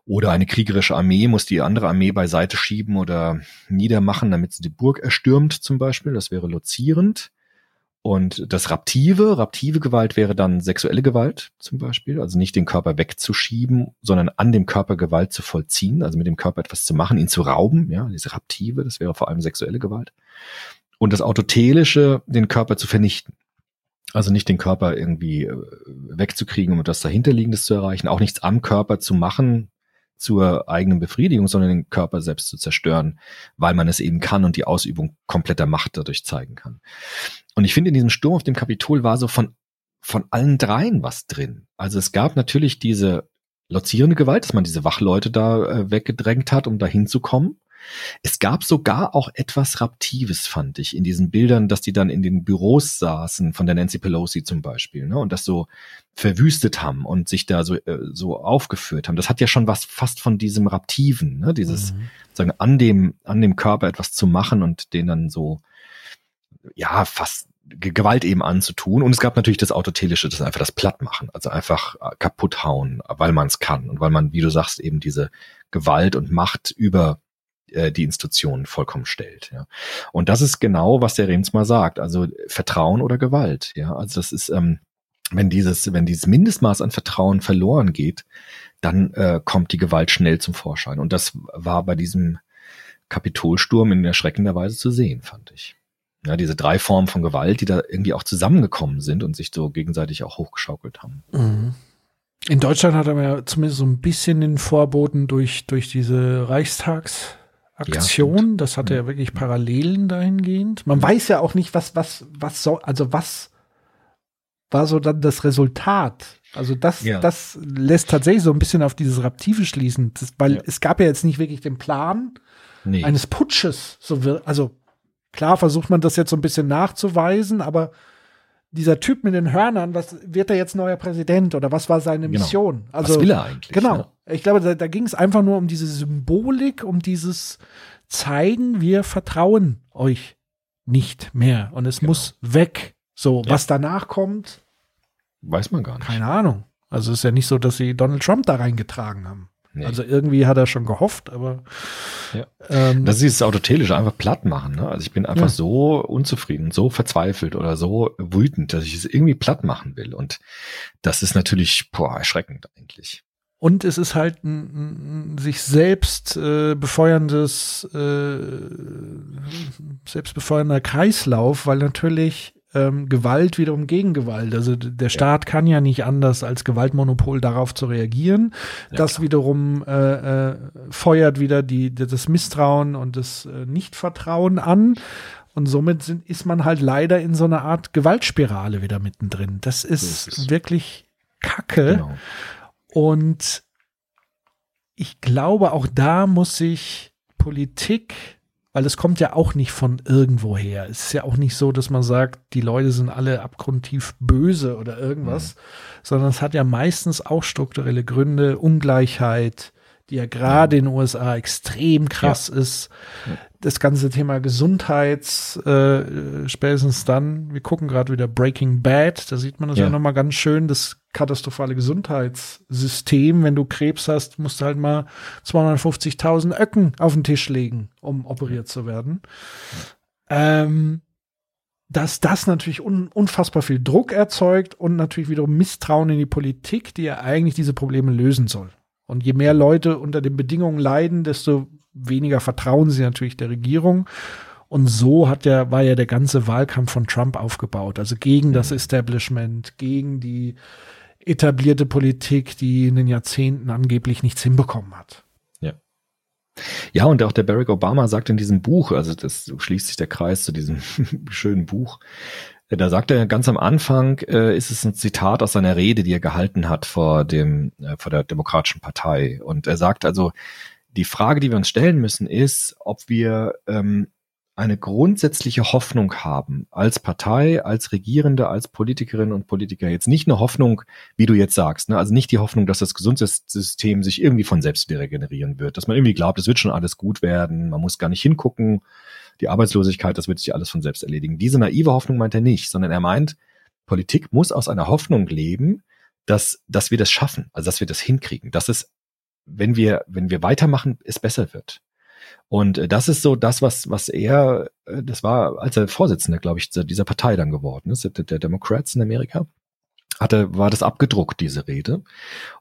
Oder eine kriegerische Armee muss die andere Armee beiseite schieben oder niedermachen, damit sie die Burg erstürmt zum Beispiel. Das wäre lozierend. Und das Raptive, raptive Gewalt wäre dann sexuelle Gewalt zum Beispiel. Also nicht den Körper wegzuschieben, sondern an dem Körper Gewalt zu vollziehen. Also mit dem Körper etwas zu machen, ihn zu rauben. Ja, diese Raptive, das wäre vor allem sexuelle Gewalt. Und das Autotelische, den Körper zu vernichten. Also nicht den Körper irgendwie äh, wegzukriegen, um etwas dahinterliegendes zu erreichen, auch nichts am Körper zu machen zur eigenen Befriedigung, sondern den Körper selbst zu zerstören, weil man es eben kann und die Ausübung kompletter Macht dadurch zeigen kann. Und ich finde, in diesem Sturm auf dem Kapitol war so von, von allen dreien was drin. Also es gab natürlich diese lozierende Gewalt, dass man diese Wachleute da äh, weggedrängt hat, um da hinzukommen. Es gab sogar auch etwas Raptives, fand ich, in diesen Bildern, dass die dann in den Büros saßen, von der Nancy Pelosi zum Beispiel, ne, und das so verwüstet haben und sich da so, äh, so aufgeführt haben. Das hat ja schon was fast von diesem Raptiven, ne, dieses, Mhm. sagen, an dem, an dem Körper etwas zu machen und den dann so, ja, fast Ge- Gewalt eben anzutun. Und es gab natürlich das Autotelische, das einfach das Plattmachen, also einfach äh, kaputt hauen, weil man es kann und weil man, wie du sagst, eben diese Gewalt und Macht über äh, die Institutionen vollkommen stellt. Ja. Und das ist genau, was der Rems mal sagt. Also Vertrauen oder Gewalt. Ja, also das ist, ähm, wenn dieses, wenn dieses Mindestmaß an Vertrauen verloren geht, dann äh, kommt die Gewalt schnell zum Vorschein. Und das war bei diesem Kapitolsturm in erschreckender Weise zu sehen, fand ich. Ja, diese drei Formen von Gewalt, die da irgendwie auch zusammengekommen sind und sich so gegenseitig auch hochgeschaukelt haben. Mhm. In Deutschland hat er ja zumindest so ein bisschen den Vorboten durch, durch diese Reichstagsaktion. stimmt. das hatte ja wirklich Parallelen dahingehend. Man weiß ja auch nicht, was, was, was soll, also was war so dann das Resultat? Also das, Ja. das lässt tatsächlich so ein bisschen auf dieses Raptive schließen, das, weil Ja. es gab ja jetzt nicht wirklich den Plan Nee. eines Putsches. So also klar versucht man das jetzt so ein bisschen nachzuweisen, aber dieser Typ mit den Hörnern, was wird er jetzt neuer Präsident oder was war seine Genau. Mission? Also was will er eigentlich? Genau. Ne? Ich glaube, da, da ging es einfach nur um diese Symbolik, um dieses Zeigen, wir vertrauen euch nicht mehr und es muss weg. So, Genau. Ja. was danach kommt, Weiß man gar nicht. keine Ahnung. Also es ist ja nicht so, dass sie Donald Trump da reingetragen haben. Nee. Also irgendwie hat er schon gehofft, aber Ja. ähm, Das ist dieses Autotelische, einfach platt machen. Ne? Also ich bin einfach Ja. so unzufrieden, so verzweifelt oder so wütend, dass ich es irgendwie platt machen will. Und das ist natürlich boah, erschreckend eigentlich. Und es ist halt ein, ein sich selbst äh, befeuerndes, äh, selbstbefeuernder Kreislauf, weil natürlich ähm, Gewalt wiederum gegen Gewalt. Also der Staat kann ja nicht anders als Gewaltmonopol darauf zu reagieren. Ja, das klar. wiederum äh, äh, feuert wieder die, das Misstrauen und das äh, Nichtvertrauen an. Und somit sind, ist man halt leider in so einer Art Gewaltspirale wieder mittendrin. Das ist, ist es. wirklich Kacke. Genau. Und ich glaube, auch da muss sich Politik, weil es kommt ja auch nicht von irgendwo her. Es ist ja auch nicht so, dass man sagt, die Leute sind alle abgrundtief böse oder irgendwas, sondern es hat ja meistens auch strukturelle Gründe, Ungleichheit, die ja gerade in den USA extrem krass ist. Das ganze Thema Gesundheits, äh, spätestens dann, wir gucken gerade wieder Breaking Bad, da sieht man das ja, Ja. nochmal ganz schön, das katastrophale Gesundheitssystem. Wenn du Krebs hast, musst du halt mal 250.000 Öcken auf den Tisch legen, um operiert zu werden. Ähm, dass das natürlich un unfassbar viel Druck erzeugt und natürlich wiederum Misstrauen in die Politik, die ja eigentlich diese Probleme lösen soll. Und je mehr Leute unter den Bedingungen leiden, desto weniger vertrauen sie natürlich der Regierung. Und so hat der, war ja der ganze Wahlkampf von Trump aufgebaut. Also gegen das Mhm. Establishment, gegen die etablierte Politik, die in den Jahrzehnten angeblich nichts hinbekommen hat. Ja, und auch der Barack Obama sagt in diesem Buch, also das schließt sich der Kreis zu diesem (laughs) schönen Buch, äh, da sagt er ganz am Anfang, äh, ist es ein Zitat aus seiner Rede, die er gehalten hat vor dem, äh, vor der Demokratischen Partei. Und er sagt also, die Frage, die wir uns stellen müssen, ist, ob wir ähm, eine grundsätzliche Hoffnung haben als Partei, als Regierende, als Politikerinnen und Politiker. Jetzt nicht eine Hoffnung, wie du jetzt sagst, ne? also nicht die Hoffnung, dass das Gesundheitssystem sich irgendwie von selbst wieder regenerieren wird, dass man irgendwie glaubt, es wird schon alles gut werden, man muss gar nicht hingucken, die Arbeitslosigkeit, das wird sich alles von selbst erledigen. Diese naive Hoffnung meint er nicht, sondern er meint, Politik muss aus einer Hoffnung leben, dass, dass wir das schaffen, also dass wir das hinkriegen, dass es, wenn wir, wenn wir weitermachen, es besser wird. Und äh, das ist so das, was, was er, äh, das war, als er Vorsitzender, glaube ich, dieser Partei dann geworden ist, der, Democrats in Amerika, hatte, war das abgedruckt, diese Rede.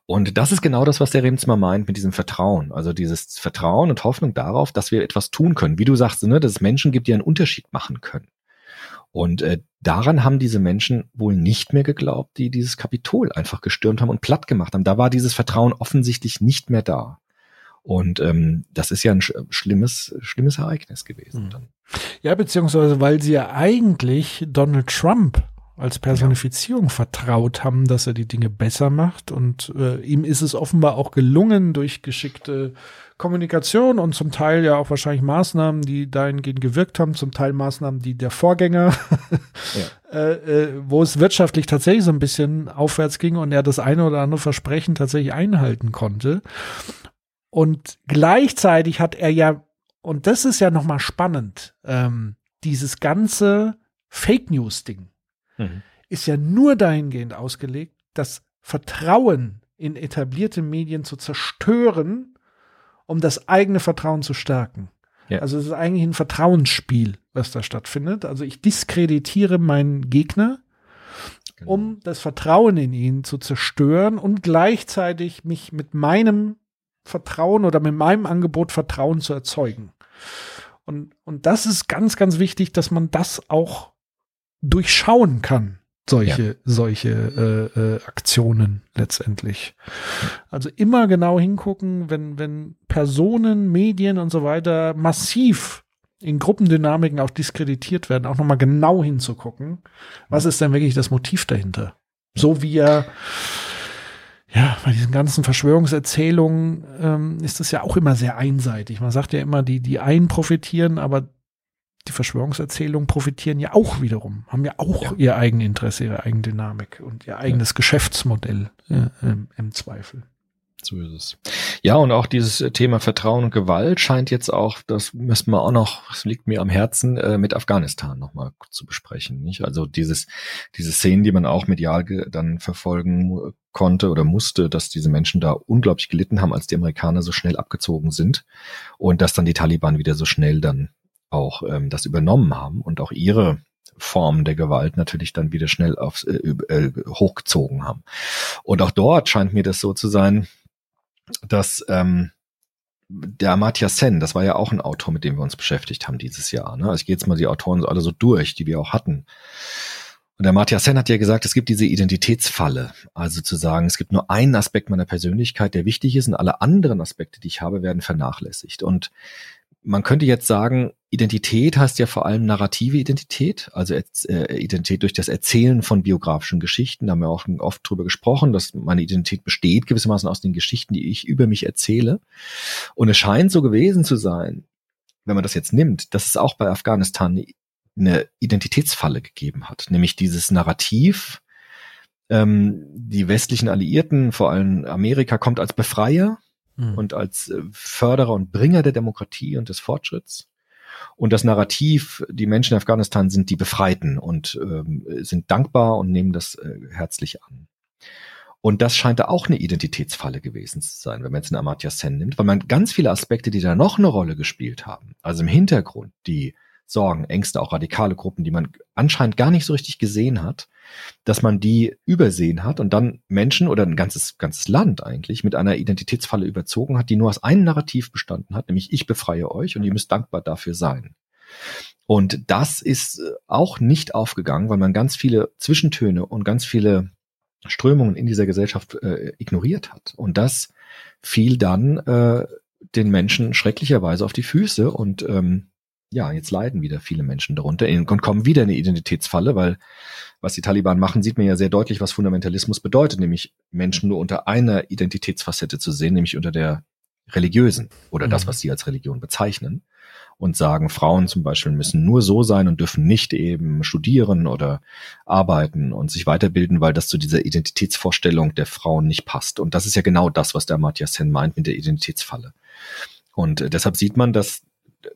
Und das ist genau das, was der Remsmar meint mit diesem Vertrauen. Also dieses Vertrauen und Hoffnung darauf, dass wir etwas tun können. Wie du sagst, ne, dass es Menschen gibt, die einen Unterschied machen können. Und äh, daran haben diese Menschen wohl nicht mehr geglaubt, die dieses Kapitol einfach gestürmt haben und platt gemacht haben. Da war dieses Vertrauen offensichtlich nicht mehr da. Und ähm, das ist ja ein sch schlimmes, schlimmes Ereignis gewesen. Mhm. Dann. Ja, beziehungsweise weil sie ja eigentlich Donald Trump als Personifizierung vertraut haben, dass er die Dinge besser macht. Und äh, ihm ist es offenbar auch gelungen durch geschickte Kommunikation und zum Teil ja auch wahrscheinlich Maßnahmen, die dahingehend gewirkt haben, zum Teil Maßnahmen, die der Vorgänger, (laughs) äh, äh, wo es wirtschaftlich tatsächlich so ein bisschen aufwärts ging und er das eine oder andere Versprechen tatsächlich einhalten konnte. Und gleichzeitig hat er ja, und das ist ja nochmal spannend, ähm, dieses ganze Fake News-Ding Mhm. ist ja nur dahingehend ausgelegt, das Vertrauen in etablierte Medien zu zerstören, um das eigene Vertrauen zu stärken. Ja. Also es ist eigentlich ein Vertrauensspiel, was da stattfindet. Also ich diskreditiere meinen Gegner, Genau. um das Vertrauen in ihn zu zerstören und gleichzeitig mich mit meinem Vertrauen oder mit meinem Angebot Vertrauen zu erzeugen. Und, und das ist ganz, ganz wichtig, dass man das auch durchschauen kann, solche, solche äh, äh, Aktionen letztendlich. Also immer genau hingucken, wenn, wenn Personen, Medien und so weiter massiv in Gruppendynamiken auch diskreditiert werden, auch nochmal genau hinzugucken, was ist denn wirklich das Motiv dahinter? So wie er ja, bei diesen ganzen Verschwörungserzählungen ähm, ist das ja auch immer sehr einseitig. Man sagt ja immer, die, die einen profitieren, aber die Verschwörungserzählungen profitieren ja auch wiederum, haben ja auch Ja. ihr Eigeninteresse, ihre Eigendynamik und ihr eigenes Geschäftsmodell äh, im, im Zweifel. So ist es. Ja, und auch dieses Thema Vertrauen und Gewalt scheint jetzt auch, das müssen wir auch noch, das liegt mir am Herzen, äh, mit Afghanistan nochmal zu besprechen. Nicht? Also dieses, diese Szenen, die man auch medial dann verfolgen konnte oder musste, dass diese Menschen da unglaublich gelitten haben, als die Amerikaner so schnell abgezogen sind und dass dann die Taliban wieder so schnell dann auch ähm, das übernommen haben und auch ihre Formen der Gewalt natürlich dann wieder schnell aufs, äh, äh, hochgezogen haben. Und auch dort scheint mir das so zu sein, dass ähm, der Amartya Sen, das war ja auch ein Autor, mit dem wir uns beschäftigt haben dieses Jahr. Ne? Also ich gehe jetzt mal die Autoren alle so durch, die wir auch hatten. Und der Amartya Sen hat ja gesagt, es gibt diese Identitätsfalle. Also zu sagen, es gibt nur einen Aspekt meiner Persönlichkeit, der wichtig ist und alle anderen Aspekte, die ich habe, werden vernachlässigt. Und man könnte jetzt sagen, Identität heißt ja vor allem narrative Identität, also äh, Identität durch das Erzählen von biografischen Geschichten. Da haben wir auch oft drüber gesprochen, dass meine Identität besteht gewissermaßen aus den Geschichten, die ich über mich erzähle. Und es scheint so gewesen zu sein, wenn man das jetzt nimmt, dass es auch bei Afghanistan eine Identitätsfalle gegeben hat, nämlich dieses Narrativ, ähm, die westlichen Alliierten, vor allem Amerika, kommt als Befreier Hm. und als äh, Förderer und Bringer der Demokratie und des Fortschritts. Und das Narrativ, die Menschen in Afghanistan sind die Befreiten und ähm, sind dankbar und nehmen das äh, herzlich an. Und das scheint da auch eine Identitätsfalle gewesen zu sein, wenn man jetzt einen Amartya Sen nimmt, weil man ganz viele Aspekte, die da noch eine Rolle gespielt haben, also im Hintergrund, die Sorgen, Ängste, auch radikale Gruppen, die man anscheinend gar nicht so richtig gesehen hat, dass man die übersehen hat und dann Menschen oder ein ganzes, ganzes Land eigentlich mit einer Identitätsfalle überzogen hat, die nur aus einem Narrativ bestanden hat, nämlich ich befreie euch und ihr müsst dankbar dafür sein. Und das ist äh, auch nicht aufgegangen, weil man ganz viele Zwischentöne und ganz viele Strömungen in dieser Gesellschaft äh, ignoriert hat. Und das fiel dann äh, den Menschen schrecklicherweise auf die Füße und ähm, ja, jetzt leiden wieder viele Menschen darunter und kommen wieder in eine Identitätsfalle, weil was die Taliban machen, sieht man ja sehr deutlich, was Fundamentalismus bedeutet, nämlich Menschen nur unter einer Identitätsfacette zu sehen, nämlich unter der religiösen oder mhm. das, was sie als Religion bezeichnen und sagen, Frauen zum Beispiel müssen nur so sein und dürfen nicht eben studieren oder arbeiten und sich weiterbilden, weil das zu dieser Identitätsvorstellung der Frauen nicht passt. Und das ist ja genau das, was der Amartya Sen meint mit der Identitätsfalle. Und äh, deshalb sieht man, dass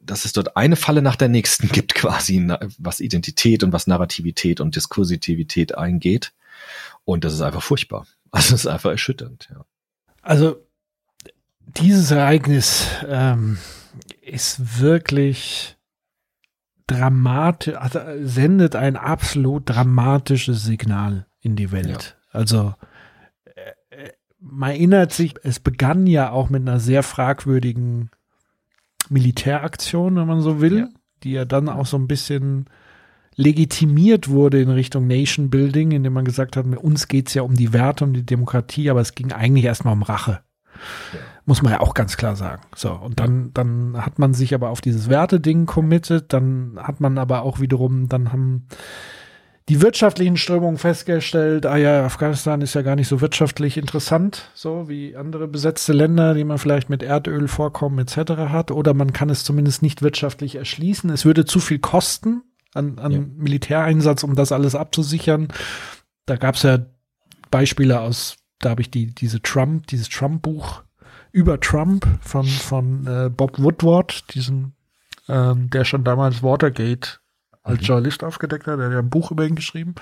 dass es dort eine Falle nach der nächsten (laughs) gibt, quasi, was Identität und was Narrativität und Diskursitivität eingeht. Und das ist einfach furchtbar. (laughs) Also es ist einfach erschütternd, ja. Also dieses Ereignis ähm, ist wirklich dramatisch, also sendet ein absolut dramatisches Signal in die Welt. Ja. Also äh, äh, man erinnert sich, es begann ja auch mit einer sehr fragwürdigen Militäraktion, wenn man so will, ja. die ja dann auch so ein bisschen legitimiert wurde in Richtung Nation Building, indem man gesagt hat, mit uns geht es ja um die Werte, um die Demokratie, aber es ging eigentlich erstmal um Rache. Ja. Muss man ja auch ganz klar sagen. So, und dann, dann hat man sich aber auf dieses Werteding committed, dann hat man aber auch wiederum, dann haben die wirtschaftlichen Strömungen festgestellt, ah ja, Afghanistan ist ja gar nicht so wirtschaftlich interessant, so wie andere besetzte Länder, die man vielleicht mit Erdölvorkommen etc. hat, oder man kann es zumindest nicht wirtschaftlich erschließen. Es würde zu viel kosten an, an ja. Militäreinsatz, um das alles abzusichern. Da gab es ja Beispiele aus, da habe ich die, diese Trump, dieses Trump-Buch über Trump von, von äh, Bob Woodward, diesem, ähm, der schon damals Watergate als mhm. Journalist aufgedeckt hat, der hat ja ein Buch über ihn geschrieben,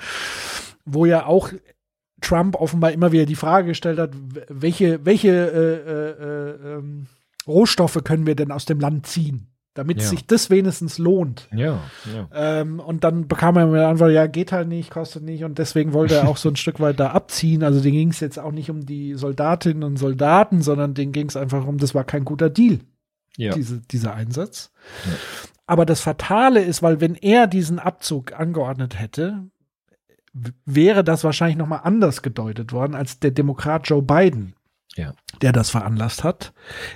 wo ja auch Trump offenbar immer wieder die Frage gestellt hat, welche, welche äh, äh, äh, Rohstoffe können wir denn aus dem Land ziehen? damit ja. sich das wenigstens lohnt. Ja, ja. Ähm, und dann bekam er mir die Antwort, ja, geht halt nicht, kostet nicht. Und deswegen wollte er auch so ein (laughs) Stück weit da abziehen. Also denen ging es jetzt auch nicht um die Soldatinnen und Soldaten, sondern denen ging es einfach um, das war kein guter Deal, ja. diese, dieser Einsatz. Aber das Fatale ist, weil wenn er diesen Abzug angeordnet hätte, wäre das wahrscheinlich nochmal anders gedeutet worden als der Demokrat Joe Biden ja. der das veranlasst hat,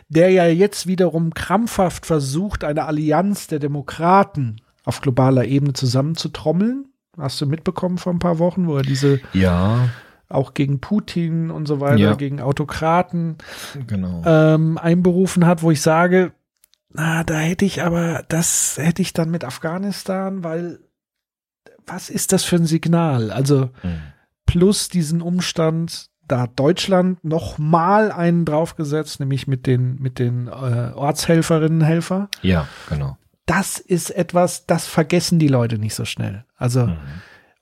der ja jetzt wiederum krampfhaft versucht, eine Allianz der Demokraten auf globaler Ebene zusammenzutrommeln. Hast du mitbekommen vor ein paar Wochen, wo er diese ja auch gegen Putin und so weiter, ja. gegen Autokraten genau. ähm, einberufen hat, wo ich sage, na, da hätte ich aber, das hätte ich dann mit Afghanistan, weil was ist das für ein Signal? Also mhm. plus diesen Umstand, da hat Deutschland noch mal einen draufgesetzt, nämlich mit den, mit den äh, Ortshelferinnen Helfer. Ja, genau. Das ist etwas, das vergessen die Leute nicht so schnell. Also, mhm.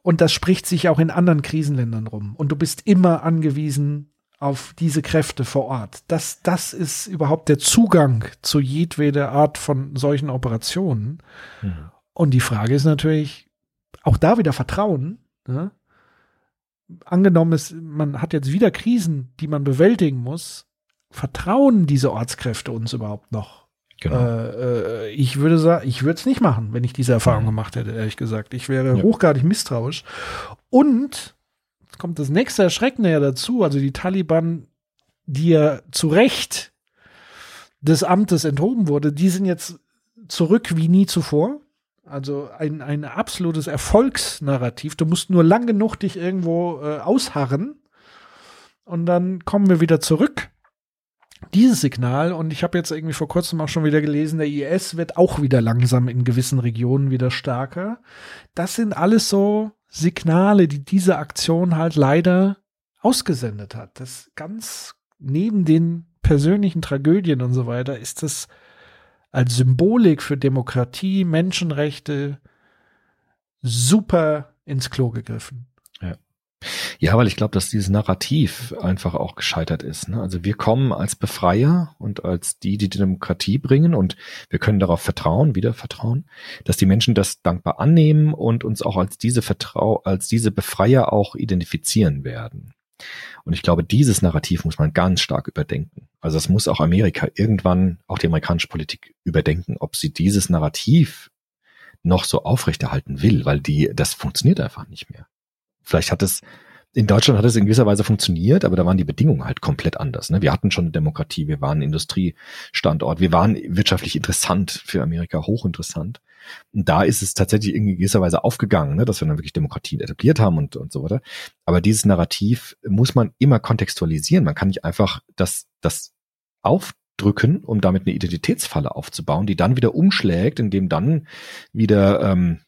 und das spricht sich auch in anderen Krisenländern rum. Und du bist immer angewiesen auf diese Kräfte vor Ort. Das, das ist überhaupt der Zugang zu jedweder Art von solchen Operationen. Mhm. Und die Frage ist natürlich, auch da wieder Vertrauen. Ne? angenommen ist, man hat jetzt wieder Krisen, die man bewältigen muss, vertrauen diese Ortskräfte uns überhaupt noch? Genau. Äh, äh, ich würde sagen, ich würde es nicht machen, wenn ich diese Erfahrung mhm. gemacht hätte, ehrlich gesagt. Ich wäre ja. hochgradig misstrauisch. Und kommt das nächste Erschreckende ja dazu, also die Taliban, die ja zu Recht des Amtes enthoben wurde, die sind jetzt zurück wie nie zuvor. Also ein, ein absolutes Erfolgsnarrativ. Du musst nur lang genug dich irgendwo äh, ausharren und dann kommen wir wieder zurück. Dieses Signal, und ich habe jetzt irgendwie vor kurzem auch schon wieder gelesen, der IS wird auch wieder langsam in gewissen Regionen wieder stärker. Das sind alles so Signale, die diese Aktion halt leider ausgesendet hat. Das ganz neben den persönlichen Tragödien und so weiter ist das als Symbolik für Demokratie, Menschenrechte super ins Klo gegriffen. Ja. Ja, weil ich glaube, dass dieses Narrativ einfach auch gescheitert ist. Ne? Also wir kommen als Befreier und als die, die die Demokratie bringen und wir können darauf vertrauen, wieder vertrauen, dass die Menschen das dankbar annehmen und uns auch als diese Vertrau, als diese Befreier auch identifizieren werden. Und ich glaube, dieses Narrativ muss man ganz stark überdenken. Also das muss auch Amerika irgendwann, auch die amerikanische Politik überdenken, ob sie dieses Narrativ, noch so aufrechterhalten will, weil die, das funktioniert einfach nicht mehr. Vielleicht hat es in Deutschland hat es in gewisser Weise funktioniert, aber da waren die Bedingungen halt komplett anders. Ne? Wir hatten schon eine Demokratie, wir waren Industriestandort, wir waren wirtschaftlich interessant für Amerika, hochinteressant. Und da ist es tatsächlich in gewisser Weise aufgegangen, ne? dass wir dann wirklich Demokratien etabliert haben und, und so weiter. Aber dieses Narrativ muss man immer kontextualisieren. Man kann nicht einfach das, das aufdrücken, um damit eine Identitätsfalle aufzubauen, die dann wieder umschlägt, indem dann wieder ähm,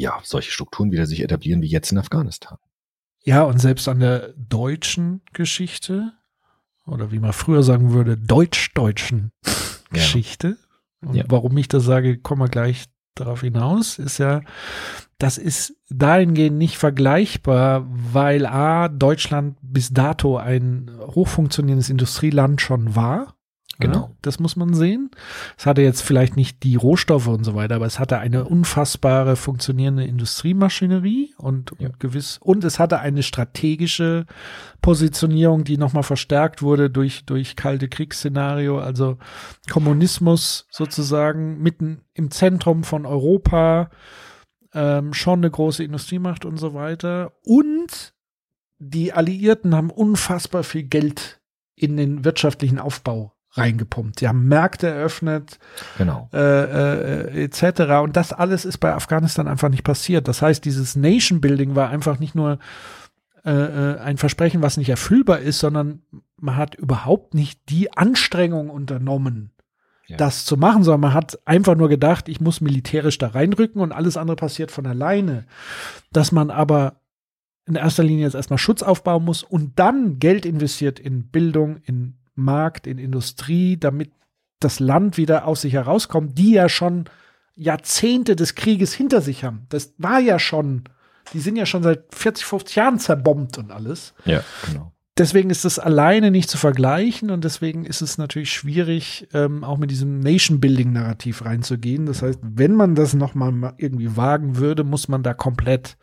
ja solche Strukturen wieder sich etablieren wie jetzt in Afghanistan. Ja, und selbst an der deutschen Geschichte, oder wie man früher sagen würde, deutsch-deutschen ja. Geschichte, und ja. warum ich das sage, kommen wir gleich darauf hinaus, ist ja, das ist dahingehend nicht vergleichbar, weil A, Deutschland bis dato ein hochfunktionierendes Industrieland schon war Genau. Ja, das muss man sehen. Es hatte jetzt vielleicht nicht die Rohstoffe und so weiter, aber es hatte eine unfassbare funktionierende Industriemaschinerie und, ja. und gewiss, und es hatte eine strategische Positionierung, die nochmal verstärkt wurde durch, durch kalte Kriegsszenario, also Kommunismus sozusagen mitten im Zentrum von Europa, ähm, schon eine große Industriemacht und so weiter. Und die Alliierten haben unfassbar viel Geld in den wirtschaftlichen Aufbau reingepumpt. Die haben Märkte eröffnet, genau. äh, äh, etc. Und das alles ist bei Afghanistan einfach nicht passiert. Das heißt, dieses Nation Building war einfach nicht nur äh, äh, ein Versprechen, was nicht erfüllbar ist, sondern man hat überhaupt nicht die Anstrengung unternommen, ja. das zu machen, sondern man hat einfach nur gedacht, ich muss militärisch da reinrücken und alles andere passiert von alleine. Dass man aber in erster Linie jetzt erstmal Schutz aufbauen muss und dann Geld investiert in Bildung, in Markt, in Industrie, damit das Land wieder aus sich herauskommt, die ja schon Jahrzehnte des Krieges hinter sich haben. Das war ja schon, die sind ja schon seit 40, 50 Jahren zerbombt und alles. Ja, genau. Deswegen ist das alleine nicht zu vergleichen und deswegen ist es natürlich schwierig, ähm, auch mit diesem Nation-Building-Narrativ reinzugehen. Das heißt, wenn man das nochmal irgendwie wagen würde, muss man da komplett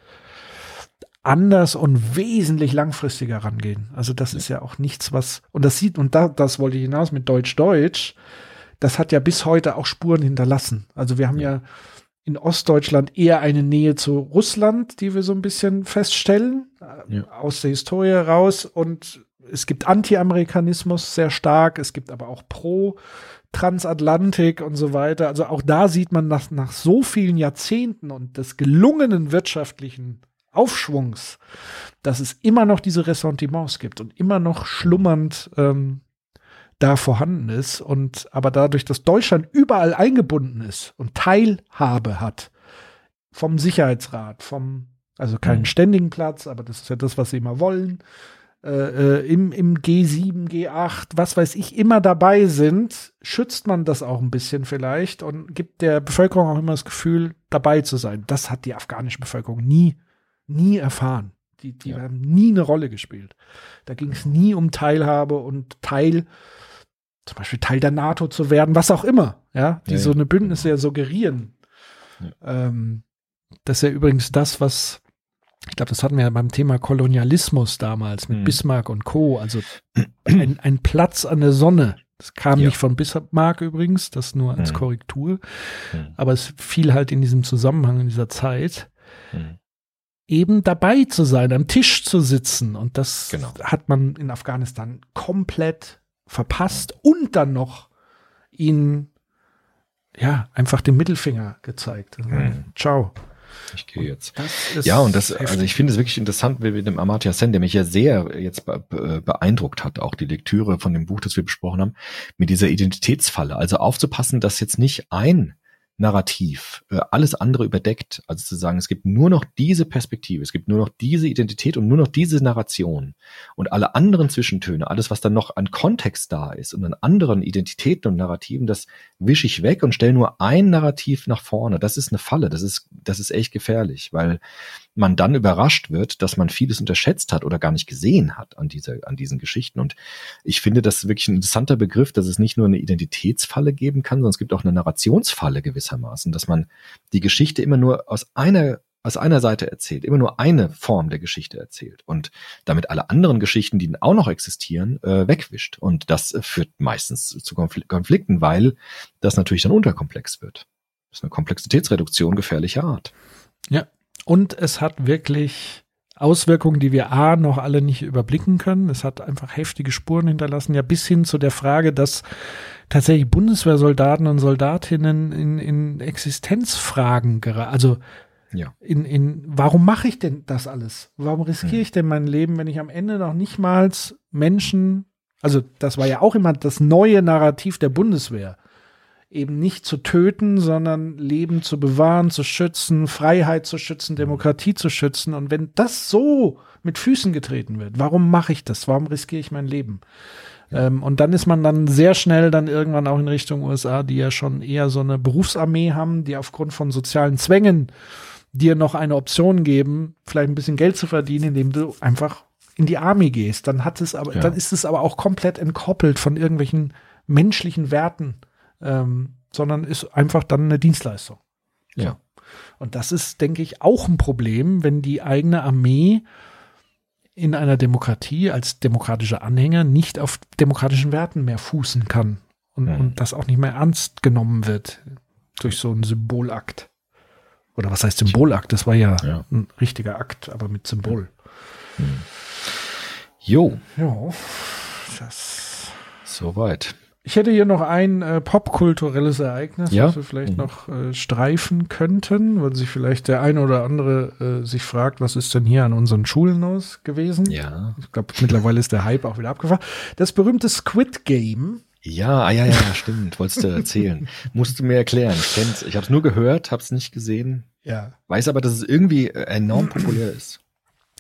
anders und wesentlich langfristiger rangehen. Also das ist ja auch nichts, was, und das sieht, und da, das wollte ich hinaus mit Deutsch-Deutsch, das hat ja bis heute auch Spuren hinterlassen. Also wir haben ja, ja in Ostdeutschland eher eine Nähe zu Russland, die wir so ein bisschen feststellen, äh, ja. aus der Historie raus. Und es gibt Anti-Amerikanismus sehr stark, es gibt aber auch Pro-Transatlantik und so weiter. Also auch da sieht man nach, nach so vielen Jahrzehnten und des gelungenen wirtschaftlichen Aufschwungs, dass es immer noch diese Ressentiments gibt und immer noch schlummernd ähm, da vorhanden ist. Und aber dadurch, dass Deutschland überall eingebunden ist und Teilhabe hat vom Sicherheitsrat, vom, also keinen mhm. ständigen Platz, aber das ist ja das, was sie immer wollen, äh, äh im, im G7, G8, was weiß ich, immer dabei sind, schützt man das auch ein bisschen vielleicht und gibt der Bevölkerung auch immer das Gefühl, dabei zu sein. Das hat die afghanische Bevölkerung nie nie erfahren. Die, die ja. haben nie eine Rolle gespielt. Da ging es nie um Teilhabe und Teil, zum Beispiel Teil der NATO zu werden, was auch immer, ja, die ja, so eine Bündnisse ja suggerieren. Ja. Ähm, das ist ja übrigens das, was, ich glaube, das hatten wir ja beim Thema Kolonialismus damals mit hm. Bismarck und Co. Also (clears throat) ein, ein, Platz an der Sonne. Das kam nicht von Bismarck übrigens, das nur als hm. Korrektur. Hm. Aber es fiel halt in diesem Zusammenhang, in dieser Zeit. Eben dabei zu sein, am Tisch zu sitzen. Und das genau. hat man in Afghanistan komplett verpasst und dann noch ihnen ja einfach den Mittelfinger gezeigt. Also, mhm. Ciao. Ich gehe jetzt. Ja, und das, heftig. also ich finde es wirklich interessant wie mit dem Amartya Sen, der mich ja sehr jetzt beeindruckt hat, auch die Lektüre von dem Buch, das wir besprochen haben, mit dieser Identitätsfalle. Also aufzupassen, dass jetzt nicht ein Narrativ äh, alles andere überdeckt. Also zu sagen, es gibt nur noch diese Perspektive, es gibt nur noch diese Identität und nur noch diese Narration. Und alle anderen Zwischentöne, alles, was dann noch an Kontext da ist und an anderen Identitäten und Narrativen, das wische ich weg und stelle nur ein Narrativ nach vorne. Das ist eine Falle, das ist, das ist echt gefährlich, weil man dann überrascht wird, dass man vieles unterschätzt hat oder gar nicht gesehen hat an, dieser, an diesen Geschichten. Und ich finde das wirklich ein interessanter Begriff, dass es nicht nur eine Identitätsfalle geben kann, sondern es gibt auch eine Narrationsfalle gewissermaßen, dass man die Geschichte immer nur aus einer aus einer Seite erzählt, immer nur eine Form der Geschichte erzählt und damit alle anderen Geschichten, die auch noch existieren, äh, wegwischt. Und das führt meistens zu Konflikten, weil das natürlich dann unterkomplex wird. ist eine Komplexitätsreduktion gefährlicher Art. Ja. Und es hat wirklich Auswirkungen, die wir A noch alle nicht überblicken können. Es hat einfach heftige Spuren hinterlassen, ja bis hin zu der Frage, dass tatsächlich Bundeswehrsoldaten und Soldatinnen in, in Existenzfragen geraten. Also Ja. in, in warum mache ich denn das alles? Warum riskiere ich denn mein Leben, wenn ich am Ende noch nicht mal Menschen, also das war ja auch immer das neue Narrativ der Bundeswehr, eben nicht zu töten, sondern Leben zu bewahren, zu schützen, Freiheit zu schützen, Demokratie zu schützen. Und wenn das so mit Füßen getreten wird, warum mache ich das? Warum riskiere ich mein Leben? Ähm, und dann ist man dann sehr schnell dann irgendwann auch in Richtung USA, die ja schon eher so eine Berufsarmee haben, die aufgrund von sozialen Zwängen dir noch eine Option geben, vielleicht ein bisschen Geld zu verdienen, indem du einfach in die Army gehst. Dann hat es aber, Ja. dann ist es aber auch komplett entkoppelt von irgendwelchen menschlichen Werten, ähm, sondern ist einfach dann eine Dienstleistung. Ja. Und das ist, denke ich, auch ein Problem, wenn die eigene Armee in einer Demokratie als demokratischer Anhänger nicht auf demokratischen Werten mehr fußen kann und, Mhm. und das auch nicht mehr ernst genommen wird durch so einen Symbolakt. Oder was heißt Symbolakt? Das war ja, Ja. ein richtiger Akt, aber mit Symbol. Jo, Ja, das. soweit. Ich hätte hier noch ein äh, popkulturelles Ereignis, Ja? was wir vielleicht Mhm. noch äh, streifen könnten, weil sich vielleicht der eine oder andere äh, sich fragt, was ist denn hier an unseren Schulen los gewesen? Ja. Ich glaube, mittlerweile ist der Hype auch wieder abgefahren. Das berühmte Squid Game. Ja, ah, ja, ja, stimmt. Wolltest du erzählen. (laughs) Musst du mir erklären. Ich kenn's. Ich habe es nur gehört, habe es nicht gesehen. Ja. Weiß aber, dass es irgendwie äh, enorm populär ist.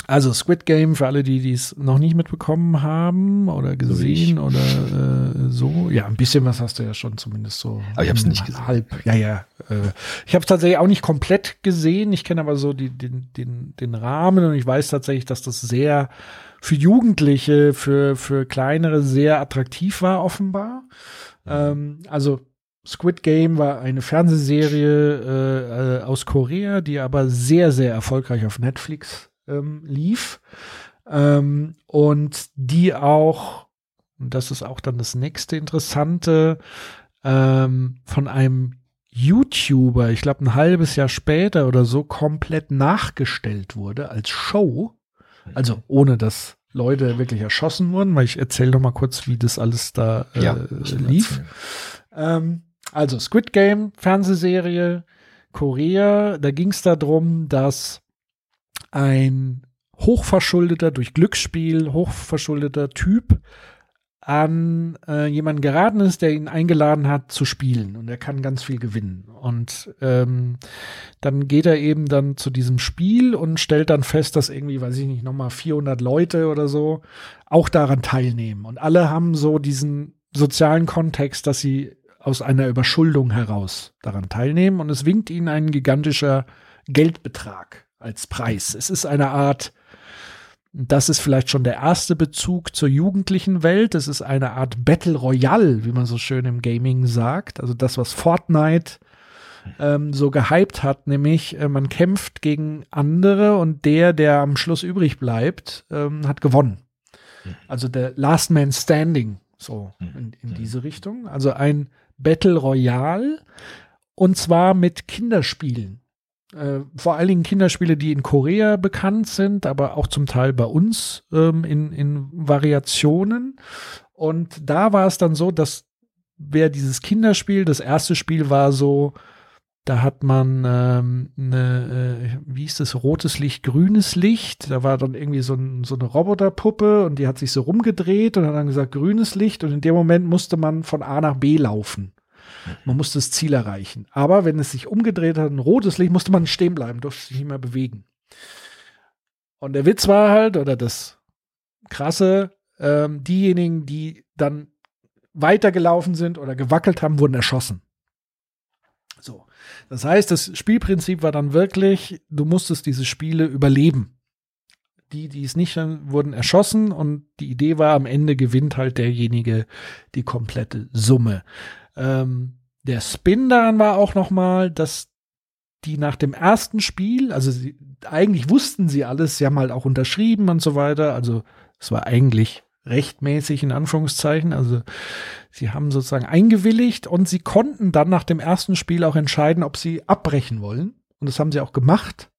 Also Squid Game für alle, die dies noch nicht mitbekommen haben oder gesehen oder äh, so. Ja, ein bisschen was hast du ja schon zumindest so. Aber ich hab's nicht gesehen. Halb. Ja, ja. Äh, ich habe es tatsächlich auch nicht komplett gesehen. Ich kenne aber so die, den, den, den Rahmen und ich weiß tatsächlich, dass das sehr für Jugendliche, für, für kleinere sehr attraktiv war, offenbar. Ähm, also Squid Game war eine Fernsehserie äh, äh, aus Korea, die aber sehr, sehr erfolgreich auf Netflix ähm, lief. Ähm, und die auch, und das ist auch dann das nächste Interessante, ähm, von einem YouTuber, ich glaube ein halbes Jahr später oder so, komplett nachgestellt wurde als Show. Also ohne dass Leute wirklich erschossen wurden, weil ich erzähle noch mal kurz, wie das alles da äh, lief. Ähm, also Squid Game, Fernsehserie, Korea, da ging es darum, dass ein hochverschuldeter, durch Glücksspiel hochverschuldeter Typ an äh, jemanden geraten ist, der ihn eingeladen hat zu spielen und er kann ganz viel gewinnen. Und ähm, dann geht er eben dann zu diesem Spiel und stellt dann fest, dass irgendwie, weiß ich nicht, nochmal 400 Leute oder so auch daran teilnehmen. Und alle haben so diesen sozialen Kontext, dass sie aus einer Überschuldung heraus daran teilnehmen und es winkt ihnen ein gigantischer Geldbetrag als Preis. Es ist eine Art, das ist vielleicht schon der erste Bezug zur jugendlichen Welt. Es ist eine Art Battle Royale, wie man so schön im Gaming sagt. Also das, was Fortnite ähm, so gehypt hat, nämlich äh, man kämpft gegen andere und der, der am Schluss übrig bleibt, ähm, hat gewonnen. Also der Last Man Standing, so in, in diese Richtung. Also ein Battle Royale und zwar mit Kinderspielen. Äh, vor allen Dingen Kinderspiele, die in Korea bekannt sind, aber auch zum Teil bei uns ähm, in, in Variationen. Und da war es dann so, dass wer dieses Kinderspiel, das erste Spiel war so, da hat man ähm, eine, äh, wie hieß das, rotes Licht, grünes Licht. Da war dann irgendwie so, ein, so eine Roboterpuppe und die hat sich so rumgedreht und hat dann gesagt, grünes Licht. Und in dem Moment musste man von A nach B laufen. Man musste das Ziel erreichen. Aber wenn es sich umgedreht hat, ein rotes Licht, musste man stehen bleiben, durfte sich nicht mehr bewegen. Und der Witz war halt, oder das Krasse, ähm, diejenigen, die dann weitergelaufen sind oder gewackelt haben, wurden erschossen. So. Das heißt, das Spielprinzip war dann wirklich, du musstest diese Spiele überleben. Die, die es nicht waren, wurden erschossen und die Idee war, am Ende gewinnt halt derjenige die komplette Summe. Ähm, der Spin daran war auch nochmal, dass die nach dem ersten Spiel, also sie, eigentlich wussten sie alles, sie haben halt auch unterschrieben und so weiter, also es war eigentlich rechtmäßig in Anführungszeichen. Also sie haben sozusagen eingewilligt und sie konnten dann nach dem ersten Spiel auch entscheiden, ob sie abbrechen wollen. Und das haben sie auch gemacht.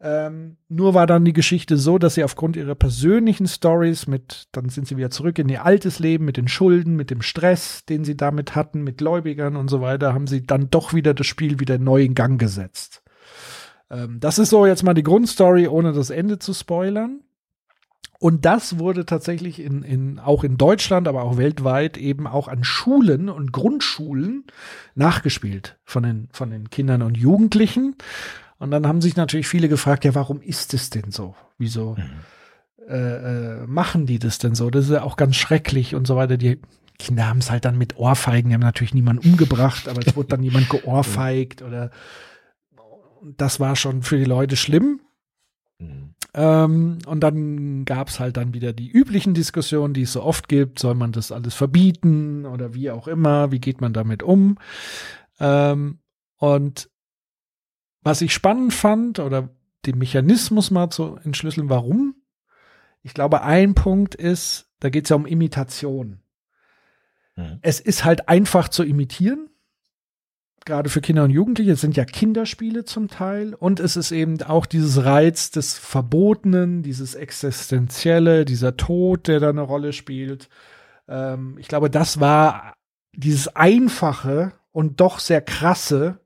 Ähm, nur war dann die Geschichte so, dass sie aufgrund ihrer persönlichen Stories mit, dann sind sie wieder zurück in ihr altes Leben mit den Schulden, mit dem Stress, den sie damit hatten, mit Gläubigern und so weiter, haben sie dann doch wieder das Spiel wieder neu in Gang gesetzt. Ähm, das ist so jetzt mal die Grundstory, ohne das Ende zu spoilern. Und das wurde tatsächlich in, in, auch in Deutschland, aber auch weltweit eben auch an Schulen und Grundschulen nachgespielt von den, von den Kindern und Jugendlichen. Und dann haben sich natürlich viele gefragt, ja, warum ist es denn so? Wieso Mhm. äh, äh, machen die das denn so? Das ist ja auch ganz schrecklich und so weiter. Die Kinder haben es halt dann mit Ohrfeigen, die haben natürlich niemanden umgebracht, aber es wurde dann jemand (laughs) geohrfeigt oder das war schon für die Leute schlimm. Mhm. Ähm, und dann gab es halt dann wieder die üblichen Diskussionen, die es so oft gibt. Soll man das alles verbieten oder wie auch immer? Wie geht man damit um? Ähm, und was ich spannend fand oder den Mechanismus mal zu entschlüsseln, warum? Ich glaube, ein Punkt ist, da geht es ja um Imitation. Mhm. Es ist halt einfach zu imitieren gerade für Kinder und Jugendliche, es sind ja Kinderspiele zum Teil und es ist eben auch dieses Reiz des Verbotenen, dieses Existenzielle, dieser Tod, der da eine Rolle spielt. Ähm, ich glaube, das war dieses Einfache und doch sehr krasse,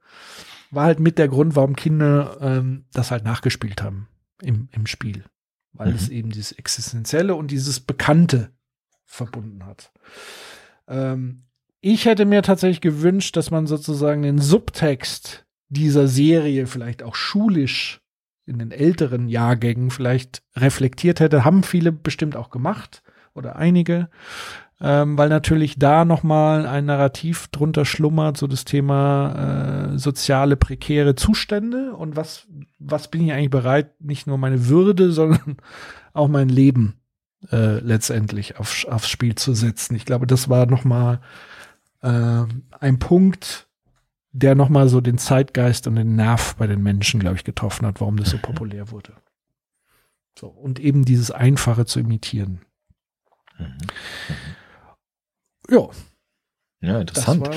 war halt mit der Grund, warum Kinder ähm, das halt nachgespielt haben im, im Spiel. Weil Mhm. es eben dieses Existenzielle und dieses Bekannte verbunden hat. Ähm, ich hätte mir tatsächlich gewünscht, dass man sozusagen den Subtext dieser Serie vielleicht auch schulisch in den älteren Jahrgängen vielleicht reflektiert hätte. Haben viele bestimmt auch gemacht oder einige, ähm, weil natürlich da nochmal ein Narrativ drunter schlummert, so das Thema äh, soziale prekäre Zustände und was, was bin ich eigentlich bereit, nicht nur meine Würde, sondern (laughs) auch mein Leben äh, letztendlich auf, aufs Spiel zu setzen. Ich glaube, das war nochmal äh, ein Punkt, der nochmal so den Zeitgeist und den Nerv bei den Menschen, glaube ich, getroffen hat, warum das so populär wurde. So, und eben dieses Einfache zu imitieren. Mhm. Ja, Ja, das interessant. war,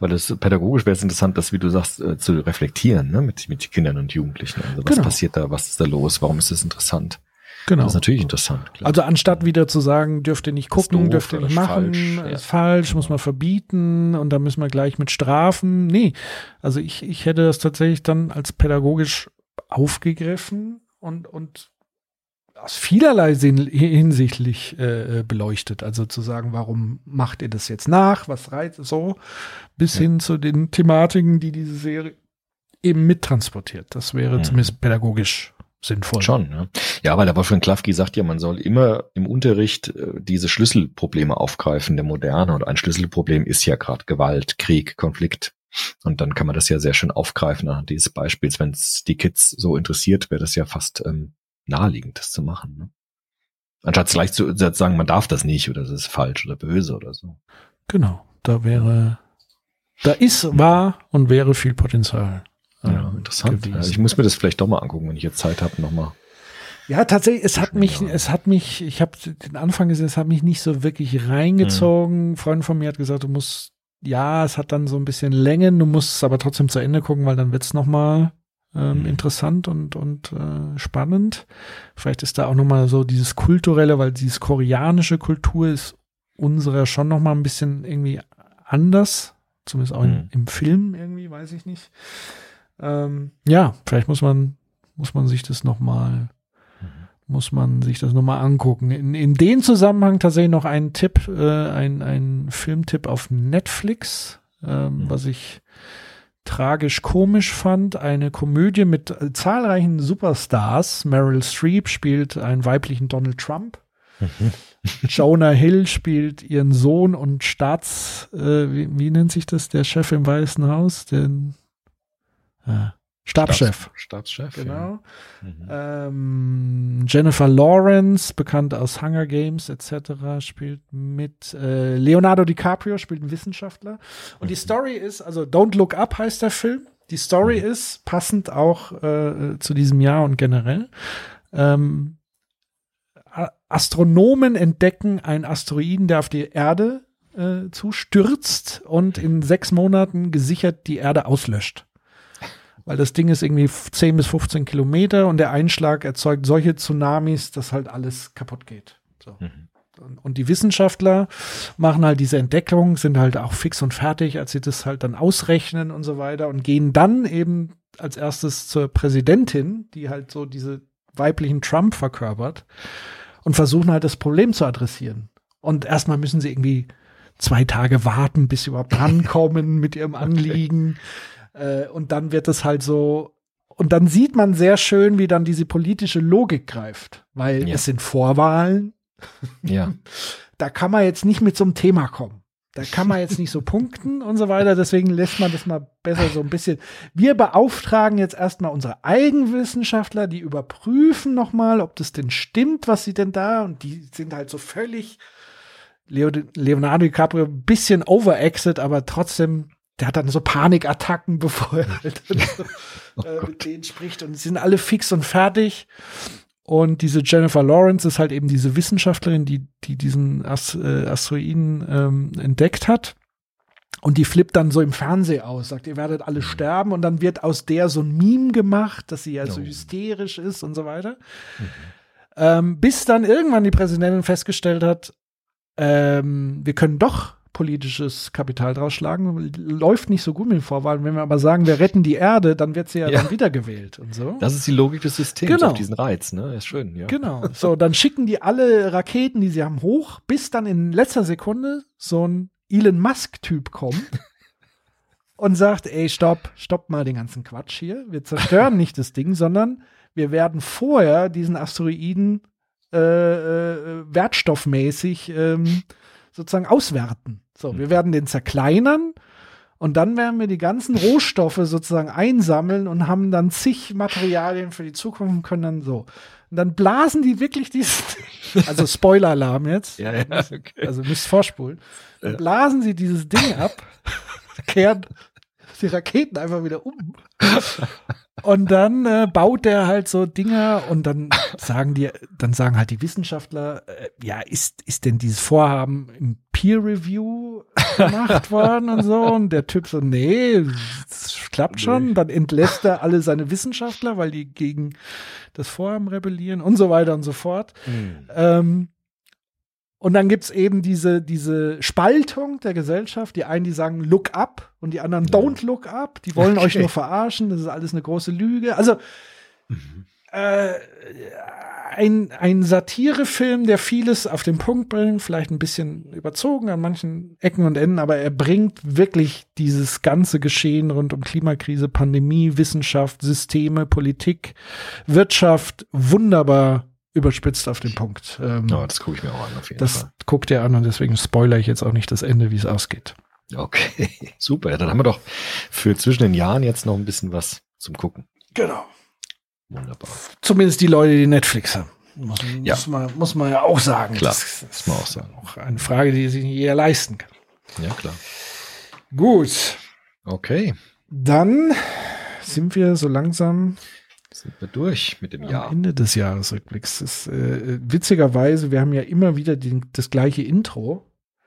Weil das pädagogisch wäre es interessant, das, wie du sagst, äh, zu reflektieren, ne, mit, mit Kindern und Jugendlichen. Also was Genau. passiert da, was ist da los, warum ist das interessant? genau. Das ist natürlich interessant, klar. Also anstatt wieder zu sagen, dürft ihr nicht gucken, doof dürft ihr nicht machen, falsch, ja. ist falsch, muss man verbieten und dann müssen wir gleich mit Strafen. Nee, also ich, ich hätte das tatsächlich dann als pädagogisch aufgegriffen und, und aus vielerlei hinsichtlich äh, äh, beleuchtet. Also zu sagen, warum macht ihr das jetzt nach, was reizt so, bis Ja. hin zu den Thematiken, die diese Serie eben mittransportiert. Das wäre Mhm. zumindest pädagogisch sinnvoll. Schon, ja. Ja, weil der Wolfgang Klafki sagt ja, man soll immer im Unterricht äh, diese Schlüsselprobleme aufgreifen der Moderne. Und ein Schlüsselproblem ist ja gerade Gewalt, Krieg, Konflikt. Und dann kann man das ja sehr schön aufgreifen anhand dieses Beispiels. Wenn es die Kids so interessiert, wäre das ja fast ähm, naheliegend, das zu machen. Ne? Anstatt gleich zu sagen, man darf das nicht oder das ist falsch oder böse oder so. Genau, da wäre, da ist, war und wäre viel Potenzial. Ja, ähm, interessant. Ja, ich muss mir das vielleicht doch mal angucken, wenn ich jetzt Zeit habe, nochmal. Ja, tatsächlich, es hat mich, es hat mich, ich habe den Anfang gesehen, es hat mich nicht so wirklich reingezogen. Ein Freund von mir hat gesagt, du musst, ja, es hat dann so ein bisschen Längen, du musst es aber trotzdem zu Ende gucken, weil dann wird's noch mal ähm, Mhm. interessant und, und äh, spannend. Vielleicht ist da auch noch mal so dieses kulturelle, weil dieses koreanische Kultur ist unserer schon noch mal ein bisschen irgendwie anders, zumindest auch Mhm. in, im Film irgendwie, weiß ich nicht. Ähm, ja, vielleicht muss man, muss man sich das noch mal muss man sich das nochmal angucken. In, in dem Zusammenhang tatsächlich noch ein Tipp, äh, ein, ein Filmtipp auf Netflix, ähm, Mhm. was ich tragisch komisch fand. Eine Komödie mit äh, zahlreichen Superstars. Meryl Streep spielt einen weiblichen Donald Trump. (laughs) Jonah Hill spielt ihren Sohn und Staats, äh, wie, wie nennt sich das, der Chef im Weißen Haus? Den äh, Stabschef. Staatschef. Genau. Ja. Mhm. Ähm, Jennifer Lawrence, bekannt aus Hunger Games etc., spielt mit. Äh, Leonardo DiCaprio spielt einen Wissenschaftler. Und die Story ist, also Don't Look Up heißt der Film. Die Story ist passend auch äh, zu diesem Jahr und generell. Ähm, Astronomen entdecken einen Asteroiden, der auf die Erde äh, zustürzt und in sechs Monaten gesichert die Erde auslöscht. Weil das Ding ist irgendwie 10 bis 15 Kilometer und der Einschlag erzeugt solche Tsunamis, dass halt alles kaputt geht. So. Und- Und die Wissenschaftler machen halt diese Entdeckung, sind halt auch fix und fertig, als sie das halt dann ausrechnen und so weiter und gehen dann eben als erstes zur Präsidentin, die halt so diese weiblichen Trump verkörpert und versuchen halt das Problem zu adressieren. Und erstmal müssen sie irgendwie zwei Tage warten, bis sie überhaupt (laughs) rankommen mit ihrem Anliegen. Äh, und dann wird es halt so, und dann sieht man sehr schön, wie dann diese politische Logik greift, weil Ja. es sind Vorwahlen, Ja. (laughs) da kann man jetzt nicht mit so einem Thema kommen. Da kann man jetzt nicht so punkten und so weiter. Deswegen lässt man das mal besser so ein bisschen. Wir beauftragen jetzt erstmal unsere Eigenwissenschaftler, die überprüfen nochmal, ob das denn stimmt, was sie denn da, und die sind halt so völlig Leo, Leonardo DiCaprio ein bisschen overacted, aber trotzdem, der hat dann so Panikattacken, (laughs) bevor er halt so, (laughs) äh, mit denen spricht und sie sind alle fix und fertig. Und diese Jennifer Lawrence ist halt eben diese Wissenschaftlerin, die, die diesen Ast äh, Asteroiden ähm, entdeckt hat. Und die flippt dann so im Fernsehen aus, sagt, ihr werdet alle sterben. Und dann wird aus der so ein Meme gemacht, dass sie ja so Oh. hysterisch ist und so weiter. Ähm, bis dann irgendwann die Präsidentin festgestellt hat, ähm, wir können doch politisches Kapital draus schlagen. Läuft nicht so gut mit den Vorwahlen. Wenn wir aber sagen, wir retten die Erde, dann wird sie ja, Ja. dann wiedergewählt und so. Das ist die Logik des Systems Genau. auf diesen Reiz, ne? Ist schön, ja. Genau. So, dann schicken die alle Raketen, die sie haben, hoch, bis dann in letzter Sekunde so ein Elon Musk-Typ kommt (laughs) und sagt, ey, stopp, stopp mal den ganzen Quatsch hier. Wir zerstören nicht das Ding, sondern wir werden vorher diesen Asteroiden äh, äh, wertstoffmäßig ähm, sozusagen auswerten. So, wir werden den zerkleinern und dann werden wir die ganzen Rohstoffe sozusagen einsammeln und haben dann zig Materialien für die Zukunft und können dann so. Und dann blasen die wirklich dieses, also Spoiler-Alarm jetzt. (laughs) Ja, ja, okay. Also müsst vorspulen. Dann blasen sie dieses Ding ab, (laughs) kehren die Raketen einfach wieder um. Und dann äh, baut der halt so Dinger und dann sagen die, dann sagen halt die Wissenschaftler, äh, ja, ist, ist denn dieses Vorhaben im Peer Review gemacht worden und so? Und der Typ so, nee, das klappt schon. Dann entlässt er alle seine Wissenschaftler, weil die gegen das Vorhaben rebellieren und so weiter und so fort. Ähm, und dann gibt's eben diese, diese Spaltung der Gesellschaft. Die einen, die sagen Look up und die anderen Don't look up. Die wollen euch Okay. nur verarschen. Das ist alles eine große Lüge. Also äh, ein, ein Satirefilm, der vieles auf den Punkt bringt, vielleicht ein bisschen überzogen an manchen Ecken und Enden, aber er bringt wirklich dieses ganze Geschehen rund um Klimakrise, Pandemie, Wissenschaft, Systeme, Politik, Wirtschaft wunderbar überspitzt auf den Punkt. Ähm, Ja, das gucke ich mir auch an, auf jeden das Fall. guckt ihr an und deswegen spoiler ich jetzt auch nicht das Ende, wie es ausgeht. Okay, (laughs) super. Dann haben wir doch für zwischen den Jahren jetzt noch ein bisschen was zum Gucken. Genau. Wunderbar. Zumindest die Leute, die Netflix haben. Muss, Ja. muss, man, muss man ja auch sagen. Klar, das muss man auch sagen. Auch eine Frage, die sich nicht jeder leisten kann. Ja, klar. Gut, Okay, dann sind wir so langsam sind wir durch mit dem am Jahr. Ende des Jahresrückblicks. Ist, äh, witzigerweise, wir haben ja immer wieder den, das gleiche Intro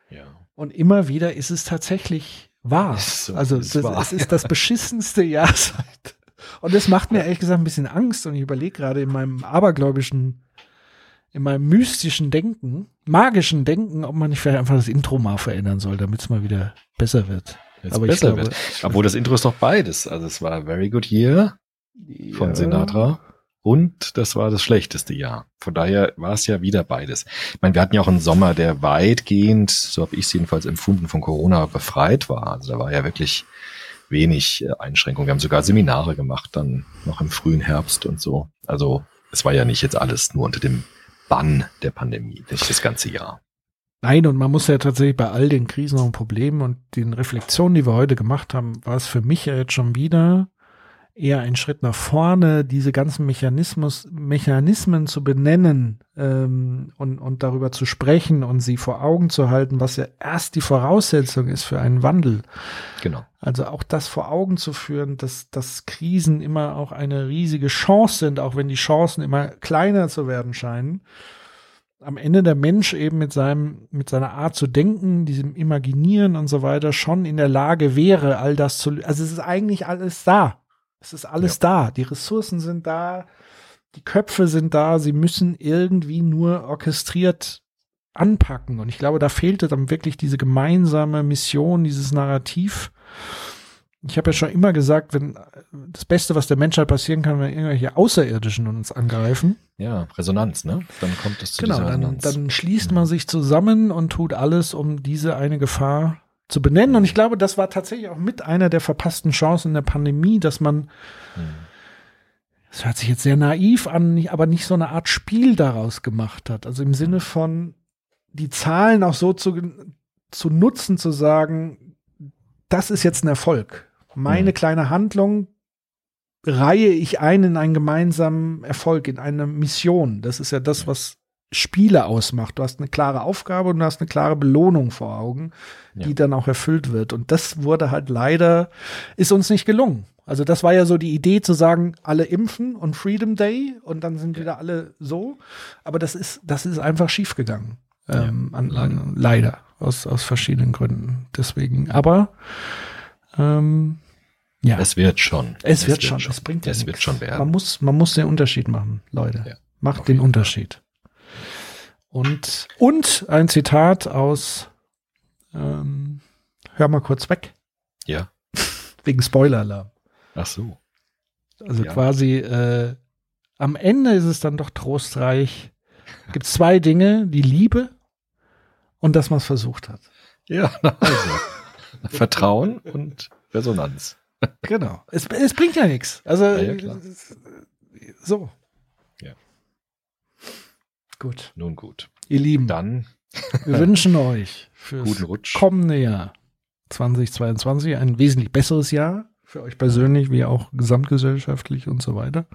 Ja. und immer wieder ist es tatsächlich wahr. Ist so, also ist das, wahr. es ist das (laughs) beschissenste Jahr seit. Und das macht mir ehrlich gesagt ein bisschen Angst und ich überlege gerade in meinem abergläubischen, in meinem mystischen Denken, magischen Denken, ob man nicht vielleicht einfach das Intro mal verändern soll, damit es mal wieder besser wird. Jetzt Aber ich besser glaube, wird. Obwohl das Intro ist noch beides. Also es war Very Good Year von Ja. Sinatra und das war das schlechteste Jahr. Von daher war es ja wieder beides. Ich meine, wir hatten ja auch einen Sommer, der weitgehend, so habe ich es jedenfalls empfunden, von Corona befreit war. Also da war ja wirklich wenig äh, Einschränkungen. Wir haben sogar Seminare gemacht, dann noch im frühen Herbst und so. Also es war ja nicht jetzt alles nur unter dem Bann der Pandemie, nicht das ganze Jahr. Nein, und man muss ja tatsächlich bei all den Krisen und Problemen und den Reflexionen, die wir heute gemacht haben, war es für mich ja jetzt schon wieder eher ein Schritt nach vorne, diese ganzen Mechanismus, Mechanismen zu benennen ähm, und, und darüber zu sprechen und sie vor Augen zu halten, was ja erst die Voraussetzung ist für einen Wandel. Genau. Also auch das vor Augen zu führen, dass, dass Krisen immer auch eine riesige Chance sind, auch wenn die Chancen immer kleiner zu werden scheinen. am Ende der Mensch eben mit seinem, mit seiner Art zu denken, diesem Imaginieren und so weiter schon in der Lage wäre, all das zu, also es ist eigentlich alles da. Es ist alles da. Die Ressourcen sind da. Die Köpfe sind da. Sie müssen irgendwie nur orchestriert anpacken. Und ich glaube, da fehlte dann wirklich diese gemeinsame Mission, dieses Narrativ. Ich habe ja schon immer gesagt, wenn das Beste, was der Menschheit passieren kann, wenn irgendwelche Außerirdischen uns angreifen. Ja, Resonanz, ne? Dann kommt es zu Genau, dieser dann, Resonanz. dann schließt man sich zusammen und tut alles, um diese eine Gefahr zu benennen. Und ich glaube, das war tatsächlich auch mit einer der verpassten Chancen in der Pandemie, dass man, das hört sich jetzt sehr naiv an, aber nicht so eine Art Spiel daraus gemacht hat. Also im Sinne von die Zahlen auch so zu, zu nutzen, zu sagen, das ist jetzt ein Erfolg. Meine Mhm. kleine Handlung reihe ich ein in einen gemeinsamen Erfolg, in eine Mission. Das ist ja das, was Spiele ausmacht. Du hast eine klare Aufgabe und du hast eine klare Belohnung vor Augen, die Ja. dann auch erfüllt wird. Und das wurde halt leider, ist uns nicht gelungen. Also das war ja so die Idee zu sagen, alle impfen und Freedom Day und dann sind wieder alle so. Aber das ist, das ist einfach schiefgegangen. Ähm, an, an, leider. Aus, aus verschiedenen Gründen. Deswegen, aber ähm, ja. Es wird schon. Es, wird, schon. Es bringt ja Es nichts. wird schon werden. Man muss, man muss den Unterschied machen, Leute. Ja, Macht den Fall. Unterschied. Und, und ein Zitat aus ähm, Hör mal kurz weg, Ja. (laughs) wegen Spoiler-Alarm. Ach so. Also Ja. quasi äh, am Ende ist es dann doch trostreich. Gibt zwei Dinge, die Liebe und dass man es versucht hat. Ja, (laughs) also. Vertrauen und Resonanz. Genau. Es, es bringt ja nichts. Also Ja, ja, so. Ja. Gut. Nun gut. Ihr Lieben, Dann wir (laughs) wünschen euch fürs guten Rutsch. kommende Jahr 2022 ein wesentlich besseres Jahr für euch persönlich wie auch gesamtgesellschaftlich und so weiter.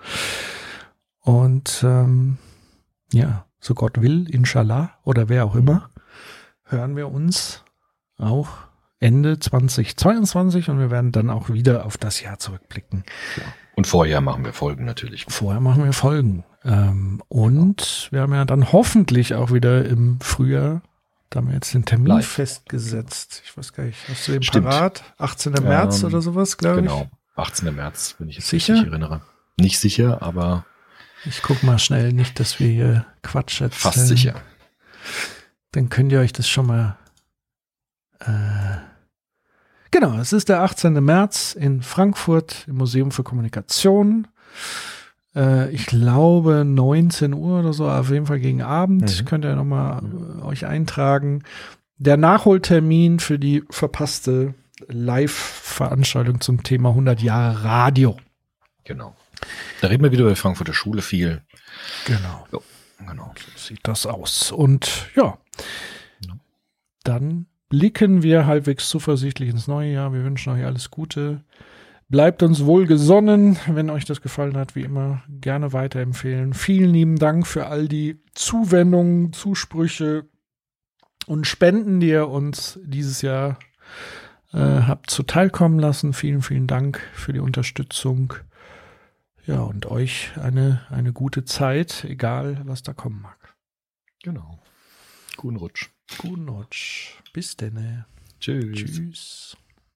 Und ähm, ja, so Gott will, inshallah oder wer auch immer, hören wir uns auch Ende 2022 und wir werden dann auch wieder auf das Jahr zurückblicken. Und vorher machen wir Folgen natürlich. Vorher machen wir Folgen. Ähm, und wir haben ja dann hoffentlich auch wieder im Frühjahr, da haben wir jetzt den Termin Live. festgesetzt. Ich weiß gar nicht, hast du den Stimmt. parat? 18. März Ähm, oder sowas, glaube Genau. 18. März, wenn ich es Sicher? richtig erinnere. Nicht sicher, aber ich. Ich guck mal schnell, nicht, dass wir hier Quatsch erzählen. fast sicher. Dann könnt ihr euch das schon mal. Äh, genau, es ist der 18. März in Frankfurt im Museum für Kommunikation. Äh, ich glaube 19 Uhr oder so, auf jeden Fall gegen Abend. Mhm. Könnt ihr nochmal äh, euch eintragen. Der Nachholtermin für die verpasste Live-Veranstaltung zum Thema 100 Jahre Radio. Genau. Da reden wir wieder über die Frankfurter Schule viel. Genau. Genau. sieht das aus. Und ja, Ja. dann blicken wir halbwegs zuversichtlich ins neue Jahr. Wir wünschen euch alles Gute. Bleibt uns wohlgesonnen. Wenn euch das gefallen hat, wie immer, gerne weiterempfehlen. Vielen lieben Dank für all die Zuwendungen, Zusprüche und Spenden, die ihr uns dieses Jahr äh, habt zuteilkommen lassen. Vielen, vielen Dank für die Unterstützung. Ja, und euch eine, eine gute Zeit, egal was da kommen mag. Genau. Guten Rutsch. Guten Rutsch. Bis denn. Tschüss. Tschüss.